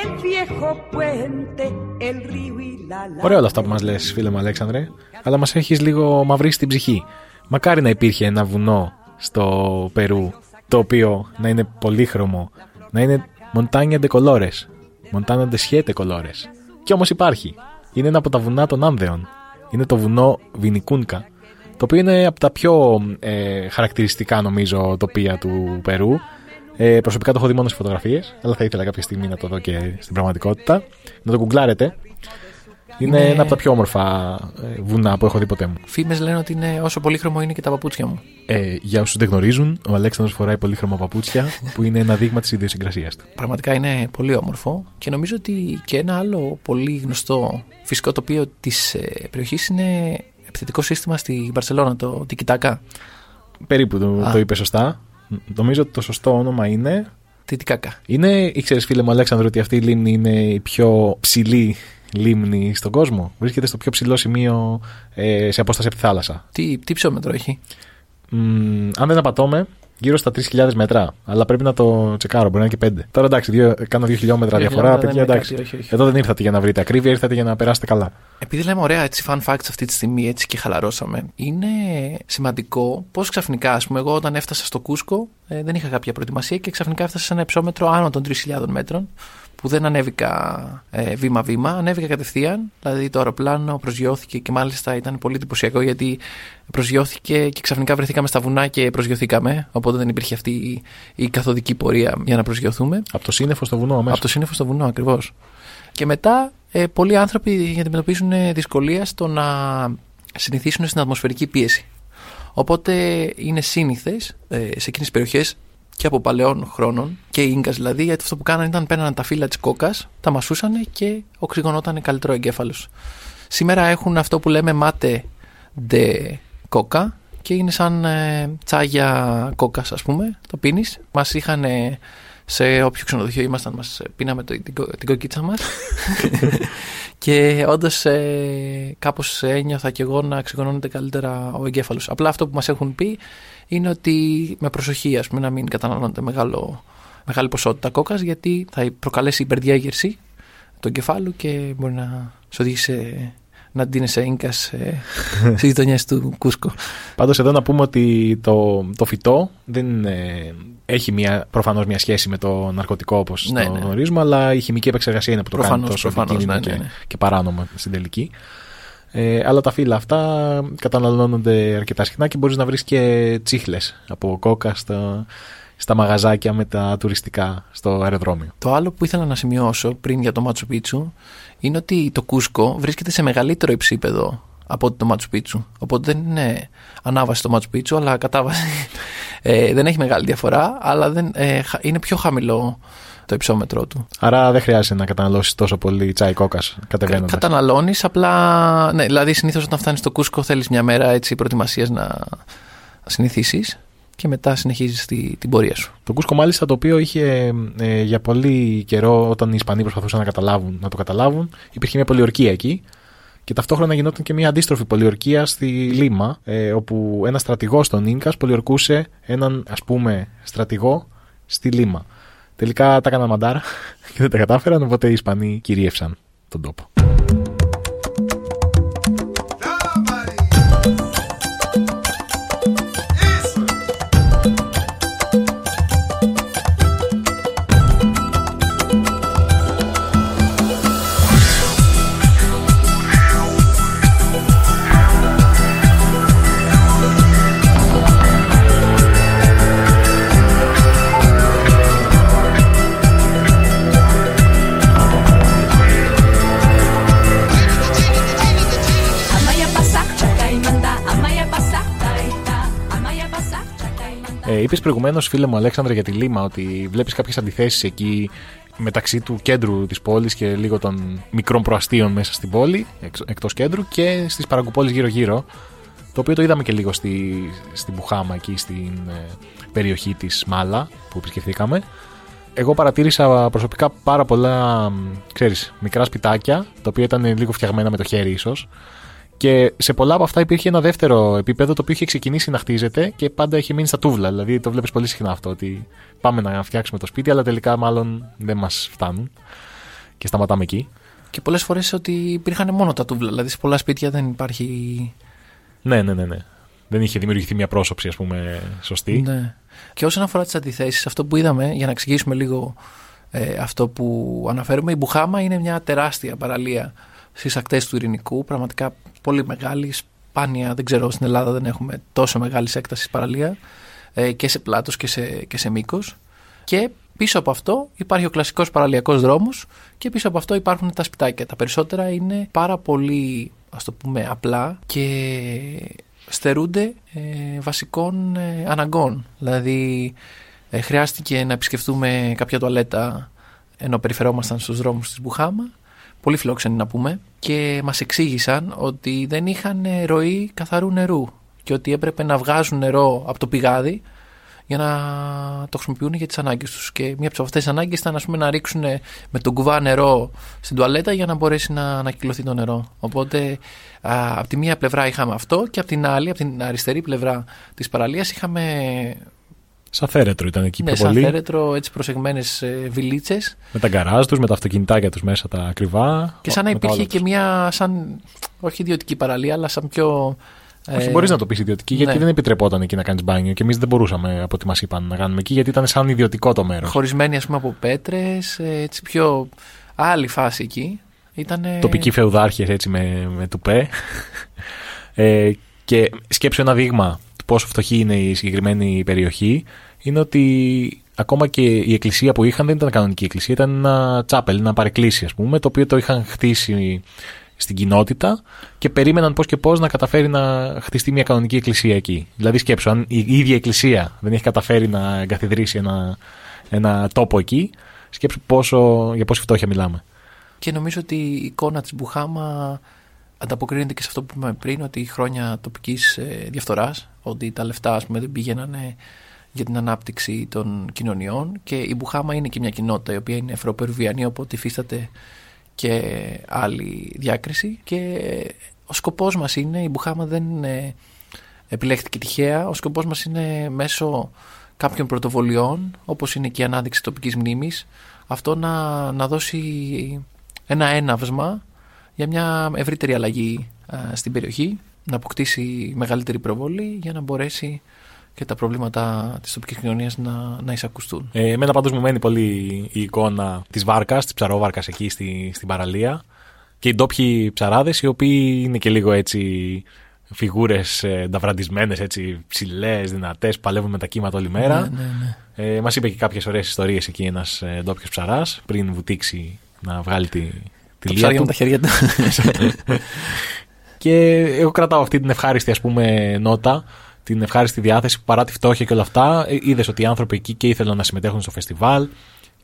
el viejo puente, el río y la alameda. Ωραία όλα αυτά που μας λες, φίλε μου Αλέξανδρε, αλλά μας έχεις λίγο μαυρίσει την ψυχή. Μακάρι να υπήρχε ένα βουνό στο Περού, το οποίο να είναι πολύχρωμο, να είναι Montaña de colores, Montana de siete colores. Και όμως υπάρχει. Είναι ένα από τα βουνά των Άνδεων. Είναι το βουνό Βινικούνκα, το οποίο είναι από τα πιο ε, χαρακτηριστικά νομίζω τοπία του Περού. Ε, προσωπικά το έχω δει μόνο στις φωτογραφίες, αλλά θα ήθελα κάποια στιγμή να το δω και στην πραγματικότητα. Να το γκουγκλάρετε. Είναι, Είναι- ένα από τα πιο όμορφα ε, βουνά που έχω δει ποτέ μου. Φήμες λένε ότι είναι όσο πολύχρωμο είναι και τα παπούτσια μου. Ε, για όσους δεν γνωρίζουν, ο Αλέξανδρος φοράει πολύχρωμα παπούτσια, [laughs] που είναι ένα δείγμα της ιδιοσυγκρασίας του. Πραγματικά είναι πολύ όμορφο και νομίζω ότι και ένα άλλο πολύ γνωστό φυσικό τοπίο της περιοχής είναι επιθετικό σύστημα στη Μπαρσελόνα, το Τικιτάκα. Περίπου το, Α. το είπε σωστά. Νομίζω ότι το σωστό όνομα είναι. Τιτικάκα. Είναι, ήξερες φίλε μου Αλέξανδρο, ότι αυτή η λίμνη είναι η πιο ψηλή λίμνη στον κόσμο. Βρίσκεται στο πιο ψηλό σημείο ε, σε απόσταση από τη θάλασσα. Τι, τι ψώμετρο έχει; Μ, αν δεν απατώμε, γύρω στα 3.000 μέτρα. Αλλά πρέπει να το τσεκάρω, μπορεί να είναι και 5. Τώρα εντάξει, δύο, κάνω 2 χιλιόμετρα Δύο διαφορά. χιλιόμετρα Παιδιά, δεν είναι εντάξει. κάτι, όχι, όχι. Εδώ δεν ήρθατε για να βρείτε ακρίβεια, ήρθατε για να περάσετε καλά. Επειδή λέμε ωραία έτσι fun facts αυτή τη στιγμή έτσι και χαλαρώσαμε, είναι σημαντικό πώς ξαφνικά, ας πούμε, εγώ όταν έφτασα στο Κούσκο ε, δεν είχα κάποια προετοιμασία και ξαφνικά έφτασα σε ένα υψόμετρο άνω των 3.000 μέτρων που δεν ανέβηκα ε, βήμα-βήμα, ανέβηκα κατευθείαν. Δηλαδή το αεροπλάνο προσγειώθηκε και μάλιστα ήταν πολύ εντυπωσιακό γιατί προσγειώθηκε και ξαφνικά βρεθήκαμε στα βουνά και προσγειωθήκαμε. Οπότε δεν υπήρχε αυτή η, η καθοδική πορεία για να προσγειωθούμε. Από το σύννεφο στο βουνό, αμέσως. Από το σύννεφο στο βουνό, ακριβώς. Και μετά ε, πολλοί άνθρωποι αντιμετωπίζουν ε, δυσκολία στο να συνηθίσουν στην ατμοσφαιρική πίεση. Οπότε είναι σύνηθες ε, σε εκείνες τις περιοχές και από παλαιών χρόνων και οι γκας δηλαδή, γιατί αυτό που κάνανε ήταν παίρνανε τα φύλλα της κόκα, τα μασούσαν και οξυγονόταν καλύτερο ο εγκέφαλος. Σήμερα έχουν αυτό που λέμε μάτε de κόκα και είναι σαν ε, τσάγια κόκα, ας πούμε. Το πίνεις. Μας είχαν ε, σε όποιο ξενοδοχείο ήμασταν, μας πίναμε το, την, κο- την κοκκίτσα μας. [laughs] [laughs] και όντως ε, κάπως ένιωθα κι εγώ να ξυγονώνεται καλύτερα ο εγκέφαλος. Απλά αυτό που μας έχουν πει είναι ότι με προσοχή, ας πούμε, να μην καταναλώνεται μεγάλο, μεγάλη ποσότητα κόκας, γιατί θα προκαλέσει υπερδιέγερση του εγκεφάλου και μπορεί να σου οδηγήσει σε, να ντύνεσαι ίνκας σε, [laughs] στις γειτονιές του Κούσκο. Πάντως εδώ να πούμε ότι το, το φυτό δεν ε, έχει μια, προφανώς μια σχέση με το ναρκωτικό όπως Ναι, το ναι. γνωρίζουμε, αλλά η χημική επεξεργασία είναι που το κάνει Προφανώς, τόσο προφανώς, επικίνδυνο ναι, ναι, και, ναι. και παράνομο στην τελική. Ε, αλλά τα φύλλα αυτά καταναλώνονται αρκετά συχνά και μπορείς να βρεις και τσίχλες από κόκα στα, στα μαγαζάκια με τα τουριστικά στο αεροδρόμιο. Το άλλο που ήθελα να σημειώσω πριν για το Μάτσου Πίτσου είναι ότι το Κούσκο βρίσκεται σε μεγαλύτερο υψίπεδο από ότι το Μάτσου Πίτσου. Οπότε δεν είναι ανάβαση το Μάτσου Πίτσου, αλλά κατάβαση. Ε, δεν έχει μεγάλη διαφορά, αλλά δεν, ε, χα- είναι πιο χαμηλό το υψόμετρό του. Άρα δεν χρειάζεται να καταναλώσεις τόσο πολύ τσάι κόκας κατεβαίνοντας. Καταναλώνεις, απλά. Ναι, δηλαδή συνήθως όταν φτάνεις στο Κούσκο θέλεις μια μέρα έτσι προετοιμασίας να συνηθίσεις και μετά συνεχίζεις τη, την πορεία σου. Το Κούσκο μάλιστα το οποίο είχε ε, για πολύ καιρό όταν οι Ισπανοί προσπαθούσαν να, καταλάβουν, να το καταλάβουν υπήρχε μια πολιορκία εκεί και ταυτόχρονα γινόταν και μια αντίστροφη πολιορκία στη Λίμα ε, όπου ένας στρατηγός των Ίνκας πολιορκούσε έναν ας πούμε στρατηγό στη Λίμα. Τελικά τα έκαναν μαντάρα [laughs] και δεν τα κατάφεραν οπότε οι Ισπανοί κυρίευσαν τον τόπο. Είπες προηγουμένως, φίλε μου Αλέξανδρε, για τη Λίμα ότι βλέπεις κάποιες αντιθέσεις εκεί μεταξύ του κέντρου της πόλης και λίγο των μικρών προαστίων μέσα στην πόλη, εκτός κέντρου και στις παραγκουπόλεις γύρω-γύρω. το οποίο το είδαμε και λίγο στη, στην Μπουχάμα, εκεί στην ε, περιοχή της Μάλα που επισκεφθήκαμε. Εγώ παρατήρησα προσωπικά πάρα πολλά, μ, ξέρεις, μικρά σπιτάκια, τα οποία ήταν λίγο φτιαγμένα με το χέρι ίσως. Και σε πολλά από αυτά υπήρχε ένα δεύτερο επίπεδο το οποίο είχε ξεκινήσει να χτίζεται και πάντα είχε μείνει στα τούβλα. Δηλαδή το βλέπεις πολύ συχνά αυτό ότι πάμε να φτιάξουμε το σπίτι, αλλά τελικά μάλλον δεν μας φτάνουν και σταματάμε εκεί. Και πολλές φορές ότι υπήρχαν μόνο τα τούβλα. Δηλαδή σε πολλά σπίτια δεν υπάρχει. Ναι, ναι, ναι, ναι. Δεν είχε δημιουργηθεί μια πρόσωψη, ας πούμε, σωστή. Ναι. Και όσον αφορά τις αντιθέσεις, αυτό που είδαμε, για να εξηγήσουμε λίγο ε, αυτό που αναφέρουμε, η Μπουχάμα είναι μια τεράστια παραλία στις ακτές του Ειρηνικού. Πραγματικά πολύ μεγάλη. Σπάνια, δεν ξέρω, στην Ελλάδα δεν έχουμε τόσο μεγάλης έκτασης παραλία ε, και σε πλάτος και σε, και σε μήκος. Και πίσω από αυτό υπάρχει ο κλασικός παραλιακός δρόμος και πίσω από αυτό υπάρχουν τα σπιτάκια. Τα περισσότερα είναι πάρα πολύ, ας το πούμε, απλά και στερούνται ε, βασικών ε, αναγκών. Δηλαδή, ε, χρειάστηκε να επισκεφτούμε κάποια τουαλέτα ενώ περιφερόμασταν στους δρόμους της Μπουχάμα. Πολύ φιλόξενοι να πούμε. Και μας εξήγησαν ότι δεν είχαν ε, ροή καθαρού νερού και ότι έπρεπε να βγάζουν νερό από το πηγάδι για να το χρησιμοποιούν για τις ανάγκες τους. Και μία από αυτές τις ανάγκες ήταν ας πούμε, να ρίξουν με τον κουβά νερό στην τουαλέτα για να μπορέσει να ανακυκλωθεί το νερό. Οπότε α, από τη μία πλευρά είχαμε αυτό και από την άλλη, από την αριστερή πλευρά της παραλίας είχαμε Σαν θέρετρο ήταν εκεί ναι, πιο σαν πολύ. θέρετρο έτσι προσεγμένες ε, βιλίτσες Με τα γκαράζ τους, με τα αυτοκινητάκια τους μέσα τα ακριβά. και σαν να με τα υπήρχε όλα και τους. μια σαν, όχι ιδιωτική παραλία αλλά σαν πιο... Όχι, ε, μπορείς να το πεις ιδιωτική, γιατί ναι. δεν επιτρεπόταν εκεί να κάνεις μπάνιο και εμείς δεν μπορούσαμε από ό,τι μας είπαν να κάνουμε εκεί, γιατί ήταν σαν ιδιωτικό το μέρος. χωρισμένη ας πούμε από πέτρες, ε, έτσι πιο άλλη φάση εκεί. Ήτανε... Τοπικοί φεουδάρχες έτσι με, με τουπέ. ε, και σκέψω ένα δείγμα του πόσο φτωχή είναι η συγκεκριμένη περιοχή. Είναι ότι ακόμα και η εκκλησία που είχαν δεν ήταν κανονική εκκλησία, ήταν ένα τσάπελ, ένα παρεκκλήσι, ας πούμε, το οποίο το είχαν χτίσει στην κοινότητα και περίμεναν πώς και πώς να καταφέρει να χτιστεί μια κανονική εκκλησία εκεί. Δηλαδή, σκέψω, αν η ίδια εκκλησία δεν έχει καταφέρει να εγκαθιδρύσει ένα, ένα τόπο εκεί, σκέψου πόσο, για πόση φτώχεια μιλάμε. Και νομίζω ότι η εικόνα της Μπουχάμα ανταποκρίνεται και σε αυτό που είπαμε πριν, ότι χρόνια τοπικής ε, διαφθοράς, ότι τα λεφτά ας πούμε, δεν πήγαιναν για την ανάπτυξη των κοινωνιών και η Μπουχάμα είναι και μια κοινότητα η οποία είναι ευρωπερουβιανή οπότε υφίσταται και άλλη διάκριση. Και ο σκοπός μας είναι, η Μπουχάμα δεν ε, επιλέχθηκε τυχαία, ο σκοπός μας είναι μέσω κάποιων πρωτοβολιών όπως είναι και η ανάδειξη τοπικής μνήμης αυτό να, να δώσει ένα έναυσμα για μια ευρύτερη αλλαγή α, στην περιοχή, να αποκτήσει μεγαλύτερη προβολή για να μπορέσει και τα προβλήματα της τοπικής κοινωνίας να, να εισακουστούν. Ε, εμένα πάντως μου μένει πολύ η εικόνα της βάρκας, της ψαρόβαρκας εκεί στη, στην παραλία και οι ντόπιοι ψαράδες οι οποίοι είναι και λίγο έτσι φιγούρες ε, νταβραντισμένες, έτσι ψηλές, δυνατές, που παλεύουν με τα κύματα όλη μέρα. Ναι, ναι, ναι. Ε, μας είπε και κάποιες ωραίες ιστορίες εκεί ένας ε, ντόπιος ψαράς πριν βουτήξει να βγάλει τη, τη Τα λία ψάρια του. με τα χέρια του. [laughs] [laughs] Και εγώ κρατάω αυτή την ευχάριστη ας πούμε νότα, την ευχάριστη διάθεση που παρά τη φτώχεια και όλα αυτά, είδες ότι οι άνθρωποι εκεί και ήθελαν να συμμετέχουν στο φεστιβάλ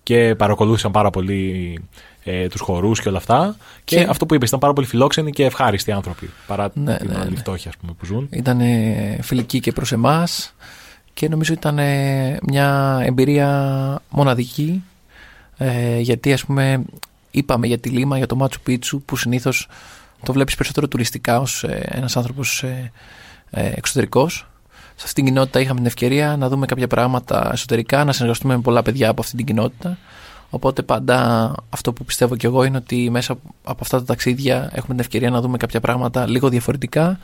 και παρακολούθησαν πάρα πολύ ε, τους χορούς και όλα αυτά. Και, Και- αυτό που είπες ήταν πάρα πολύ φιλόξενοι και ευχάριστοι άνθρωποι παρά Ναι, την ναι, άλλη ναι. φτώχεια ας πούμε, που ζουν. Ήταν φιλική και προς εμάς και νομίζω ήταν ε, μια εμπειρία μοναδική ε, γιατί ας πούμε είπαμε για τη Λίμα, για το Μάτσου Πίτσου που συνήθως το βλέπεις περισσότερο τουριστικά ως ε, ένας άνθρωπος ε, ε, εξωτερικός. Σε αυτήν την κοινότητα είχαμε την ευκαιρία να δούμε κάποια πράγματα εσωτερικά, να συνεργαστούμε με πολλά παιδιά από αυτήν την κοινότητα. Οπότε πάντα αυτό που πιστεύω κι εγώ είναι ότι μέσα από αυτά τα ταξίδια έχουμε την ευκαιρία να δούμε κάποια πράγματα λίγο διαφορετικά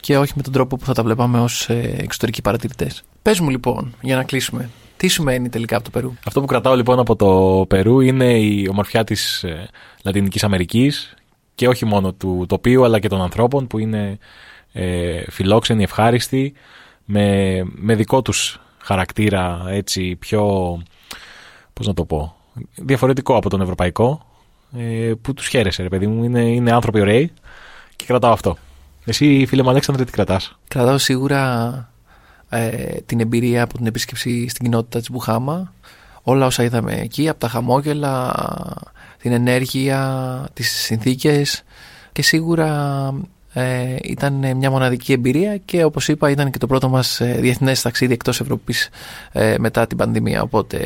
και όχι με τον τρόπο που θα τα βλέπαμε ως ε, εξωτερικοί παρατηρητές. Πες μου λοιπόν, για να κλείσουμε, τι σου μένει τελικά από το Περού; Αυτό που κρατάω λοιπόν από το Περού είναι η ομορφιά της ε, Λατινικής Αμερικής και όχι μόνο του τοπίου αλλά και των ανθρώπων που είναι ε, φιλόξενοι, ευχάριστοι με, με δικό τους χαρακτήρα έτσι πιο πώς να το πω διαφορετικό από τον ευρωπαϊκό ε, που τους χαίρεσαι ρε παιδί μου είναι, είναι άνθρωποι ωραίοι και κρατάω αυτό. Εσύ φίλε μου Αλέξανδρε τι κρατάς; Κρατάω σίγουρα ε, την εμπειρία από την επίσκεψη στην κοινότητα της Μπουχάμα. Όλα όσα είδαμε εκεί, από τα χαμόγελα, την ενέργεια, τις συνθήκες και σίγουρα Ε, ήταν ε, μια μοναδική εμπειρία και όπως είπα ήταν και το πρώτο μας ε, διεθνές ταξίδι εκτός Ευρώπης ε, μετά την πανδημία. Οπότε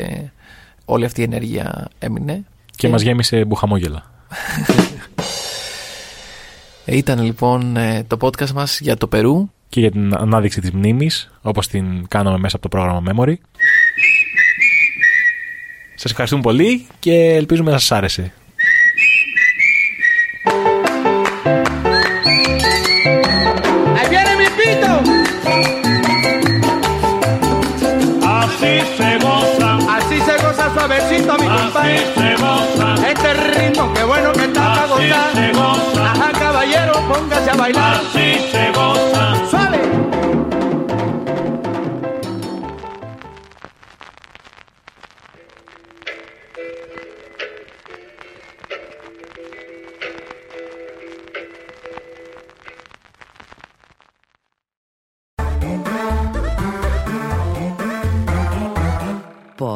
όλη αυτή η ενέργεια έμεινε. Και μας γέμισε μπουχαμόγελα. Ε, Ήταν λοιπόν ε, το podcast μας για το Περού. Και για την ανάδειξη της μνήμης, όπως την κάναμε μέσα από το πρόγραμμα Memory. Σας ευχαριστούμε πολύ και ελπίζουμε να σας άρεσε. ¡Ahí viene mi pito! Así se goza, Así se goza suavecito, mi así compadre. se goza, Este ritmo, qué bueno que está para así gozar. se goza, Ajá, caballero, póngase a bailar. así se goza. ¡Suave!